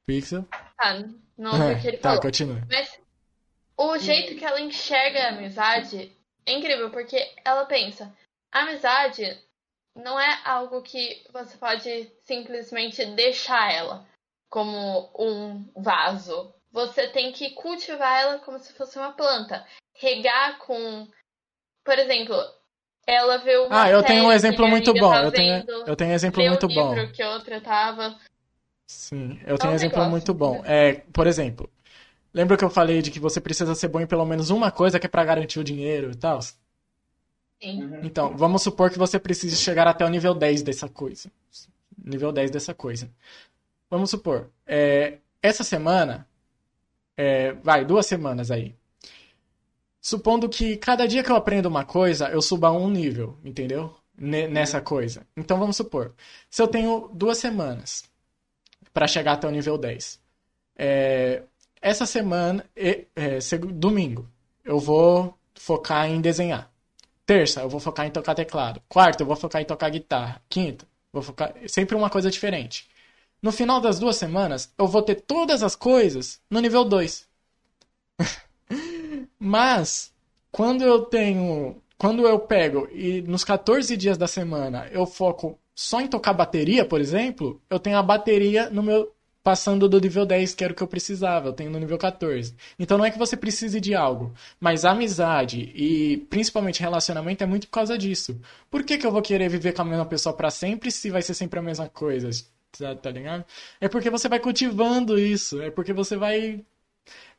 Pixel? Tá, não ouvi o que ele Tá, falou. continua. Mas o jeito que ela enxerga a amizade é incrível, porque ela pensa: a amizade não é algo que você pode simplesmente deixar ela como um vaso. Você tem que cultivar ela como se fosse uma planta. Regar com. Por exemplo, ela vê uma Ah, eu tenho um exemplo muito bom. tá Eu tenho, eu tenho um exemplo muito bom. que outra tava. Sim, eu tenho um um exemplo negócio. muito bom. É, por exemplo, lembra que eu falei de que você precisa ser bom em pelo menos uma coisa que é pra garantir o dinheiro e tal? Sim. Uhum. Então, vamos supor que você precise chegar até o nível 10 dessa coisa. Nível 10 dessa coisa. Vamos supor, é, essa semana, é, vai, duas semanas aí. Supondo que cada dia que eu aprendo uma coisa, eu suba um nível, entendeu? Ne- Nessa coisa. Então vamos supor, se eu tenho duas semanas para chegar até o nível 10. É, essa semana, é, seg- domingo, eu vou focar em desenhar. Terça, eu vou focar em tocar teclado. Quarta, eu vou focar em tocar guitarra. Quinta, vou focar sempre uma coisa diferente. No final das duas semanas, eu vou ter todas as coisas no nível 2. Mas, quando eu tenho. Quando eu pego e nos 14 dias da semana eu foco só em tocar bateria, por exemplo, eu tenho a bateria no meu. Passando do nível 10, que era o que eu precisava, eu tenho no nível 14. Então não é que você precise de algo, mas amizade e principalmente relacionamento é muito por causa disso. Por que, que eu vou querer viver com a mesma pessoa pra sempre se vai ser sempre a mesma coisa? Tá, tá ligado? É porque você vai cultivando isso, é porque você vai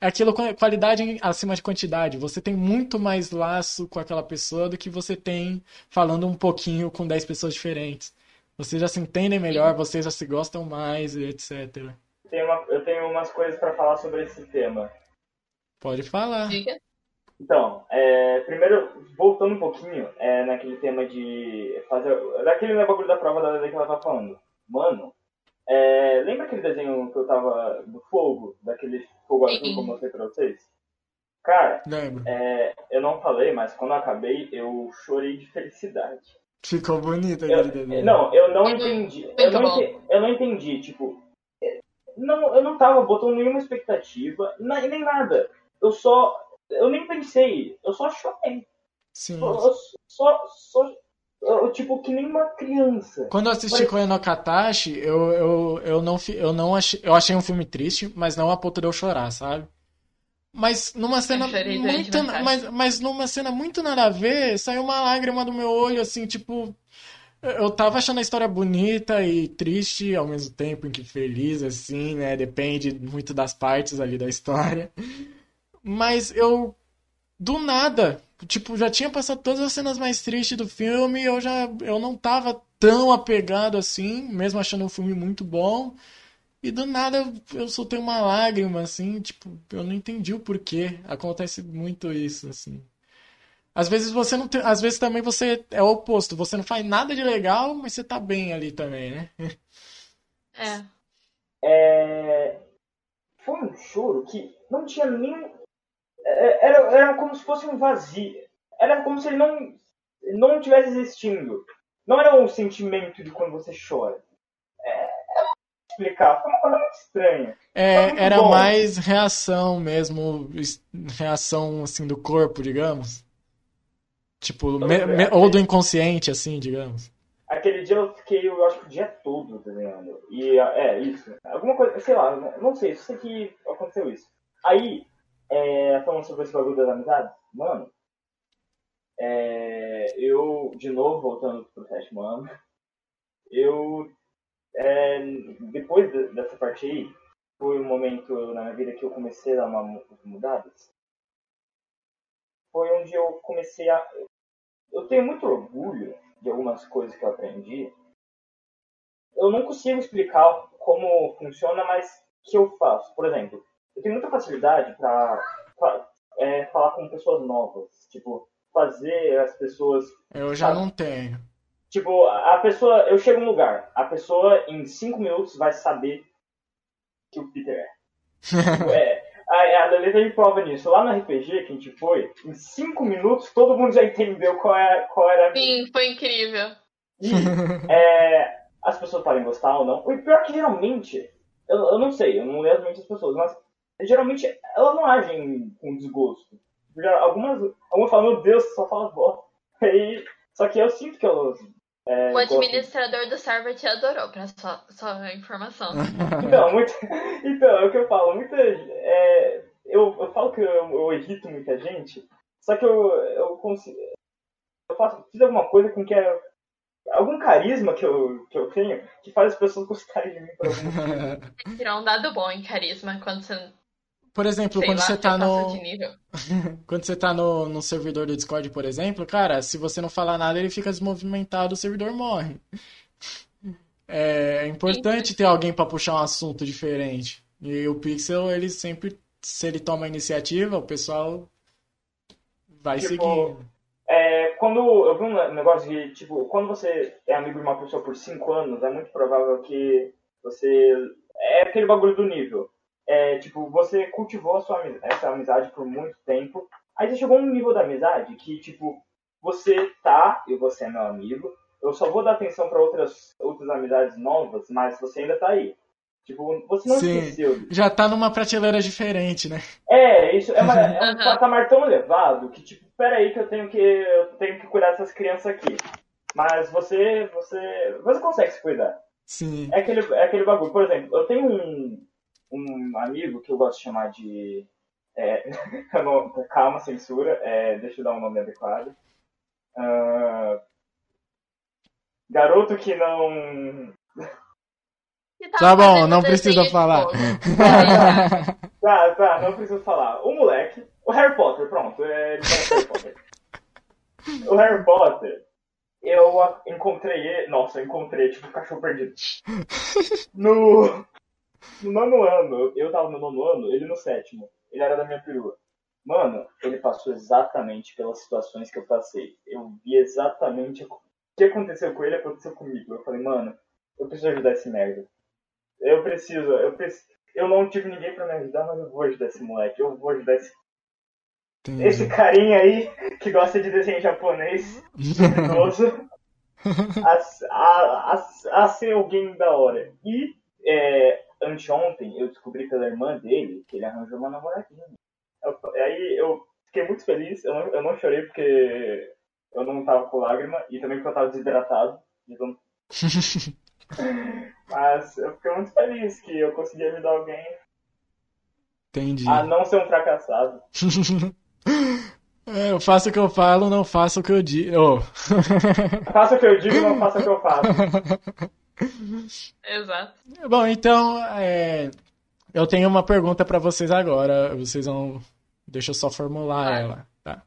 é aquilo com qualidade acima de quantidade. Você tem muito mais laço com aquela pessoa do que você tem falando um pouquinho com 10 pessoas diferentes. Vocês já se entendem melhor, vocês já se gostam mais, e etc. Tem uma- eu tenho umas coisas pra falar sobre esse tema. Pode falar. Diga. Então, é, primeiro, voltando um pouquinho é, naquele tema de fazer. Daquele bagulho da prova da que ela tá falando. Mano, é, lembra aquele desenho que eu tava. do fogo? Daquele fogo azul que eu mostrei pra vocês? Cara, é, eu não falei, mas quando eu acabei, eu chorei de felicidade. Ficou bonito Eu- aquele desenho. não, eu não Uhum. entendi. Eu não, bom. ente- eu não entendi, tipo. é, Não, eu não tava botando nenhuma expectativa, nem nada. Eu só. Eu nem pensei, eu só chorei. Sim. Eu, eu só. só eu, tipo, que nem uma criança. Quando eu assisti Koe no Katashi, eu, eu, eu não, eu não achei, eu achei um filme triste, mas não a ponto de eu chorar, sabe? Mas numa cena muito. Mas, mas numa cena muito nada a ver, saiu uma lágrima do meu olho, assim, tipo. Eu tava achando a história bonita e triste ao mesmo tempo em que feliz, assim, né? Depende muito das partes ali da história. Mas eu. Do nada. Tipo, já tinha passado todas as cenas mais tristes do filme, eu já. Eu não tava tão apegado assim, mesmo achando o filme muito bom. E do nada eu, eu soltei uma lágrima, assim, tipo, eu não entendi o porquê. Acontece muito isso, assim. Às vezes você não tem, às vezes também você é o oposto, você não faz nada de legal, mas você tá bem ali também, né? É. É, Foi um choro que não tinha nem. É, Era, era como se fosse um vazio. Era como se ele não, não tivesse existindo. Não era um sentimento de quando você chora. É, é explicar, foi uma coisa muito estranha. É, muito era bom. mais reação mesmo, es- reação assim do corpo, digamos. Tipo, me- me- ou do inconsciente, assim, digamos. Aquele dia eu fiquei, eu acho que o dia todo desenhando. E é, isso. Alguma coisa, sei lá, não sei, só sei que aconteceu isso. Aí, é, falando sobre esse bagulho das amizades, mano, é, eu, de novo, voltando pro sétimo ano, eu, é, depois de- dessa parte aí, foi um momento na minha vida que eu comecei a dar uma mu- mudadas. Foi onde eu comecei a. Eu tenho muito orgulho de algumas coisas que eu aprendi. Eu não consigo explicar como funciona, mas que eu faço. Por exemplo, eu tenho muita facilidade para falar com pessoas novas. Tipo, fazer as pessoas Eu já Sabe? não tenho. Tipo, a pessoa. Eu chego num lugar, a pessoa em 5 minutos vai saber que o Peter é. Tipo, é. A, a Lelê tem prova nisso. Lá no RPG que a gente foi, em 5 minutos todo mundo já entendeu qual, é, qual era a Sim, foi incrível. e é, as pessoas podem gostar ou não. O pior é que geralmente, eu, eu não sei, eu não leio as mentes das pessoas, mas geralmente elas não agem com desgosto. Já, algumas, algumas falam, meu Deus, só fala bosta. Aí, só que eu sinto que elas. É, O gostam. administrador do server te adorou, pra sua, sua informação. Então, muito, então, é o que eu falo. Muita, é, eu, eu falo que eu, eu irrito muita gente, só que eu, eu consigo. Eu faço, fiz alguma coisa com que é. Algum carisma que eu, que eu tenho que faz as pessoas gostarem de mim por algum motivo. Tem que tirar um dado bom em carisma quando você, Por exemplo, sei quando lá, você tá no. Quando você tá no, no servidor do Discord, por exemplo, cara, se você não falar nada, ele fica desmovimentado, o servidor morre. É importante ter alguém pra puxar um assunto diferente. E o Pixel, ele sempre, se ele toma a iniciativa, o pessoal vai Tipo, seguindo. É, quando eu vi um negócio de, tipo, quando você é amigo de uma pessoa por 5 anos, é muito provável que você. É aquele bagulho do nível. É, tipo, você cultivou a sua, essa amizade por muito tempo. Aí você chegou a um nível da amizade que, tipo, você tá, e você é meu amigo, eu só vou dar atenção pra outras, outras amizades novas, mas você ainda tá aí. Tipo, você não Sim. esqueceu. Já tá numa prateleira diferente, né? É, isso é, uma- é um patamar tão elevado que, tipo, peraí que eu tenho que, eu tenho que cuidar dessas crianças aqui. Mas você, você, você consegue se cuidar. Sim. É aquele, é aquele bagulho. Por exemplo, eu tenho um, um amigo que eu gosto de chamar de. é, não- calma, censura. é, deixa eu dar um nome adequado. Ah, garoto que não. Tá bom, não precisa falar. Tá, tá, não preciso falar. O moleque, o Harry Potter, pronto, é, Harry Potter. O Harry Potter, eu a- encontrei ele. Nossa, eu encontrei, tipo, um cachorro perdido. No, no nono ano, eu tava no nono ano, ele no sétimo. Ele era da minha perua. Mano, ele passou exatamente pelas situações que eu passei. Eu vi exatamente o que aconteceu com ele aconteceu comigo. Eu falei, mano, eu preciso ajudar esse merda. Eu preciso, eu preciso. Eu não tive ninguém pra me ajudar, mas eu vou ajudar esse moleque. Eu vou ajudar esse, Entendi. esse carinha aí que gosta de desenho japonês, idoso, a, a, a, a ser alguém da hora. E é, anteontem eu descobri pela irmã dele que ele arranjou uma namoradinha. Eu- aí eu fiquei muito feliz, eu não, eu não chorei porque eu não tava com lágrima e também porque eu tava desidratado. de tanto- Mas eu fiquei muito feliz que eu consegui ajudar alguém. Entendi. a não ser um fracassado. É, eu faço o que eu falo, não faço o que eu digo. Oh. Faça o que eu digo, não faça o que eu faço. Exato. Bom, então, é, eu tenho uma pergunta pra vocês agora. Vocês vão. Deixa eu só formular Vai. ela, tá?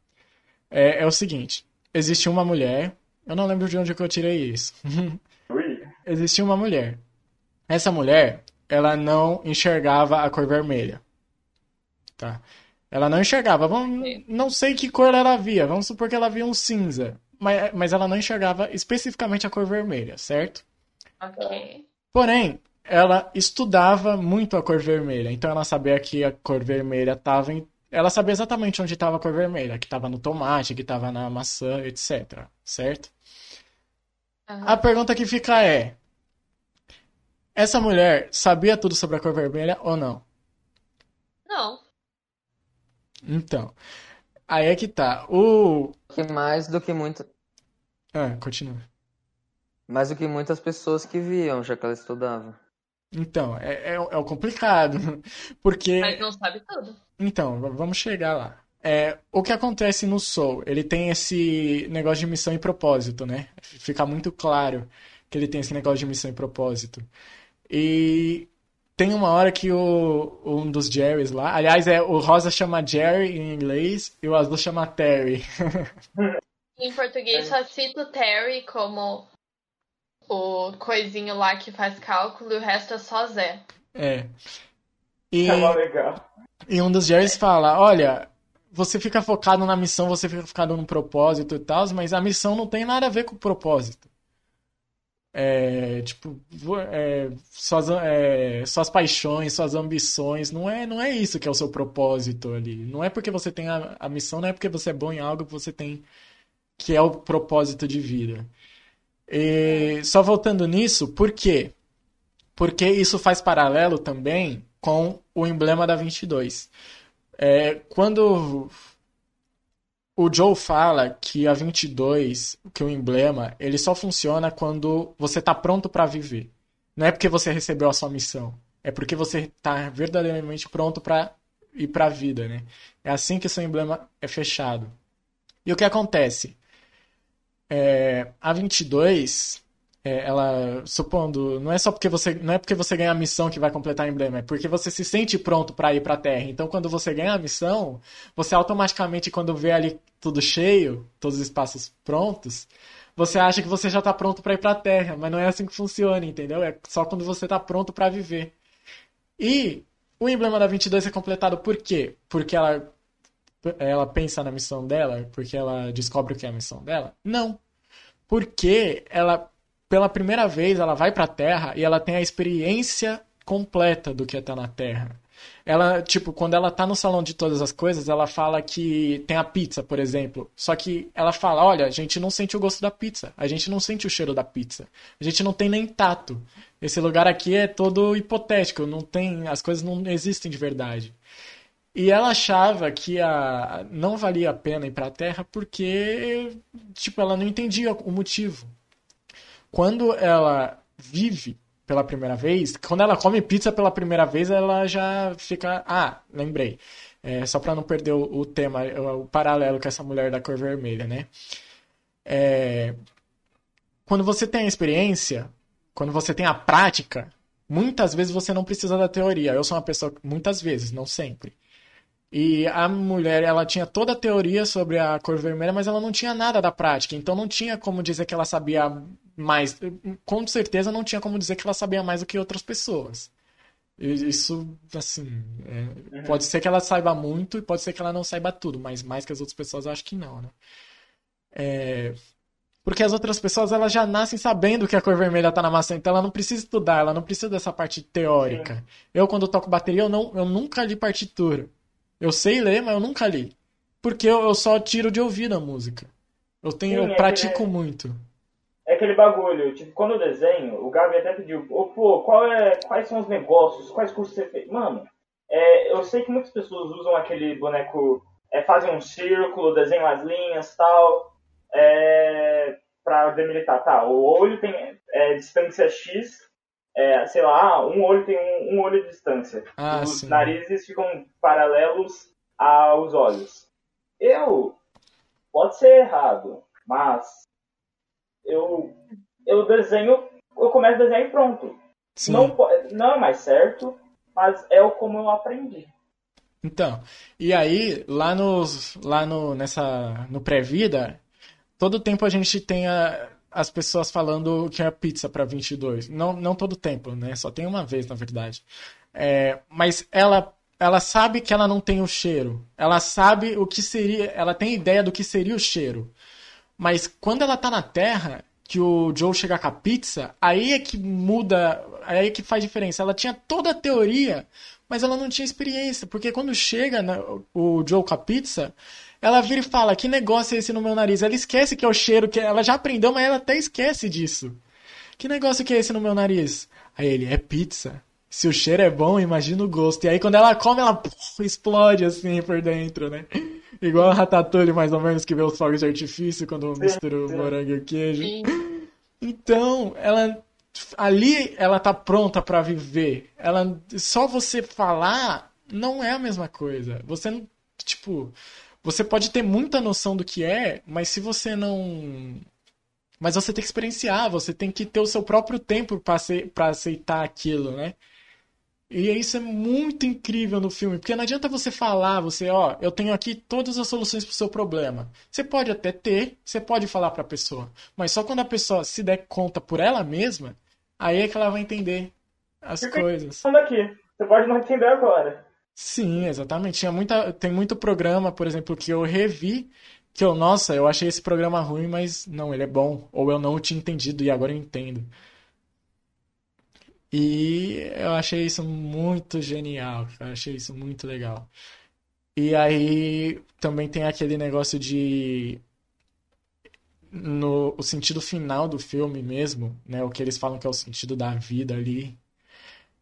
É, é o seguinte: existe uma mulher. Eu não lembro de onde que eu tirei isso. Ui. Existia uma mulher. Essa mulher, ela não enxergava a cor vermelha. Tá? Ela não enxergava. Vamos, não sei que cor ela via. Vamos supor que ela via um cinza. Mas, mas ela não enxergava especificamente a cor vermelha, certo? Ok. Porém, ela estudava muito a cor vermelha. Então ela sabia que a cor vermelha estava em. Ela sabia exatamente onde estava a cor vermelha, que estava no tomate, que estava na maçã, etc. Certo? Aham. A pergunta que fica é: essa mulher sabia tudo sobre a cor vermelha ou não? Não. Então, aí é que tá. O. Que mais do que muito, Ah, continua. Mais do que muitas pessoas que viam, já que ela estudava. Então, é, é, é o complicado. Porque. Mas não sabe tudo. Então, vamos chegar lá. É, o que acontece no Soul? Ele tem esse negócio de missão e propósito, né? Fica muito claro que ele tem esse negócio de missão e propósito. E tem uma hora que o, um dos Jerrys lá, aliás, é o Rosa chama Jerry em inglês e o Azul chama Terry. Em português só cito o Terry como o coisinho lá que faz cálculo e o resto é só Zé. É. E, É legal. e um dos Jerrys fala: Olha, você fica focado na missão, você fica focado no propósito e tal, mas a missão não tem nada a ver com o propósito. É, tipo, é, suas, é, suas paixões, suas ambições, não é, não é isso que é o seu propósito ali. Não é porque você tem a, a missão, não é porque você é bom em algo que você tem que é o propósito de vida. E só voltando nisso, por quê? Porque isso faz paralelo também com o emblema da 22. É, quando o Joe fala que a 22, que o emblema, ele só funciona quando você está pronto para viver. Não é porque você recebeu a sua missão, é porque você está verdadeiramente pronto para ir para a vida, né? É assim que seu emblema é fechado. E o que acontece? É, a 22, é, ela, supondo, não é só porque você, não é porque você ganha a missão que vai completar o emblema, é porque você se sente pronto para ir para a Terra. Então, quando você ganha a missão, você automaticamente, quando vê ali tudo cheio, todos os espaços prontos, você acha que você já está pronto para ir para a Terra, mas não é assim que funciona, entendeu? É só quando você está pronto para viver. E o emblema da 22 é completado por quê? Porque ela ela pensa na missão dela, porque ela descobre o que é a missão dela? Não. Porque ela, pela primeira vez, ela vai pra Terra e ela tem a experiência completa do que é estar na Terra. Ela, tipo, quando ela tá no salão de todas as coisas, ela fala que tem a pizza, por exemplo. Só que ela fala: olha, a gente não sente o gosto da pizza, a gente não sente o cheiro da pizza, a gente não tem nem tato. Esse lugar aqui é todo hipotético, não tem, as coisas não existem de verdade. E ela achava que a, não valia a pena ir para a Terra porque, tipo, ela não entendia o motivo. Quando ela vive pela primeira vez, quando ela come pizza pela primeira vez, ela já fica. Ah, lembrei. É, só para não perder o, o tema, o, paralelo com essa mulher da cor vermelha, né? É, quando você tem a experiência, quando você tem a prática, muitas vezes você não precisa da teoria. Eu sou uma pessoa, muitas vezes, não sempre. E a mulher, ela tinha toda a teoria sobre a cor vermelha, mas ela não tinha nada da prática. Então não tinha como dizer que ela sabia mais. Com certeza não tinha como dizer que ela sabia mais do que outras pessoas. Isso, assim, é, pode ser que ela saiba muito e pode ser que ela não saiba tudo, mas mais que as outras pessoas eu acho que não, né? É, porque as outras pessoas elas já nascem sabendo que a cor vermelha tá na maçã, então ela não precisa estudar, ela não precisa dessa parte teórica. Eu, quando toco bateria, eu, não, eu nunca li partitura. Eu sei ler, mas eu nunca li. Porque eu, eu só tiro de ouvido a música. Eu tenho, Sim, eu é pratico que- muito. É aquele bagulho, tipo, quando eu desenho, o Gabi até pediu, ô, pô, qual é, quais são os negócios, quais cursos você fez? Mano, é, eu sei que muitas pessoas usam aquele boneco, é, fazem um círculo, desenham as linhas tal, é, pra demilitar, tá, o olho tem é, distância X, é, sei lá, um olho tem um, um olho de distância. Ah, Os sim. narizes ficam paralelos aos olhos. Eu, pode ser errado, mas eu, eu desenho, eu começo a desenhar e pronto. Sim. Não, não é mais certo, mas é o como eu aprendi. Então, e aí, lá, nos, lá no, nessa, no pré-vida, todo tempo a gente tem a- as pessoas falando que é pizza para 22. Não, não todo tempo, né? Só tem uma vez, na verdade. É, mas ela, ela sabe que ela não tem o cheiro. Ela sabe o que seria, ela tem ideia do que seria o cheiro. Mas quando ela tá na Terra, que o Joe chega com a pizza, aí é que muda, aí é que faz diferença. Ela tinha toda a teoria, mas ela não tinha experiência, porque quando chega na- o Joe com a pizza, ela vira e fala: Que negócio é esse no meu nariz? Ela esquece que é o cheiro, que ela já aprendeu, mas ela até esquece disso. Que negócio que é esse no meu nariz? Aí ele: É pizza. Se o cheiro é bom, imagina o gosto. E aí quando ela come, ela puf, explode assim por dentro, né? Igual a Ratatouille, mais ou menos, que vê os fogos de artifício quando mistura o sim. morango e o queijo. Então, ela ali ela tá pronta pra viver. Ela só você falar não é a mesma coisa. Você não, tipo, você pode ter muita noção do que é, mas se você não mas você tem que experienciar, você tem que ter o seu próprio tempo pra aceitar aquilo, né? E isso é muito incrível no filme, porque não adianta você falar, você, ó, eu tenho aqui todas as soluções pro seu problema. Você pode até ter, você pode falar pra pessoa, mas só quando a pessoa se der conta por ela mesma, aí é que ela vai entender as Fica coisas. Aqui, você pode não entender agora. Sim, exatamente. Tinha muita, tem muito programa, por exemplo, que eu revi, que eu, nossa, eu achei esse programa ruim, mas não, ele é bom. Ou eu não tinha entendido e agora eu entendo. E eu achei isso muito genial, eu achei isso muito legal. E aí também tem aquele negócio de no o sentido final do filme mesmo, né, o que eles falam que é o sentido da vida ali.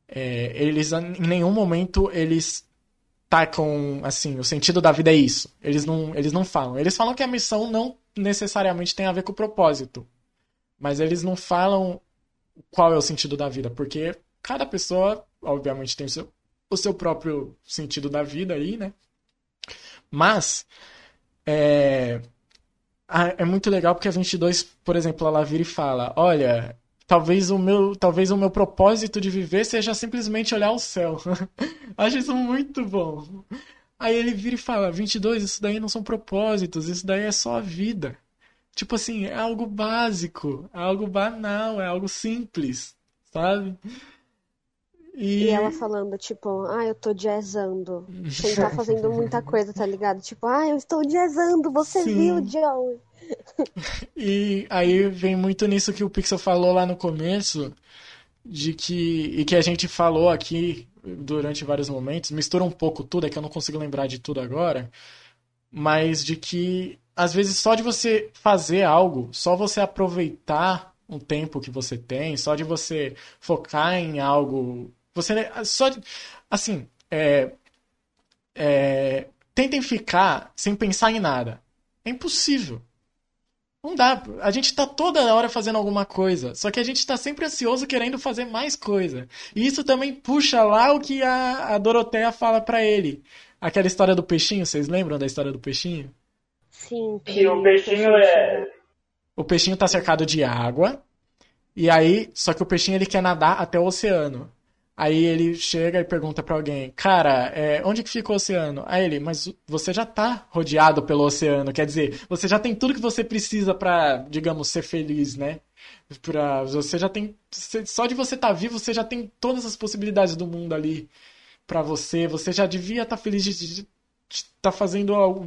É, eles em nenhum momento eles tacam assim, o sentido da vida é isso. Eles não, eles não falam. Eles falam que a missão não necessariamente tem a ver com o propósito. Mas eles não falam qual é o sentido da vida, porque cada pessoa, obviamente, tem o seu, o seu próprio sentido da vida aí, né? Mas é, é muito legal porque a 22, por exemplo, ela vira e fala: Olha, talvez o meu, talvez o meu propósito de viver seja simplesmente olhar o céu. Acho isso muito bom. Aí ele vira e fala: 22, isso daí não são propósitos, isso daí é só a vida. Tipo assim, é algo básico, é algo banal, é algo simples, sabe? E E ela falando, tipo, ah, eu tô jazzando. Sem tá fazendo muita coisa, tá ligado? Tipo, ah, eu estou jazzando, você Sim. viu, Joe? E aí vem muito nisso que o Pixel falou lá no começo, de que e que a gente falou aqui durante vários momentos, mistura um pouco tudo, é que eu não consigo lembrar de tudo agora, mas de que às vezes só de você fazer algo, só você aproveitar um tempo que você tem, só de você focar em algo, você só de, assim, é, é, tentem ficar sem pensar em nada. É impossível. Não dá. A gente tá toda hora fazendo alguma coisa. Só que a gente tá sempre ansioso querendo fazer mais coisa. E isso também puxa lá o que a, a Doroteia fala pra ele. Aquela história do peixinho, vocês lembram da história do peixinho? Sim, Que o peixinho é. O peixinho tá cercado de água. E aí, só que o peixinho ele quer nadar até o oceano. Aí ele chega e pergunta pra alguém, cara, é, onde que fica o oceano? Aí ele, mas você já tá rodeado pelo oceano, quer dizer, você já tem tudo que você precisa pra, digamos, ser feliz, né? Pra, você já tem, só de você estar vivo, você já tem todas as possibilidades do mundo ali pra você. Você já devia estar feliz de estar fazendo o,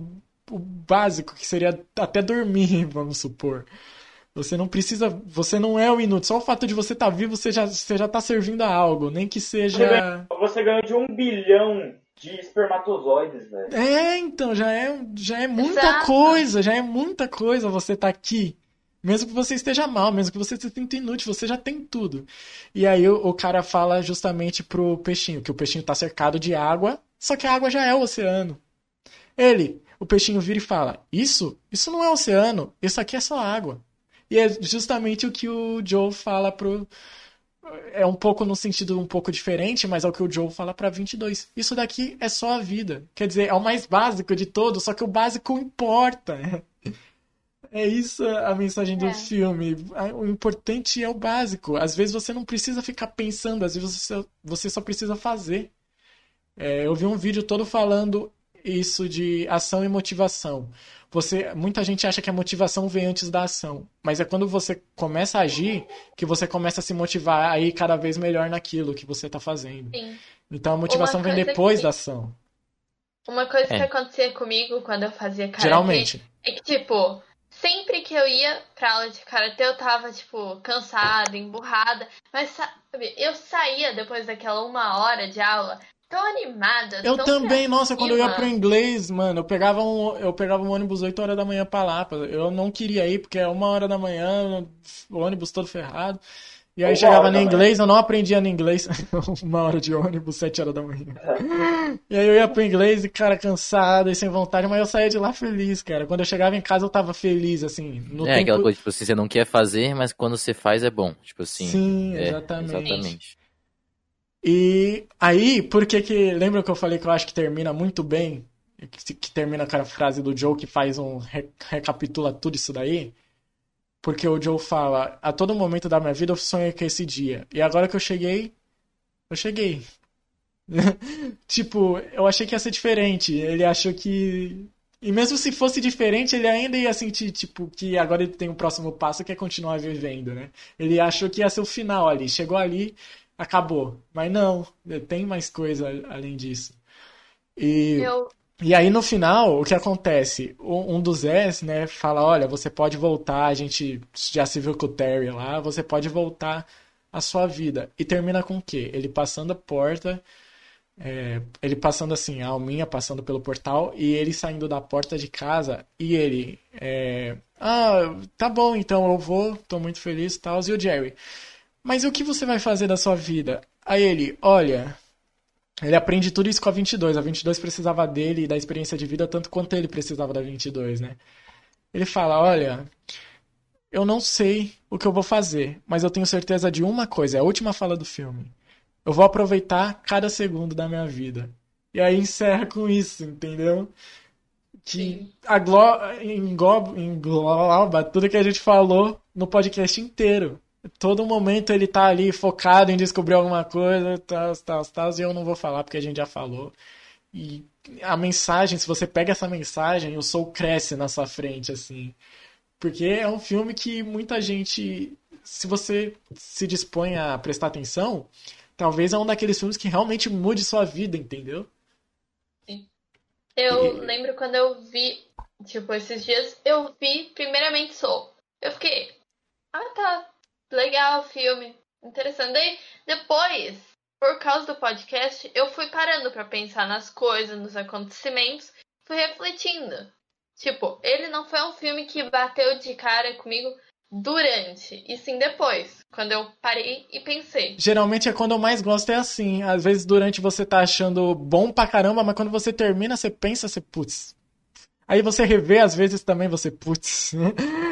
o básico, que seria até dormir, vamos supor. Você não precisa, você não é o inútil. Só o fato de você estar vivo, você já, você já tá servindo a algo, nem que seja. Você ganhou de um bilhão de espermatozoides, velho. É, então, já é, já é muita Exato. coisa, já é muita coisa você tá aqui. Mesmo que você esteja mal, mesmo que você se sinta inútil, você já tem tudo. E aí o, o cara fala justamente pro peixinho, que o peixinho tá cercado de água, só que a água já é o oceano. Ele, o peixinho vira e fala: Isso? Isso não é oceano, isso aqui é só água. E é justamente o que o Joe fala pro, é um pouco no sentido um pouco diferente, mas é o que o Joe fala pra 22. Isso daqui é só a vida. Quer dizer, é o mais básico de todos, só que o básico importa. É isso a mensagem do É. filme. O importante é o básico. Às vezes você não precisa ficar pensando, às vezes você, você só precisa fazer. É, eu vi um vídeo todo falando isso de ação e motivação. Você, muita gente acha que a motivação vem antes da ação, mas é quando você começa a agir que você começa a se motivar a ir cada vez melhor naquilo que você está fazendo. Sim. Então a motivação vem depois que- da ação, Uma coisa que É. acontecia comigo quando eu fazia karatê geralmente. é que, tipo, sempre que eu ia pra aula de karatê, eu tava, tipo, cansada, emburrada. Mas, sabe, eu saía depois daquela uma hora de aula tão animada. Eu tão também, nossa, quando eu ia pro inglês, mano, eu pegava um, eu pegava um ônibus 8 horas da manhã pra lá. Eu não queria ir, porque é uma hora da manhã, o ônibus todo ferrado. E aí Uma chegava no inglês, eu não aprendia no inglês. Uma hora de ônibus, 7 horas da manhã. E aí eu ia pro inglês e, cara, cansado e sem vontade, mas eu saía de lá feliz, cara. Quando eu chegava em casa, eu tava feliz, assim. No É tempo... aquela coisa, tipo assim, você não quer fazer, mas quando você faz é bom. Tipo assim. Sim, é, exatamente. exatamente. E aí, por que que. Lembra que eu falei que eu acho que termina muito bem? Que, que termina com a frase do Joe que faz um. re- recapitula tudo isso daí? Porque o Joe fala: A todo momento da minha vida eu sonhei com esse dia. E agora que eu cheguei, eu cheguei. Tipo, eu achei que ia ser diferente. Ele achou que. E mesmo se fosse diferente, ele ainda ia sentir, tipo, que agora ele tem um próximo passo que é continuar vivendo, né? Ele achou que ia ser o final ali. Chegou ali, acabou. Mas não, tem mais coisa além disso. E, Eu, e aí no final, o que acontece? Um dos Zés, né, fala, olha, você pode voltar, a gente já se viu com o Terry lá, você pode voltar à sua vida. E termina com o quê? Ele passando a porta, é, ele passando assim, a alminha passando pelo portal, e ele saindo da porta de casa, e ele, é, ah, tá bom, então eu vou, tô muito feliz e tal, e o Jerry, mas o que você vai fazer da sua vida? Aí ele, olha, ele aprende tudo isso com a 22. A 22 precisava dele e da experiência de vida tanto quanto ele precisava da 22, né? Ele fala: Olha, eu não sei o que eu vou fazer, mas eu tenho certeza de uma coisa, é a última fala do filme. Eu vou aproveitar cada segundo da minha vida. E aí encerra com isso, entendeu? Que engloba, engloba tudo que a gente falou no podcast inteiro. Todo momento ele tá ali focado em descobrir alguma coisa, tal, tal, tal, e eu não vou falar porque a gente já falou. E a mensagem, se você pega essa mensagem, o Soul cresce na sua frente, assim. Porque é um filme que muita gente, se você se dispõe a prestar atenção, talvez é um daqueles filmes que realmente mude sua vida, entendeu? eu E- lembro quando eu vi, tipo, esses dias, eu vi primeiramente Soul. Eu fiquei, ah tá, legal o filme, interessante. Daí, depois, por causa do podcast, eu fui parando pra pensar nas coisas, nos acontecimentos, fui refletindo. Tipo, ele não foi um filme que bateu de cara comigo durante, e sim depois, quando eu parei e pensei. Geralmente é quando eu mais gosto, é assim. Às vezes durante você tá achando bom pra caramba, mas quando você termina, você pensa, você, putz. Aí você revê, às vezes também você, putz.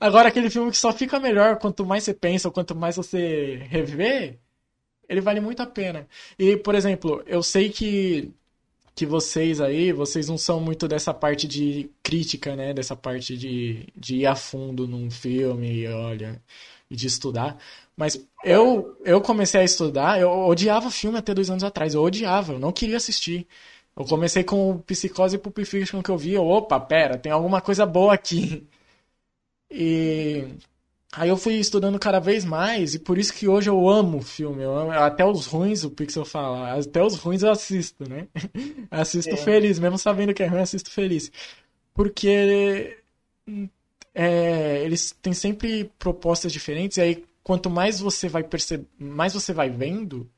Agora aquele filme que só fica melhor quanto mais você pensa ou quanto mais você revê, ele vale muito a pena. E, por exemplo, eu sei que que vocês aí, vocês não são muito dessa parte de crítica, né? Dessa parte de, de ir a fundo num filme, e olha, e de estudar. Mas eu, eu comecei a estudar, eu odiava filme até dois anos atrás, eu odiava, eu não queria assistir. Eu comecei com Psicose e Pulp Fiction que eu vi, opa, pera, tem alguma coisa boa aqui. E aí eu fui estudando cada vez mais, e por isso que hoje eu amo filme. Eu amo- até os ruins, o Pixel fala, até os ruins eu assisto, né? Assisto Sim. feliz, mesmo sabendo que é ruim, assisto feliz. Porque é, eles têm sempre propostas diferentes, e aí quanto mais você vai perceber, mais você vai vendo,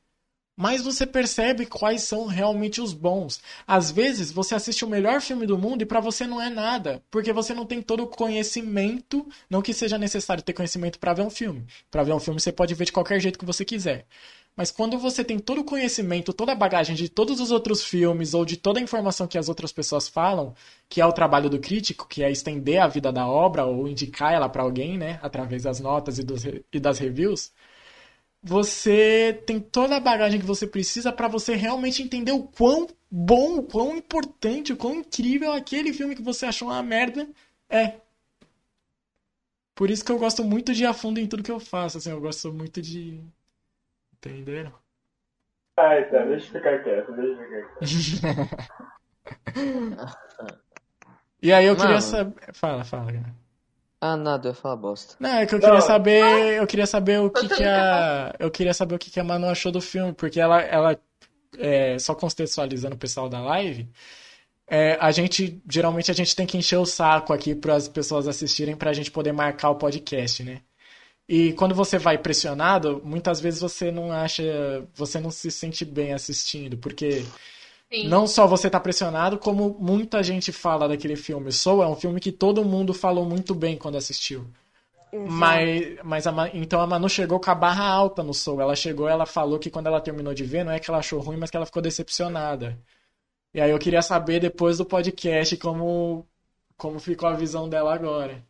mais você percebe quais são realmente os bons. Às vezes você assiste o melhor filme do mundo e pra você não é nada, porque você não tem todo o conhecimento, não que seja necessário ter conhecimento pra ver um filme. Pra ver um filme você pode ver de qualquer jeito que você quiser. Mas quando você tem todo o conhecimento, toda a bagagem de todos os outros filmes ou de toda a informação que as outras pessoas falam, que é o trabalho do crítico, que é estender a vida da obra ou indicar ela pra alguém, né, através das notas e, dos, e das reviews, você tem toda a bagagem que você precisa pra você realmente entender o quão bom, o quão importante, o quão incrível aquele filme que você achou uma merda é. Por isso que eu gosto muito de ir a fundo em tudo que eu faço, assim, eu gosto muito de. Entenderam? Ai, tá, deixa eu ficar quieto, deixa eu ficar quieto. E aí eu queria Mano. saber. Fala, fala, cara. Ah, nada, eu ia falar bosta. Não, é que eu Não. queria saber, eu queria saber o que que a, eu queria saber o que que a Manu achou do filme, porque ela, ela, é, só contextualizando o pessoal da live, é, a gente, geralmente a gente tem que encher o saco aqui para as pessoas assistirem pra gente poder marcar o podcast, né? E quando você vai pressionado, muitas vezes você não acha, você não se sente bem assistindo, porque Sim. não só você tá pressionado, como muita gente fala daquele filme. Soul é um filme que todo mundo falou muito bem quando assistiu. Mas, mas a, então a Manu chegou com a barra alta no Soul. Ela chegou, ela falou que quando ela terminou de ver, não é que ela achou ruim, mas que ela ficou decepcionada. E aí eu queria saber depois do podcast como, como ficou a visão dela agora.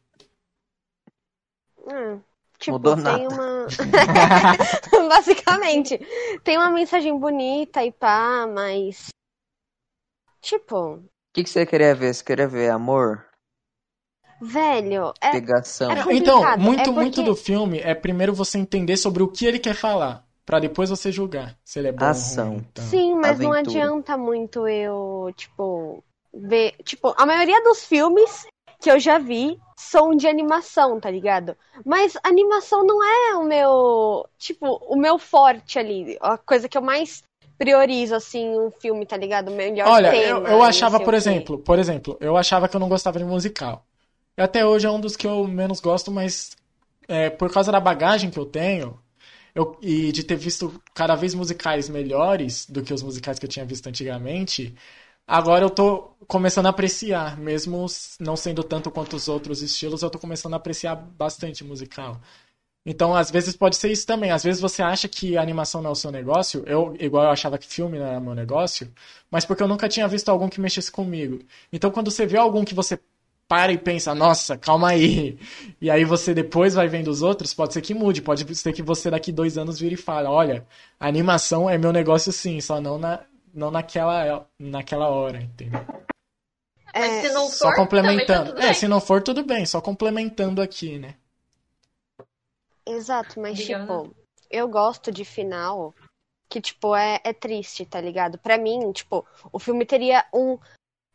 Hum, tipo, Mudou tem nada. uma. Basicamente, tem uma mensagem bonita e pá, mas. Tipo, O que, que você queria ver? Você queria ver amor? velho, é. Pegação? é Então, complicado, muito, é porque- muito do filme é primeiro você entender sobre o que ele quer falar, Pra depois você julgar se ele é bom Ação. ou ruim. Então. Sim, mas não Aventura. adianta muito eu, tipo, ver. Tipo, a maioria dos filmes que eu já vi são de animação, tá ligado? Mas animação não é o meu. Tipo, o meu forte ali. A coisa que eu mais priorizo, assim, um filme, tá ligado? O melhor Olha, tema, eu, eu não achava, sei por quê. exemplo, por exemplo, eu achava que eu não gostava de musical. E até hoje é um dos que eu menos gosto, mas é, por causa da bagagem que eu tenho eu- e de ter visto cada vez musicais melhores do que os musicais que eu tinha visto antigamente, agora eu tô começando a apreciar, mesmo não sendo tanto quanto os outros estilos, eu tô começando a apreciar bastante musical. Então, às vezes pode ser isso também. Às vezes você acha que a animação não é o seu negócio, eu, igual eu achava que filme não era meu negócio, mas porque eu nunca tinha visto algum que mexesse comigo. Então, quando você vê algum que você para e pensa, nossa, calma aí, e aí você depois vai vendo os outros, pode ser que mude, pode ser que você daqui dois anos vire e fale, olha, a animação é meu negócio sim, só não, na, não naquela, naquela hora, entendeu? É, se não Só for, complementando. também tá É, se não for, tudo bem, só complementando aqui, né? Exato, mas Diga, tipo, eu gosto de final que, tipo, é, é triste, tá ligado? Pra mim, tipo, o filme teria um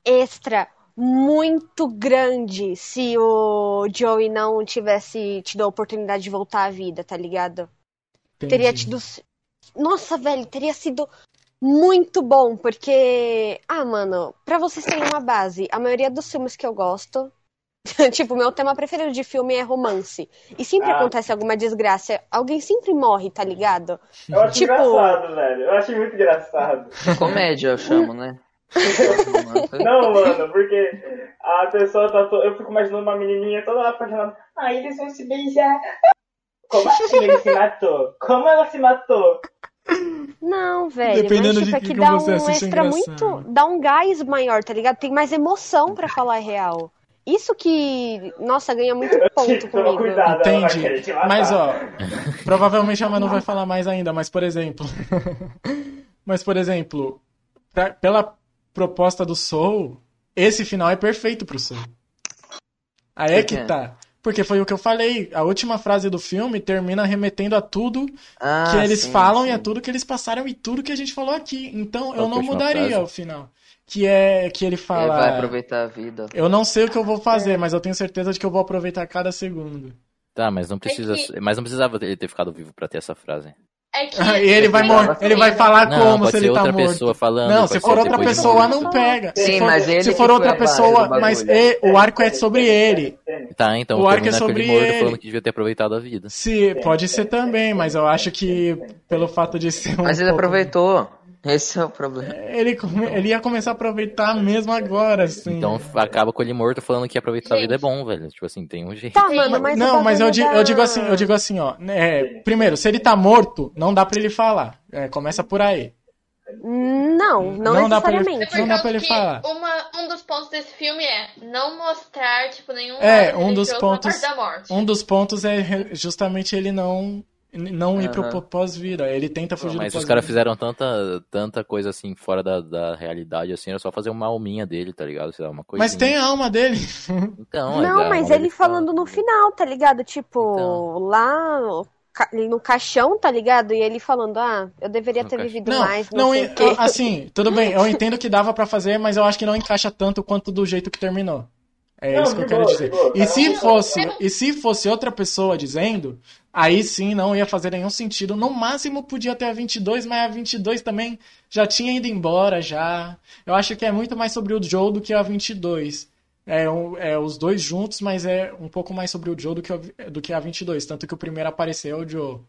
extra muito grande se o Joey não tivesse tido a oportunidade de voltar à vida, tá ligado? Teria Entendi. tido. Nossa, velho, teria sido muito bom, porque. Ah, mano, pra vocês terem uma base, a maioria dos filmes que eu gosto. tipo, meu tema preferido de filme é romance. E sempre Ah. acontece alguma desgraça. Alguém sempre morre, tá ligado? Eu acho Tipo- engraçado, velho. Eu achei muito engraçado. Comédia, eu chamo, né? Não, mano, porque a pessoa tá. To... Eu fico imaginando uma menininha toda apaixonada. Ah, eles vão se beijar. Como assim ele se matou? Como ela se matou? Não, velho. Dependendo mas, de tipo, é que que que dá você um é extra engraçado. muito. Dá um gás maior, tá ligado? Tem mais emoção pra falar a real. Isso que, nossa, ganha muito ponto comigo. cuidado, Entendi. Mas, ó, provavelmente a Manu vai falar mais ainda, mas, por exemplo. mas, por exemplo, pra- pela proposta do Soul, esse final é perfeito pro Soul. Aí é que tá. Porque foi o que eu falei. A última frase do filme termina remetendo a tudo Ah, que eles sim, falam e sim. a tudo que eles passaram e tudo que a gente falou aqui. Então Qual eu não mudaria frase? o final. Que é que ele Ele fala. vai aproveitar a vida. Eu não sei o que eu vou É. fazer, mas eu tenho certeza de que eu vou aproveitar cada segundo. Tá, mas não precisa. que- Mas não precisava ele ter ficado vivo pra ter essa frase. É que e ele vai tem- morrer, ele vai falar Não, como pode se ser ele tá outra morto. pessoa falando. Não, pode se ser for outra pessoa, não pega. Sim, se for, mas ele se for outra pessoa, mas e- o arco é sobre ele. Tá, então O arco é sobre ele morto ele. falando que devia ter aproveitado a vida. Se pode ser também, mas eu acho que pelo fato de ser um Mas ele pouco- aproveitou. Esse é o problema. ele come- ele ia começar a aproveitar mesmo agora, assim. Então acaba com ele morto falando que aproveitar a vida é Gente. bom, velho. Tipo assim, tem um jeito. Tá, mano, mas não, mas eu digo, da- eu digo assim, eu digo assim, ó. né, primeiro, se ele tá morto, não dá pra ele falar. É, começa por aí. Não, não, Não dá pra ele- necessariamente. Não dá pra ele que falar. Uma, um dos pontos desse filme é não mostrar, tipo, nenhum É, um dos pontos- da morte. Um dos pontos é justamente ele não não ir pro Aham. pós-vida. Ele tenta fugir Mas do os caras fizeram tanta, tanta coisa assim fora da, da realidade, assim, era só fazer uma alminha dele, tá ligado? Sei lá, uma coisa. Mas tem a alma dele. Então, Não, é, mas ele falando no final, tá ligado? Tipo, Então. lá no, ca- no caixão, tá ligado? E ele falando, ah, eu deveria No ter caixão. vivido Não, mais, não, não, e- assim, tudo bem, eu entendo que dava pra fazer, mas eu acho que não encaixa tanto quanto do jeito que terminou. É Não, isso que eu quero boa, dizer. boa, E se fosse, e se fosse outra pessoa dizendo, aí sim não ia fazer nenhum sentido. No máximo podia ter a 22, mas a 22 também já tinha ido embora já. Eu acho que é muito mais sobre o Joe do que a 22. É, um- é os dois juntos, mas é um pouco mais sobre o Joe do que, o- do que a 22. Tanto que o primeiro apareceu é o Joe.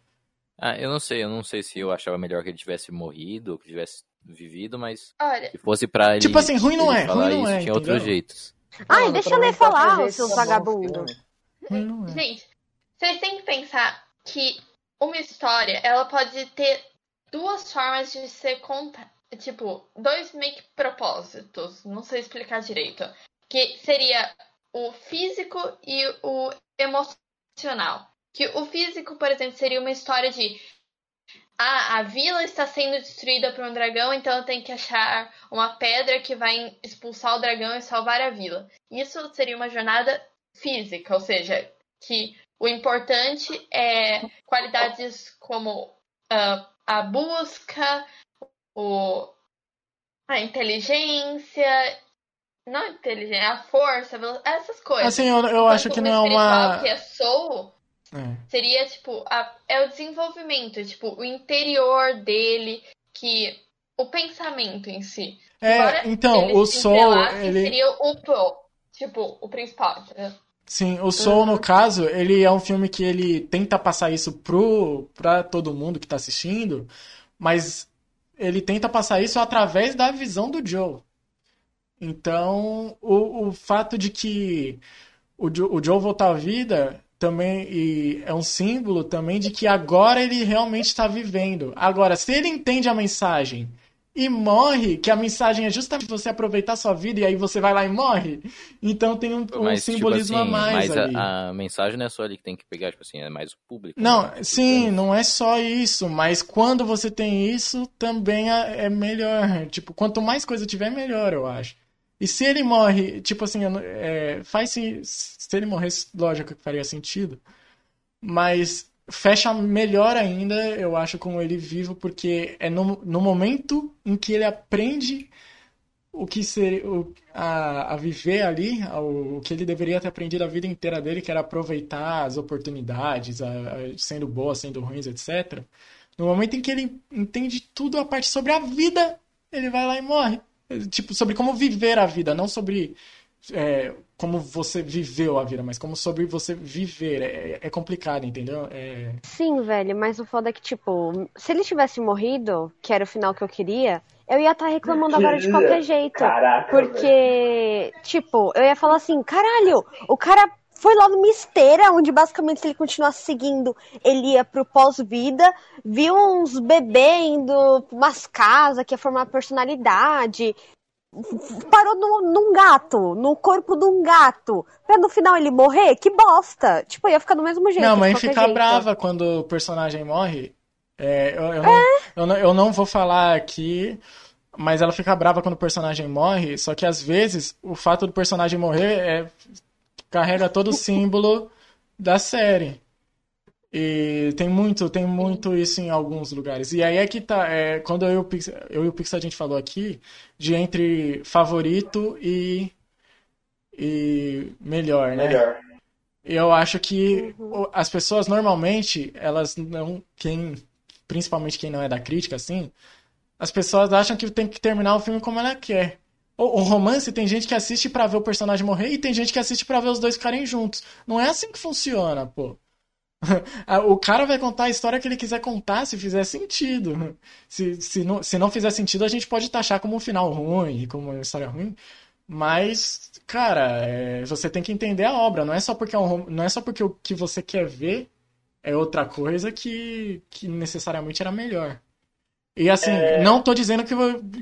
Ah, eu não sei, eu não sei se eu achava melhor que ele tivesse morrido ou que tivesse vivido, mas Olha, se fosse pra ele. Tipo assim, ruim não é, ruim não isso, é, tinha outros jeitos. Ai, Mano, deixa eu qualquer falar, seus tá vagabundos. filme. Ruim não é. gente, vocês têm que pensar que uma história, ela pode ter duas formas de ser contada. Tipo, dois meio que propósitos. Não sei explicar direito. Que seria o físico e o emocional. Que o físico, por exemplo, seria uma história de ah, a vila está sendo destruída por um dragão, então eu tenho que achar uma pedra que vai expulsar o dragão e salvar a vila. Isso seria uma jornada física, ou seja, que o importante é qualidades como ah, a busca, o, a inteligência, não a inteligência, a força, essas coisas. Assim, eu, eu acho que não é uma. que é soul, É. seria tipo a- é o desenvolvimento, tipo o interior dele, que o pensamento em si. É, Embora então, o Soul, ele. seria o pro, tipo o principal. entendeu? Sim, o Soul, no caso, ele é um filme que ele tenta passar isso pro, pra todo mundo que tá assistindo, mas ele tenta passar isso através da visão do Joe. Então, o, o fato de que o, Jo- o Joe voltar à vida também é um símbolo também de que agora ele realmente está vivendo. Agora, se ele entende a mensagem e morre, que a mensagem é justamente você aproveitar sua vida e aí você vai lá e morre, então tem um, um Mas, tipo simbolismo assim, a mais mas ali. a, a mensagem não é só ele que tem que pegar, tipo assim, é mais o público. Não, né? sim, não é só isso, mas quando você tem isso, também é é melhor. Tipo, quanto mais coisa tiver, melhor, eu acho. E se ele morre, tipo assim, é, faz se, se ele morresse, lógico que faria sentido, mas fecha melhor ainda, eu acho, com ele vivo, porque é no, no momento em que ele aprende o que seria o, a, a viver ali, o, o que ele deveria ter aprendido a vida inteira dele, que era aproveitar as oportunidades, a- a- sendo boas, sendo ruins, etc. No momento em que ele entende tudo a parte sobre a vida, ele vai lá e morre. Tipo, sobre como viver a vida, não sobre é, como você viveu a vida, mas como sobre você viver. É, é complicado, entendeu? É, Sim, velho, mas o foda é que, tipo, se ele tivesse morrido, que era o final que eu queria, eu ia estar reclamando agora de qualquer jeito. Caraca, velho. Porque, tipo, eu ia falar assim, caralho, o cara foi lá numa esteira, onde basicamente se ele continuasse seguindo, ele ia pro pós-vida, viu uns bebês indo pra umas casas que ia formar personalidade, parou no, num gato, no corpo de um gato, pra no final ele morrer? Que bosta! Tipo, ia ficar do mesmo jeito. Não, mãe fica jeito. brava quando o personagem morre. É, eu, eu não, eu, não, eu não vou falar aqui, mas ela fica brava quando o personagem morre. Só que às vezes o fato do personagem morrer é, carrega todo o símbolo da série. E tem muito, tem muito isso em alguns lugares. E aí é que tá, é, quando eu e o Pix, eu e o Pix a gente falou aqui de entre favorito e, e melhor, né? Melhor. Eu acho que o- as pessoas normalmente, elas não, quem, principalmente quem não é da crítica, assim, as pessoas acham que tem que terminar o filme como ela quer. O, o romance tem gente que assiste pra ver o personagem morrer e tem gente que assiste pra ver os dois ficarem juntos. Não é assim que funciona, pô. O cara vai contar a história que ele quiser contar se fizer sentido. Se, se, não, se não fizer sentido, a gente pode taxar como um final ruim, como uma história ruim. Mas, cara, é, você tem que entender a obra. Não é só porque é um, não é só porque o que você quer ver é outra coisa que, que necessariamente era melhor. E assim, não tô dizendo que,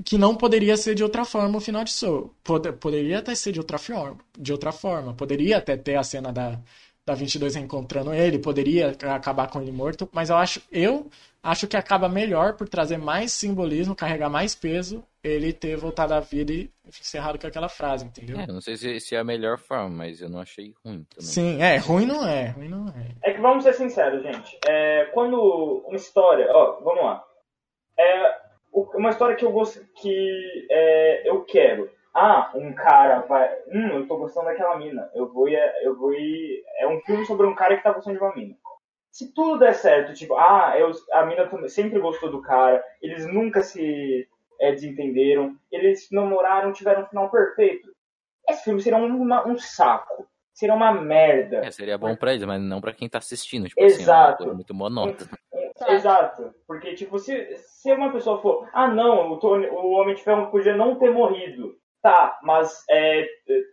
que não poderia ser de outra forma o final de Soul. Pod- poderia até ser de outra forma, de outra forma. Poderia até ter a cena da, da 22 reencontrando ele, poderia acabar com ele morto, mas eu acho, eu acho que acaba melhor por trazer mais simbolismo, carregar mais peso, ele ter voltado à vida e encerrado com aquela frase, entendeu? É, não sei se, se é a melhor forma, mas eu não achei ruim também. Sim, é, ruim não é, ruim não é. É que vamos ser sinceros, gente. É, quando uma história. Ó, vamos lá. É, uma história que eu gosto. que é, eu quero. Ah, um cara vai. Hum, eu tô gostando daquela mina. Eu vou e. Eu vou e é um filme sobre um cara que tá gostando de uma mina. Se tudo der certo, tipo, ah, eu, a mina sempre gostou do cara, eles nunca se é, desentenderam, eles namoraram, tiveram um final perfeito. Esse filme seria um, uma- um saco. Seria uma merda. É, seria bom pra eles, mas não pra quem tá assistindo. Tipo Exato. assim, é muito monótono. Exato. Porque, tipo, se, se uma pessoa for, ah, não, o, Tony, o Homem de Ferro podia não ter morrido. Tá, mas é,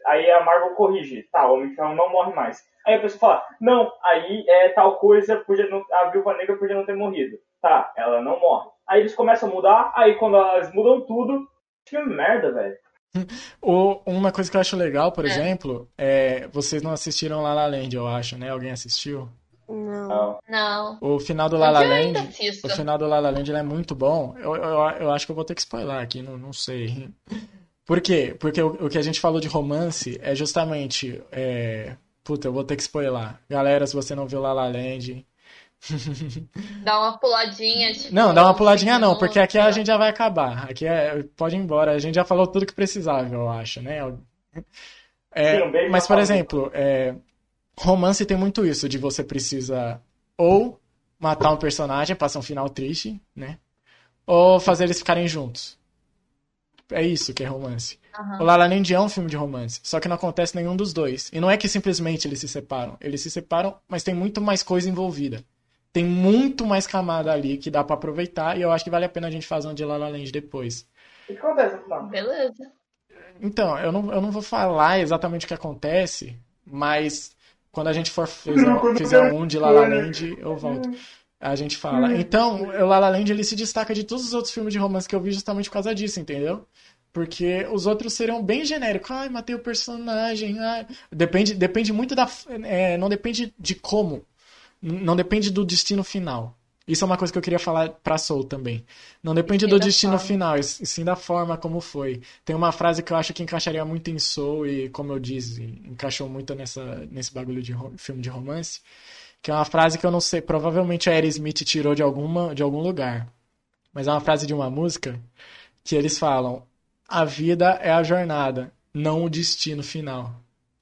aí a Marvel corrige. Tá, o Homem de Ferro não morre mais. Aí a pessoa fala, não, aí é tal coisa, podia não, a Viúva Negra podia não ter morrido. Tá, ela não morre. Aí eles começam a mudar, aí quando elas mudam tudo, filme merda, velho. Ou uma coisa que eu acho legal, por É. exemplo, é vocês não assistiram La La Land, eu acho, né? Alguém assistiu? Não. Não. O final do La La Land, o final do La La Land ele é muito bom. Eu, eu, eu acho que eu vou ter que spoiler aqui, não, não sei. Por quê? Porque o, o que a gente falou de romance é justamente. É... Puta, eu vou ter que spoiler. Galera, se você não viu La La Land. Dá uma puladinha. Tipo, Não, dá uma puladinha não, porque aqui a gente já vai acabar. Aqui é. Pode ir embora. A gente já falou tudo que precisava, eu acho, né? É, mas, por exemplo, é, romance tem muito isso, de você precisa ou matar um personagem, passar um final triste, né? Ou fazer eles ficarem juntos. É isso que é romance. Aham. O La La Land é um filme de romance, só que não acontece nenhum dos dois. E não é que simplesmente eles se separam. Eles se separam, mas tem muito mais coisa envolvida. Tem muito mais camada ali que dá pra aproveitar e eu acho que vale a pena a gente fazer um de La La Land depois. O que acontece final? Beleza. Então, eu não, eu não vou falar exatamente o que acontece, mas quando a gente for fizer, fizer um de La La Land, eu volto. A gente fala. Então, o La La Land ele se destaca de todos os outros filmes de romance que eu vi justamente por causa disso, entendeu? Porque os outros seriam bem genéricos. Ai, matei o personagem. Ai. Depende, depende muito da. é, não depende de como. Não depende do destino final. Isso é uma coisa que eu queria falar pra Soul também. Não depende do destino forma. final, e sim da forma como foi. Tem uma frase que eu acho que encaixaria muito em Soul e, como eu disse, encaixou muito nessa, nesse bagulho de filme de romance. Que é uma frase que eu não sei, provavelmente a Aerosmith tirou de, alguma, de algum lugar. Mas é uma frase de uma música que eles falam: A vida é a jornada, não o destino final.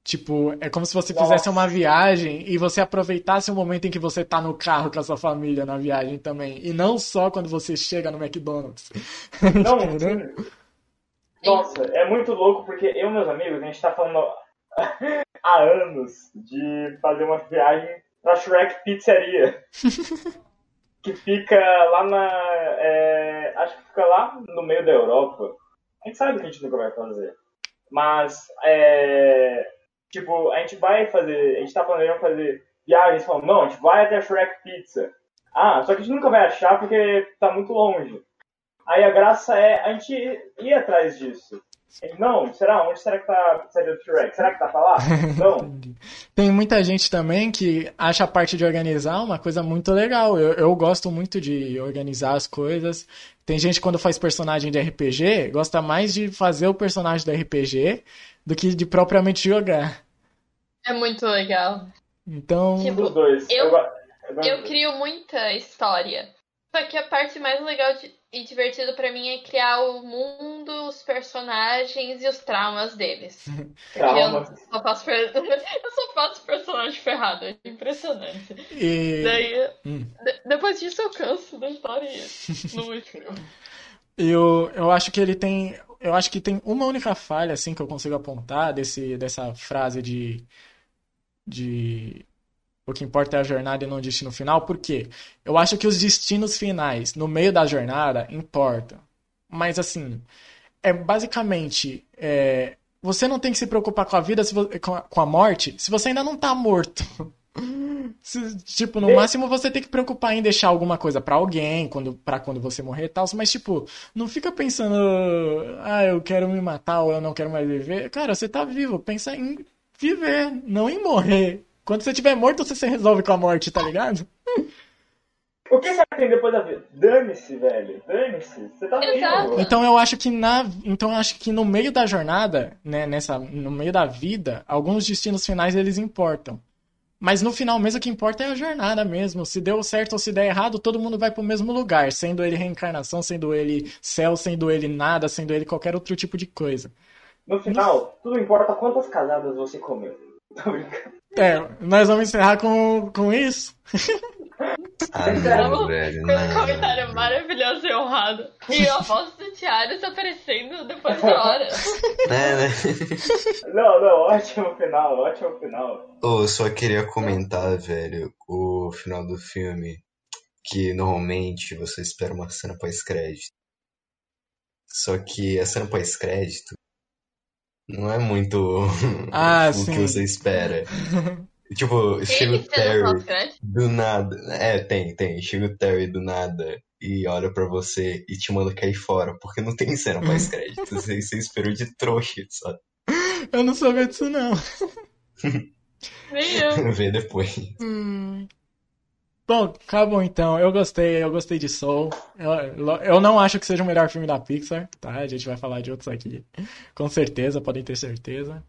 Tipo, é como se você Nossa. fizesse uma viagem e você aproveitasse o momento em que você tá no carro com a sua família na viagem também. E não só quando você chega no McDonald's. Não. Nossa, é muito louco porque eu e meus amigos, a gente tá falando há anos de fazer uma viagem pra Shrek Pizzeria. que fica lá na. é, acho que fica lá no meio da Europa. A gente sabe que a gente nunca vai fazer. Mas, é, tipo, a gente vai fazer. A gente tá planejando fazer viagens falando, não, a gente vai até a Shrek Pizza. Ah, só que a gente nunca vai achar porque tá muito longe. Aí a graça é a gente ir atrás disso. Não, será? Onde será que tá a pizzaria do Shrek? Será que tá pra lá? Não. Tem muita gente também que acha a parte de organizar uma coisa muito legal. Eu, eu gosto muito de organizar as coisas. Tem gente quando faz personagem de RPG, gosta mais de fazer o personagem do RPG do que de propriamente jogar. É muito legal. Então, Tipo. Eu- eu Eu crio muita história. Só que a parte mais legal de- e divertida pra mim é criar o mundo, os personagens e os traumas deles. Eu Traumas. só faço, per- eu só faço personagem ferrado. É impressionante. e, Daí, Hum. de- depois disso eu canso da história e não escrevo. eu, eu acho que ele tem. Eu acho que tem uma única falha assim que eu consigo apontar desse, dessa frase de, de o que importa é a jornada e não o destino final, por quê? Eu acho que os destinos finais no meio da jornada importam. Mas assim, é basicamente é, você não tem que se preocupar com a vida, com a, morte, se você ainda não tá morto. Se- Tipo, no Bem- máximo você tem que preocupar em deixar alguma coisa pra alguém, quando, pra quando você morrer e tal, mas tipo, não fica pensando, ah, eu quero me matar ou eu não quero mais viver. Cara, você tá vivo, pensa em viver, não em morrer Quando você tiver morto, você se resolve com a morte, tá ligado? O que você ter depois da vida? Dane-se, velho. Dane-se. Você tá Exato. vivo. Então eu acho que na, então eu acho que no meio da jornada, né, nessa, no meio da vida, alguns destinos finais eles importam. Mas no final mesmo o que importa é a jornada mesmo. Se deu certo ou se der errado, todo mundo vai pro mesmo lugar, sendo ele reencarnação, sendo ele céu, sendo ele nada, sendo ele qualquer outro tipo de coisa. No final, tudo importa quantas casadas você comeu. Tô brincando. É, nós vamos encerrar com, com isso. Ah, não, velho. com Não. comentário maravilhoso e honrado. E a voz do Thiago aparecendo depois da hora. É, né? Não, não, ótimo final, ótimo final. Ô, eu só queria comentar, velho, o final do filme. Que normalmente você espera uma cena pós-crédito. Só que a cena pós-crédito não é muito Ah, o sim. que você espera. Tipo, chega o Terry do nada. É, tem, tem. Chega o Terry do nada e olha pra você e te manda cair fora, porque não tem cena pós-crédito. Você, você esperou de trouxa, sabe? Eu não sabia disso não. Nem eu. Vê depois. Hum. Bom, acabou então. Eu gostei, eu gostei de Soul. Eu, eu não acho que seja o melhor filme da Pixar, tá? A gente vai falar de outros aqui. Com certeza, podem ter certeza.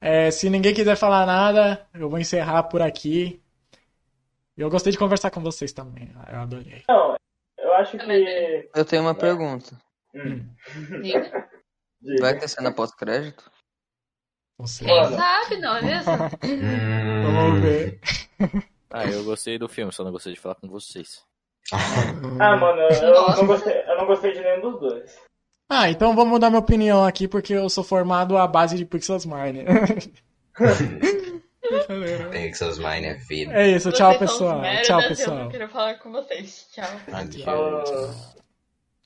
É, se ninguém quiser falar nada, eu vou encerrar por aqui. Eu gostei de conversar com vocês também. Eu adorei. Não, eu acho que. Eu tenho uma pergunta. Hum. Vai ter cena pós-crédito? Não sei. Quem sabe, não é mesmo? Vamos ver. Ah, eu gostei do filme, só não gostei de falar com vocês. Ah, mano, eu, eu não gostei, eu não gostei de nenhum dos dois. Ah, então vou mudar minha opinião aqui porque eu sou formado à base de Pixels Mine. Pixels Mine é vida. É isso, tchau Vocês pessoal. Tchau Eu pessoal. não quero falar com vocês. Tchau. Adeus. Falou.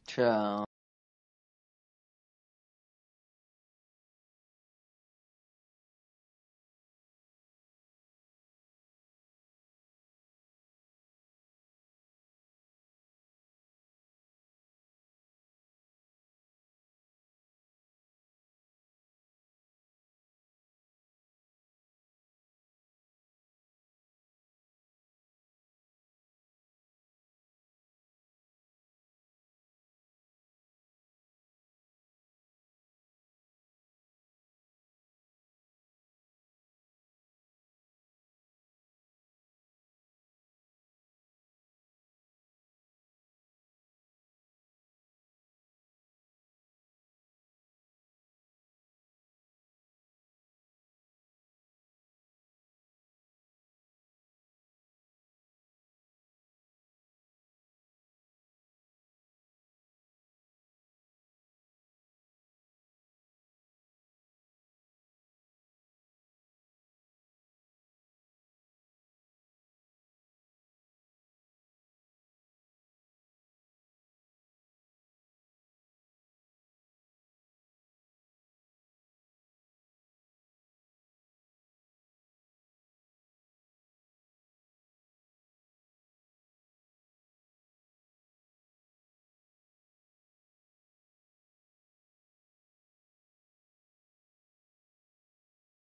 Tchau.